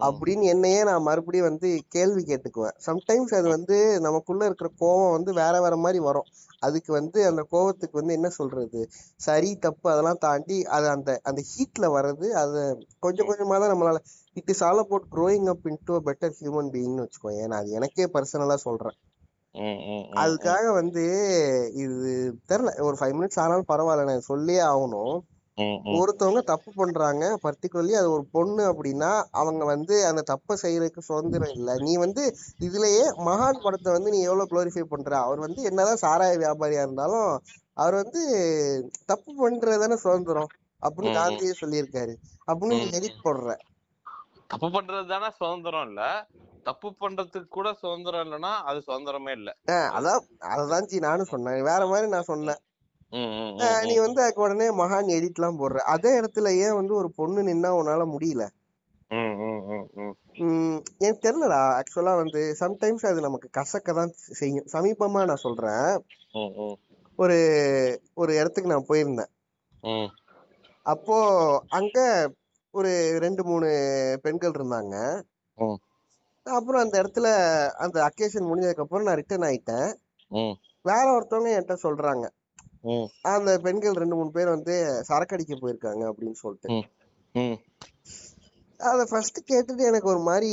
அப்படின்னு என்னையே நான் மறுபடியும் வந்து கேள்வி கேட்டுக்குவேன். சம்டைம்ஸ் அது வந்து நமக்குள்ள இருக்கிற கோவம் வந்து வேற வேற மாதிரி வரும். அதுக்கு வந்து அந்த கோவத்துக்கு வந்து என்ன சொல்றது? சரி தப்பு அதெல்லாம் தாண்டி அது அந்த அந்த ஹீட்ல வர்றது அது கொஞ்சம் கொஞ்சமா தான் நம்மளால it is all about growing up into a better human பீயிங்னு வச்சுக்கோங்க நான் அது எனக்கே பர்சனலா சொல்றேன். அதுக்காக வந்து இது தெரியல ஒரு ஃபைவ் மினிட்ஸ் ஆனாலும் பரவாயில்ல. நான் சொல்லியே ஆகணும். ஒருத்தவங்க தப்பு பண்றாங்க. பர்டிகுலர்லி அது ஒரு பொண்ணு அப்படின்னா அவங்க வந்து அந்த தப்பை செய்யறதுக்கு சுதந்திரம் இல்ல. நீ வந்து இதுலயே மகான் படத்தை வந்து நீ எவ்வளவு குளோரிஃபை பண்ற? அவர் வந்து என்னதான் சாராய வியாபாரியா இருந்தாலும் அவர் வந்து தப்பு பண்றதுதானே சுதந்திரம் அப்படின்னு. காந்தியே சொல்லியிருக்காரு. அப்படின்னு எடிட் போடுற. தப்பு பண்றது தானே சுதந்திரம் இல்ல. தப்பு பண்றதுக்கு கூட சுதந்திரம் இல்லைன்னா அது சுதந்திரமே இல்ல. அதான் அததான் ஜி நானும் சொன்னேன். வேற மாதிரி நான் சொன்னேன். நீ. வந்து அதுக்கு உடனே மகான் எடிட்லாம் போடுற. அதே இடத்துல ஏன் வந்து ஒரு பொண்ணு நின்னா உன்னால முடியல? எனக்கு தெரியலடா. ஆக்சுவலா வந்து சம்டைம்ஸ் அது நமக்கு கசக்க தான் செய்யும். சமீபமா நான் சொல்றேன். ஒரு ஒரு இடத்துக்கு நான் போயிருந்தேன். அப்போ அங்க ஒரு ரெண்டு மூணு பெண்கள் இருந்தாங்க. அப்புறம் அந்த இடத்துல அந்த அக்கேஷன் முடிஞ்சதுக்கு அப்புறம் நான் ரிட்டர்ன் ஆயிட்டேன். வேற ஒருத்தவங்க என்கிட்ட சொல்றாங்க. அந்த பெண்கள் ரெண்டு மூணு பேர் வந்து சரக்கடிக்க போயிருக்காங்க அப்படின்னு சொல்லிட்டு. அத ஃபர்ஸ்ட் கேட்டுட்டு எனக்கு ஒரு மாதிரி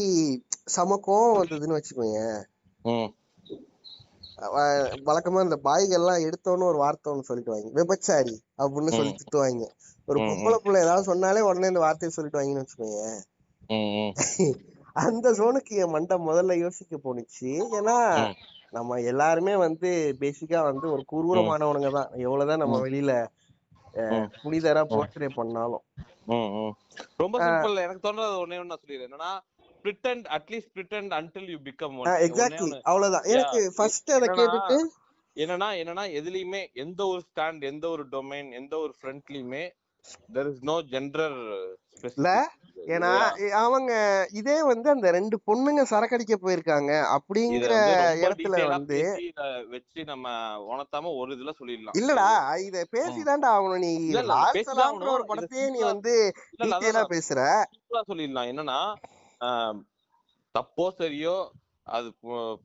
சம கோவம் வந்ததுன்னு வச்சுக்கோங்க வழக்கமா இந்த பாய்கள்லாம் எடுத்தோன்னு ஒரு வார்த்தை ஒண்ணு சொல்லிட்டு வாங்க விபச்சாரி அப்படின்னு சொல்லி. திட்டுவாங்க. ஒரு. பொம்பளை புள்ள ஏதாவது சொன்னாலே உடனே இந்த வார்த்தையை சொல்லிட்டு வாங்கன்னு வச்சுக்கோங்க. அந்த ஜோனுக்கு என் மண்டை முதல்ல யோசிக்க போணுச்சு. ஏன்னா. நம்ம எல்லாருமே வந்து பேசிக்கா வந்து ஒரு குரூரமானவனுங்க தான். எவ்வளவுதான் நம்ம. வெளியில. புனிதரா போர்ட்ரே பண்ணாலும். ரொம்ப சிம்பிள் எனக்கு தோன்றது ஒண்ணே ஒண்ணு நான் சொல்லிடுறேன். என்னன்னா pretend at least you become one. ஒண்ணே. எக்ஸாக்ட்லி அவ்வளவுதான் எனக்கு. ஃபர்ஸ்ட் அதை கேட்டுட்டு என்னன்னா என்னன்னா எதுலயுமே எந்த ஒரு ஸ்டாண்ட் எந்த ஒரு டொமைன் எந்த ஒரு ஃப்ரண்ட்லயுமே தெர் இஸ் நோ ஜெண்டர் இல்ல ஏன்னா அவங்க இதே வந்து அந்த ரெண்டு பொண்ணுங்க சரக்கடிக்க போயிருக்காங்க அப்படிங்கிற இடத்துல வந்து வச்சு நம்ம உணர்த்தாம ஒரு இதுல சொல்லிடலாம். இல்லடா இத பேசிதான்டா ஆகணும் நீ. ஒரு படத்தையே நீ வந்து டீட்டெயிலா பேசுற. சொல்லிடலாம். என்னன்னா தப்போ சரியோ அது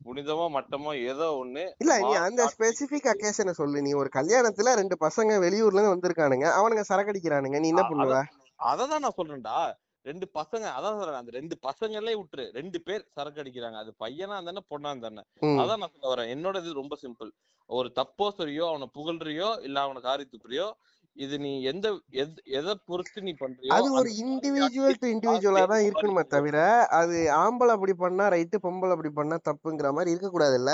புனிதமோ மட்டமோ ஏதோ ஒண்ணு இல்ல நீ அந்த ஸ்பெசிபிக் அக்கேஷனை சொல்லு. நீ ஒரு கல்யாணத்துல ரெண்டு பசங்க வெளியூர்ல இருந்து வந்திருக்கானுங்க. அவனுங்க சரக்கடிக்கிறானுங்க. நீ என்ன பண்ணுவ? அததான் நான் சொல்றேன்டா. ரெண்டு பசங்க அதான் சொல்றேன். அந்த ரெண்டு பசங்களே விட்டுரு. ரெண்டு பேர் சரக்கு அடிக்கிறாங்க அது பையனா இருந்தானே பொண்ணா இருந்தானே. அதான் நான் சொல்ல வரேன். என்னோட இது ரொம்ப சிம்பிள் ஒரு தப்போ சரியோ அவனை புகழ்றியோ இல்ல அவனை காரி துப்புறியோ இது நீ எந்த எத்- பொறுத்து நீ பண்றியோ அது ஒரு இண்டிவிஜுவல் டு இண்டிவிஜுவலா தான் இருக்கணுமே தவிர அது ஆம்பளை அப்படி பண்ணா ரைட்டு பொம்பளை அப்படி பண்ணா தப்புங்கிற மாதிரி இருக்க கூடாதுல்ல?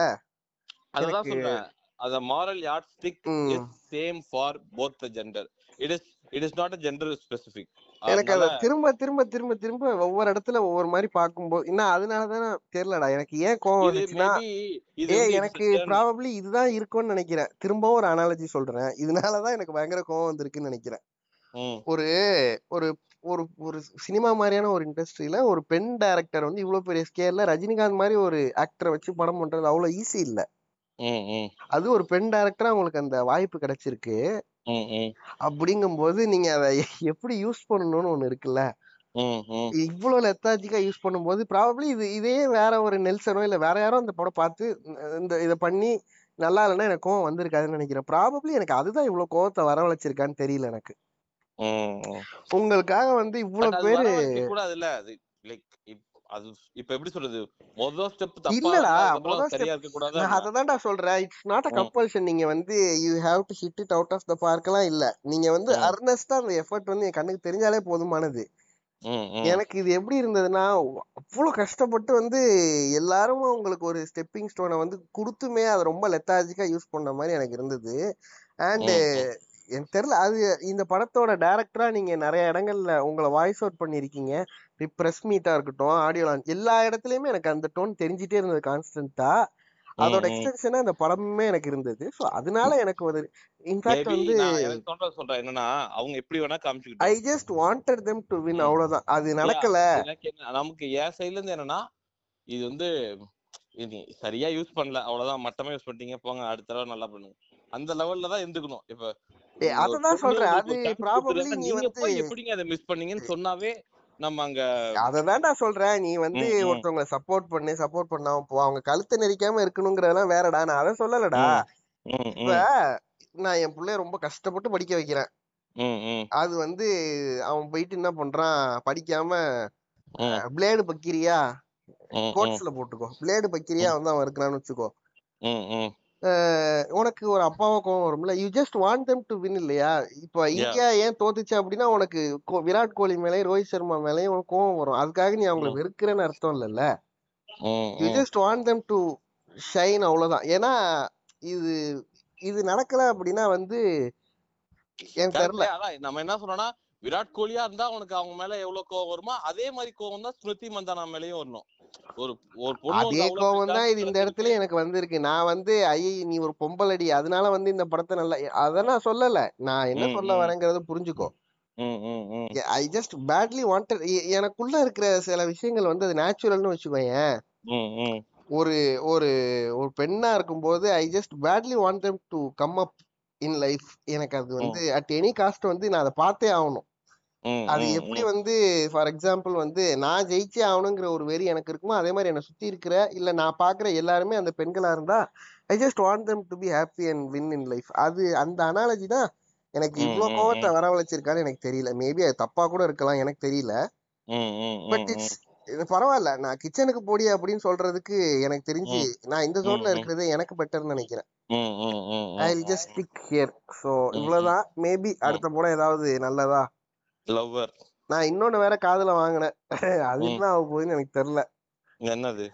அதுதான் எனக்கு- சொல்றேன். அத moral yardstick. Is same for both the gender it is it is not a gender specific எனக்கு அத திரும்ப திரும்ப திரும்ப திரும்ப ஒவ்வொரு இடத்துல ஒவ்வொரு மாதிரி பார்க்கும்போது இன்னும் அதனாலதான் தெரியலடா. எனக்கு ஏன் கோவம் வந்துச்சுன்னா ஏ எனக்கு. ப்ராபப்ளி இதுதான் இருக்கும்னு நினைக்கிறேன். திரும்பவும் ஒரு அனாலஜி சொல்றேன். இதனாலதான் எனக்கு பயங்கர கோவம் வந்திருக்குன்னு நினைக்கிறேன். ஒரு ஒரு ஒரு ஒரு சினிமா மாதிரியான ஒரு இண்டஸ்ட்ரியில ஒரு பெண் டைரக்டர் வந்து இவ்வளவு பெரிய ஸ்கேல்ல ரஜினிகாந்த் மாதிரி ஒரு ஆக்டரை வச்சு படம் பண்றது அவ்வளவு ஈஸி இல்ல. அது ஒரு பெண் டைரக்டரா உங்களுக்கு அந்த வாய்ப்பு கிடைச்சிருக்கு. அப்படிங்கும்போது நீங்க அதை எப்படி யூஸ் பண்ணணும்னு ஒண்ணு இருக்குல்ல. இவ்வளவு லெத்தாஜிக்கா யூஸ் பண்ணும்போது ப்ராபப்ளி இது இதே வேற ஒரு நெல்சனோ இல்ல வேற யாரோ அந்த படம் பார்த்து இந்த இத பண்ணி நல்லா இல்லைன்னா எனக்கு கோவம் வந்திருக்காதுன்னு நினைக்கிறேன். ப்ராபப்ளி எனக்கு அதுதான் இவ்வளவு கோவத்தை வரவழைச்சிருக்கான்னு தெரியல எனக்கு. உங்களுக்காக வந்து இவ்வளவு பேரு வரவழைக்க கூடாதுல்ல அது லைக் அது இப்ப எப்படி சொல்றது? மொதல் ஸ்டெப் தப்பா இல்லடா, மொத சரியா இருக்க கூடாதா நான் அததான்டா சொல்றேன். It's not a. கம்பல்ஷன் நீங்க வந்து you have to hit it out of the பார்க்லாம் இல்ல. நீங்க வந்து. அர்னஸ்டா அந்த எஃபர்ட் வந்து என் கண்ணுக்கு தெரிஞ்சாலே போதுமானது. எனக்கு இது எப்படி இருந்ததுன்னா அவ்வளவு கஷ்டப்பட்டு வந்து எல்லாரும் உங்களுக்கு ஒரு ஸ்டெப்பிங் ஸ்டோனை வந்து கொடுத்துமே அதை ரொம்ப லெத்தாஜிக்கா யூஸ் பண்ண மாதிரி எனக்கு இருந்தது. அண்ட் எனக்கு தெரியல அது இந்த படத்தோட டைரக்டரா நீங்க நிறைய இடங்கள்ல உங்களை வாய்ஸ் அவுட் பண்ணிருக்கீங்க ப்ரெஸ் மீட்டா இருக்கட்டும் ஆடியோ லான்ச் எல்லா இடத்துலயுமே எனக்கு அந்த டோன் தெரிஞ்சிட்டே இருந்தது கான்ஸ்டன்டா அதோட. எக்ஸ்டென்ஷனா இந்த படமுமே எனக்கு இருந்தது. சோ அதனால எனக்கு ஒரு இன்ஃபேக்ட் வந்து நான் சொல்றேன் என்னன்னா அவங்க எப்படி வேணா I காமிச்சுக்கிட்டோம் just wanted them to win. அவ்வளவுதான். அது நடக்கல. நமக்கு என் சைடுல இருந்து என்னன்னா இது வந்து சரியா யூஸ் பண்ணல அவ்வளவுதான். மட்டமா யூஸ் பண்ணிட்டீங்க போங்க அடுத்த தடவை நல்லா பண்ணுங்க. அந்த லெவல்ல தான் இருந்துக்கணும். இப்ப அததான் பொண்ணு சொல்றேன். அது நீ நீங்க எப்படிங்க அதை மிஸ் பண்ணீங்கன்னு சொன்னாவே நம்ம அங்க அததான் நான் சொல்றேன். நீ வந்து. ஒருத்தவங்கள சப்போர்ட் பண்ணு சப்போர்ட் பண்ணாம போ. அவங்க கழுத்தை நெரிக்காம இருக்கணுங்கிறதெல்லாம் வேறடா. நான் அதை சொல்லலடா. இப்ப நான் என் பிள்ளைய ரொம்ப கஷ்டப்பட்டு படிக்க வைக்கிறேன். அது வந்து அவன் போயிட்டு என்ன பண்றான்? படிக்காம பிளேடு பக்கிரியா? கோட்ஸ்ல போட்டுக்கோ. பிளேடு பக்கிரியா வந்து அவன் இருக்கிறான்னு வச்சுக்கோ. உனக்கு ஒரு அப்பாவா கோவம் வரும்ல? You just want them to win இல்லையா? இப்ப இந்தியா ஏன் தோத்துச்சு அப்படின்னா உனக்கு விராட் கோலி மேலயும் ரோஹித் சர்மா மேலயும் உனக்கு கோவம் வரும். அதுக்காக நீ அவங்கள. வெறுக்கிறேன்னு அர்த்தம் இல்லல்ல? You. Just want them to shine அவ்வளவுதான். ஏன்னா இது இது நடக்கல அப்படின்னா வந்து எனக்கு. தெரியல நம்ம என்ன சொல்றோம்னா விராட் கோலியா இருந்தா உனக்கு அவங்க மேல எவ்வளவு கோவம் வருமோ அதே மாதிரி கோவம் தான் ஸ்மிருதி மந்தானா மேலயும் வரணும். ஒரு ஒரு பொண்ணு அதே கோவம் தான் இது இந்த இடத்துல எனக்கு வந்திருக்கு. நான் வந்து ஐய நீ ஒரு பொம்பளடி. அதனால வந்து இந்த படத்தை நல்லா அத நான் சொல்லல. நான் என்ன சொல்ல. வரேங்கிறத புரிஞ்சுக்கோ. ஐ ஜஸ்ட் பேட்லி வாண்டட் எனக்குள்ள இருக்கிற சில விஷயங்கள் வந்து அது நேச்சுரல்னு வச்சுக்கோயேன். ஒரு ஒரு ஒரு பெண்ணா இருக்கும்போது I just badly want to come up in life எனக்கு அது வந்து அட் எனி காஸ்ட் வந்து நான் அதை பார்த்தே ஆகணும். அது எப்படி. வந்து ஃபார் எக்ஸாம்பிள் வந்து நான் ஜெயிச்சே ஆகணுங்கிற ஒரு வெறி எனக்கு இருக்குமோ அதே மாதிரி என்னை சுத்தி இருக்கிற இல்ல நான் பாக்குற எல்லாருமே அந்த பெண்களா இருந்தா I just want them to be happy and win in life அது அந்த அனாலஜி தான் எனக்கு இவ்வளவு கோவத்தை. வரவழைச்சிருக்கான்னு எனக்கு தெரியல மேபி அது தப்பா கூட இருக்கலாம் எனக்கு தெரியல பட் இட்ஸ் இது பரவாயில்ல நான் கிச்சனுக்கு போடி அப்படின்னு சொல்றதுக்கு எனக்கு தெரிஞ்சு. நான் இந்த ஜோன்ல. இருக்கிறது எனக்கு பெட்டர்னு நினைக்கிறேன் I just stick here so ம். இவ்வளவுதான் மேபி அடுத்த படம் ஏதாவது நல்லதா லவ்வர் நான் இன்னொன்னு வேற காதுல வாங்கினேன். அது. என்ன ஆக போகுதுன்னு எனக்கு தெரியல. என்னது?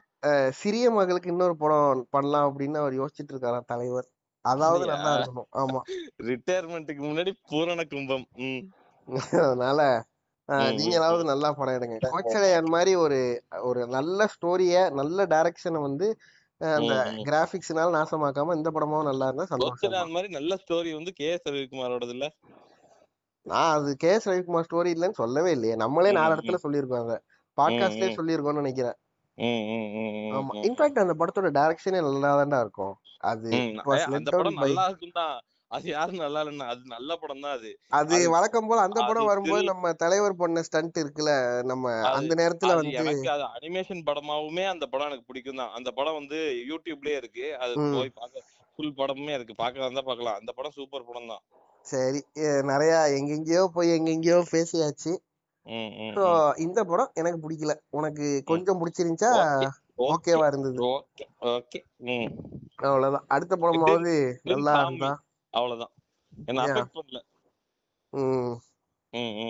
சிறிய மகளுக்கு இன்னொரு படம் பண்ணலாம் அப்படின்னு அவர் யோசிச்சுட்டு இருக்காராம் தலைவர். அதாவது நல்லா இருக்கணும். ஆமா. ரிட்டையர்மெண்ட்டுக்கு முன்னாடி பூரண கும்பம். அதனால ம், நீங்களாவது. நல்லா படம் எடுங்க. கோச்சடையான் மாதிரி ஒரு ஒரு நல்ல ஸ்டோரிய நல்ல டைரக்ஷனை வந்து அந்த. கிராபிக்ஸ்னால நாசமாக்காம இந்த படமும் நல்லா இருந்தா சந்தோஷம். மாதிரி நல்ல ஸ்டோரி வந்து கே எஸ் ரவிக்குமாரோடது இல்ல நான் அது கே. எஸ். ரவிக்குமார் ஸ்டோரி இல்லைன்னு சொல்லவே இல்லையே. நம்மளே நாலு. இடத்துல சொல்லியிருக்கோம் அதை பாட்காஸ்ட்லயே. சொல்லியிருக்கோம்னு நினைக்கிறேன். ஆமா. இன்ஃபேக்ட் அந்த படத்தோட டைரக்ஷனே நல்லா தான்டா இருக்கும். அது நல்லா தான் அது யாரும் நல்லா இல்லைன்னா அது நல்ல படம் தான் அது அது வழக்கம் போல அந்த படம் வரும்போது நம்ம தலைவர் பண்ண ஸ்டண்ட் இருக்குல்ல நம்ம அந்த நேரத்துல வந்து எனக்கு அது அனிமேஷன் படமாவுமே அந்த படம் எனக்கு பிடிக்கும் தான் அந்த படம் வந்து யூடியூப்லயே இருக்கு. அது போய் பார்க்க ஃபுல் படமுமே இருக்கு. பார்க்கலாம் இருந்தா பார்க்கலாம். அந்த படம் சூப்பர் படம் தான் சரி நிறைய எங்கெங்கேயோ போய் எங்கெங்கேயோ பேசியாச்சு. ஸோ இந்த படம் எனக்கு பிடிக்கல. உனக்கு கொஞ்சம் பிடிச்சிருந்துச்சா? ஓகே ஓகே ஓகேவா இருந்தது. ஓகே அவ்வளவுதான். அடுத்த படமாவது நல்லா இருந்தா. அவ்வளவுதான்.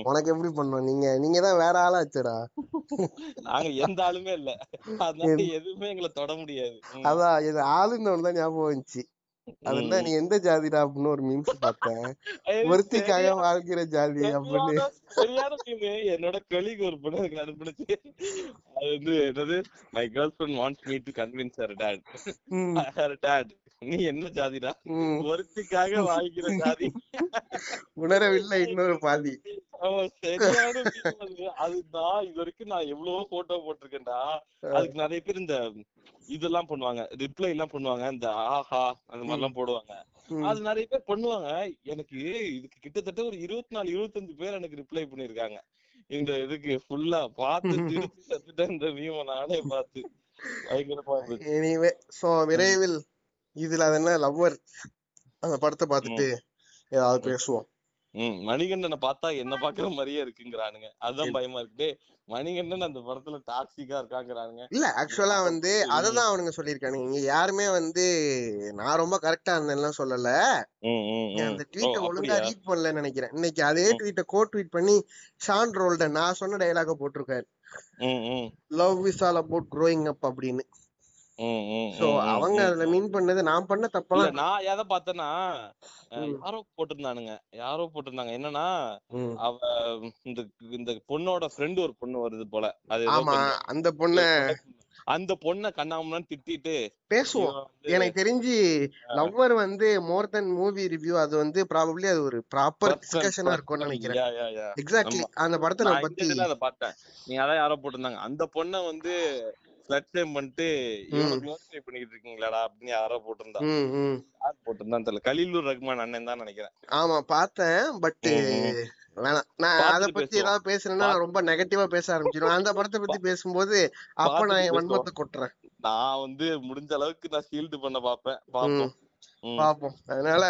உனக்கு எப்படி பண்ணுவோம் நீங்க நீங்க தான் வேற ஆளாச்சுடா நாங்க எந்த ஆளுமே இல்ல. அதனால எதுவுமே எங்களை தொட முடியாது. அதான் இது ஆளுன்னு தான் ஞாபகம் வந்துச்சு. அது என்ன ம். நீ எந்த ஜாதிடா அப்படின்னு ஒரு மீம்ஸ் பார்த்தேன். ஒருத்திக்காக வாழ்கிற ஜாதி அப்படின்னு. சரியான மீமு என்னோட கொலீக் ஒரு பொண்ணு எனக்கு அனுப்புனுச்சு அது வந்து என்னது my girlfriend wants me to convince her dad her dad நீ என்ன ஜாதிடா? ஒருத்திக்காக வாழ்கிற ஜாதி. உணரவில்லை இன்னொரு பாதி. அது. நான் இது வரைக்கும் நான் எவ்வளவோ போட்டோ போட்டிருக்கேன்டா. அதுக்கு நிறைய பேர் இந்த இதெல்லாம் பண்ணுவாங்க. ரிப்ளை எல்லாம் பண்ணுவாங்க. இந்த ஆஹா அந்த மாதிரி எல்லாம் போடுவாங்க. அது நிறைய பேர் பண்ணுவாங்க. எனக்கு இதுக்கு கிட்டத்தட்ட ஒரு இருபத்தி நாலு இருபத்தஞ்சு பேர் எனக்கு ரிப்ளை பண்ணிருக்காங்க இந்த இதுக்கு ஃபுல்லா பார்த்து இந்த மீம நானே பார்த்து. பயங்கரமா இருந்துச்சு எனிவே சோ ம், விரைவில் இதுல அது என்ன லவ்வர் அந்த படத்தை பார்த்துட்டு ஏதாவது. பேசுவோம். ம். மணிகண்டனை பார்த்தா என்ன பாக்குற மாதிரியே இருக்குங்கிறானுங்க. அதுதான் பயமா இருக்கு. மணிகண்டன் அந்த படத்துல டாக்ஸிக்கா இருக்காங்கிறானுங்க. இல்ல ஆக்சுவலா வந்து அததான் அவனுங்க சொல்லியிருக்கானுங்க. இங்க யாருமே வந்து நான் ரொம்ப கரெக்டா இருந்தேன்லாம் சொல்லல. அந்த ட்வீட்டை ஒழுங்கா ரீட் பண்ணலன்னு நினைக்கிறேன். இன்னைக்கு அதே ட்வீட்டை கோ ட்வீட் பண்ணி ஷான் ரோல்டன் நான் சொன்ன டைலாக போட்டிருக்காரு. Love is all about growing up அப்படின்னு. சோ அவங்க. அதுல மீன் பண்ணது நான் பண்ண இல்ல தப்பெல்லாம் நான் எதை பார்த்தேன்னா யாரோ போட்டிருந்தானுங்க. யாரோ போட்டிருந்தாங்க. என்னன்னா அவ இந்த இந்த பொண்ணோட ஃப்ரெண்டு ஒரு பொண்ணு வருது போல. அது அந்த பொண்ண. அந்த பொண்ணை கண்ணாமண்ணான்னு திட்டிட்டு பேசுவோம். எனக்கு தெரிஞ்சு லவ்வர் வந்து மோர் தென் மூவி ரிவ்யூ அது வந்து ப்ராபப்ளி அது ஒரு ப்ராப்பர் டிஸ்கஷனா இருக்கும்னு நினைக்கிறேன். எக்ஸாக்ட்லி அந்த படத்தை நான் பத்தி அதை பார்த்தேன். நீங்க அதான் யாரோ போட்டிருந்தாங்க. அந்த பொண்ணை வந்து ஸ்லட் டைம் பண்ணிட்டு ம். க்ளோரிஃபை பண்ணிட்டு இருக்கீங்களாடா அப்படின்னு யாரோ போட்டிருந்தா. யார் போட்டிருந்தான்னு தெரியல. கலீலுர் ரஹ்மான் அண்ணன் தான் நினைக்கிறேன். ஆமா பார்த்தேன் பட். வேணாம். நான் அத பத்தி ஏதாவது பேசுறேன்னா ரொம்ப நெகட்டிவா பேச ஆரம்பிச்சிடும் அந்த படத்தை பத்தி பேசும்போது அப்ப நான் வன்மத்தை கொட்டுறேன். நான் வந்து முடிஞ்ச அளவுக்கு நான் ஷீல்டு பண்ண பாப்பேன் பாப்போம் பாப்போம் அதனால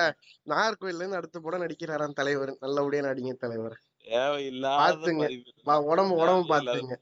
நாகர்கோயில்ல இருந்து அடுத்த படம் நடிக்கிறாராம் தலைவர். நல்லபடியா நடிங்க தலைவர். தேவையில்லாத உடம்பு உடம்பு தேவையில்லாத பாத்துங்க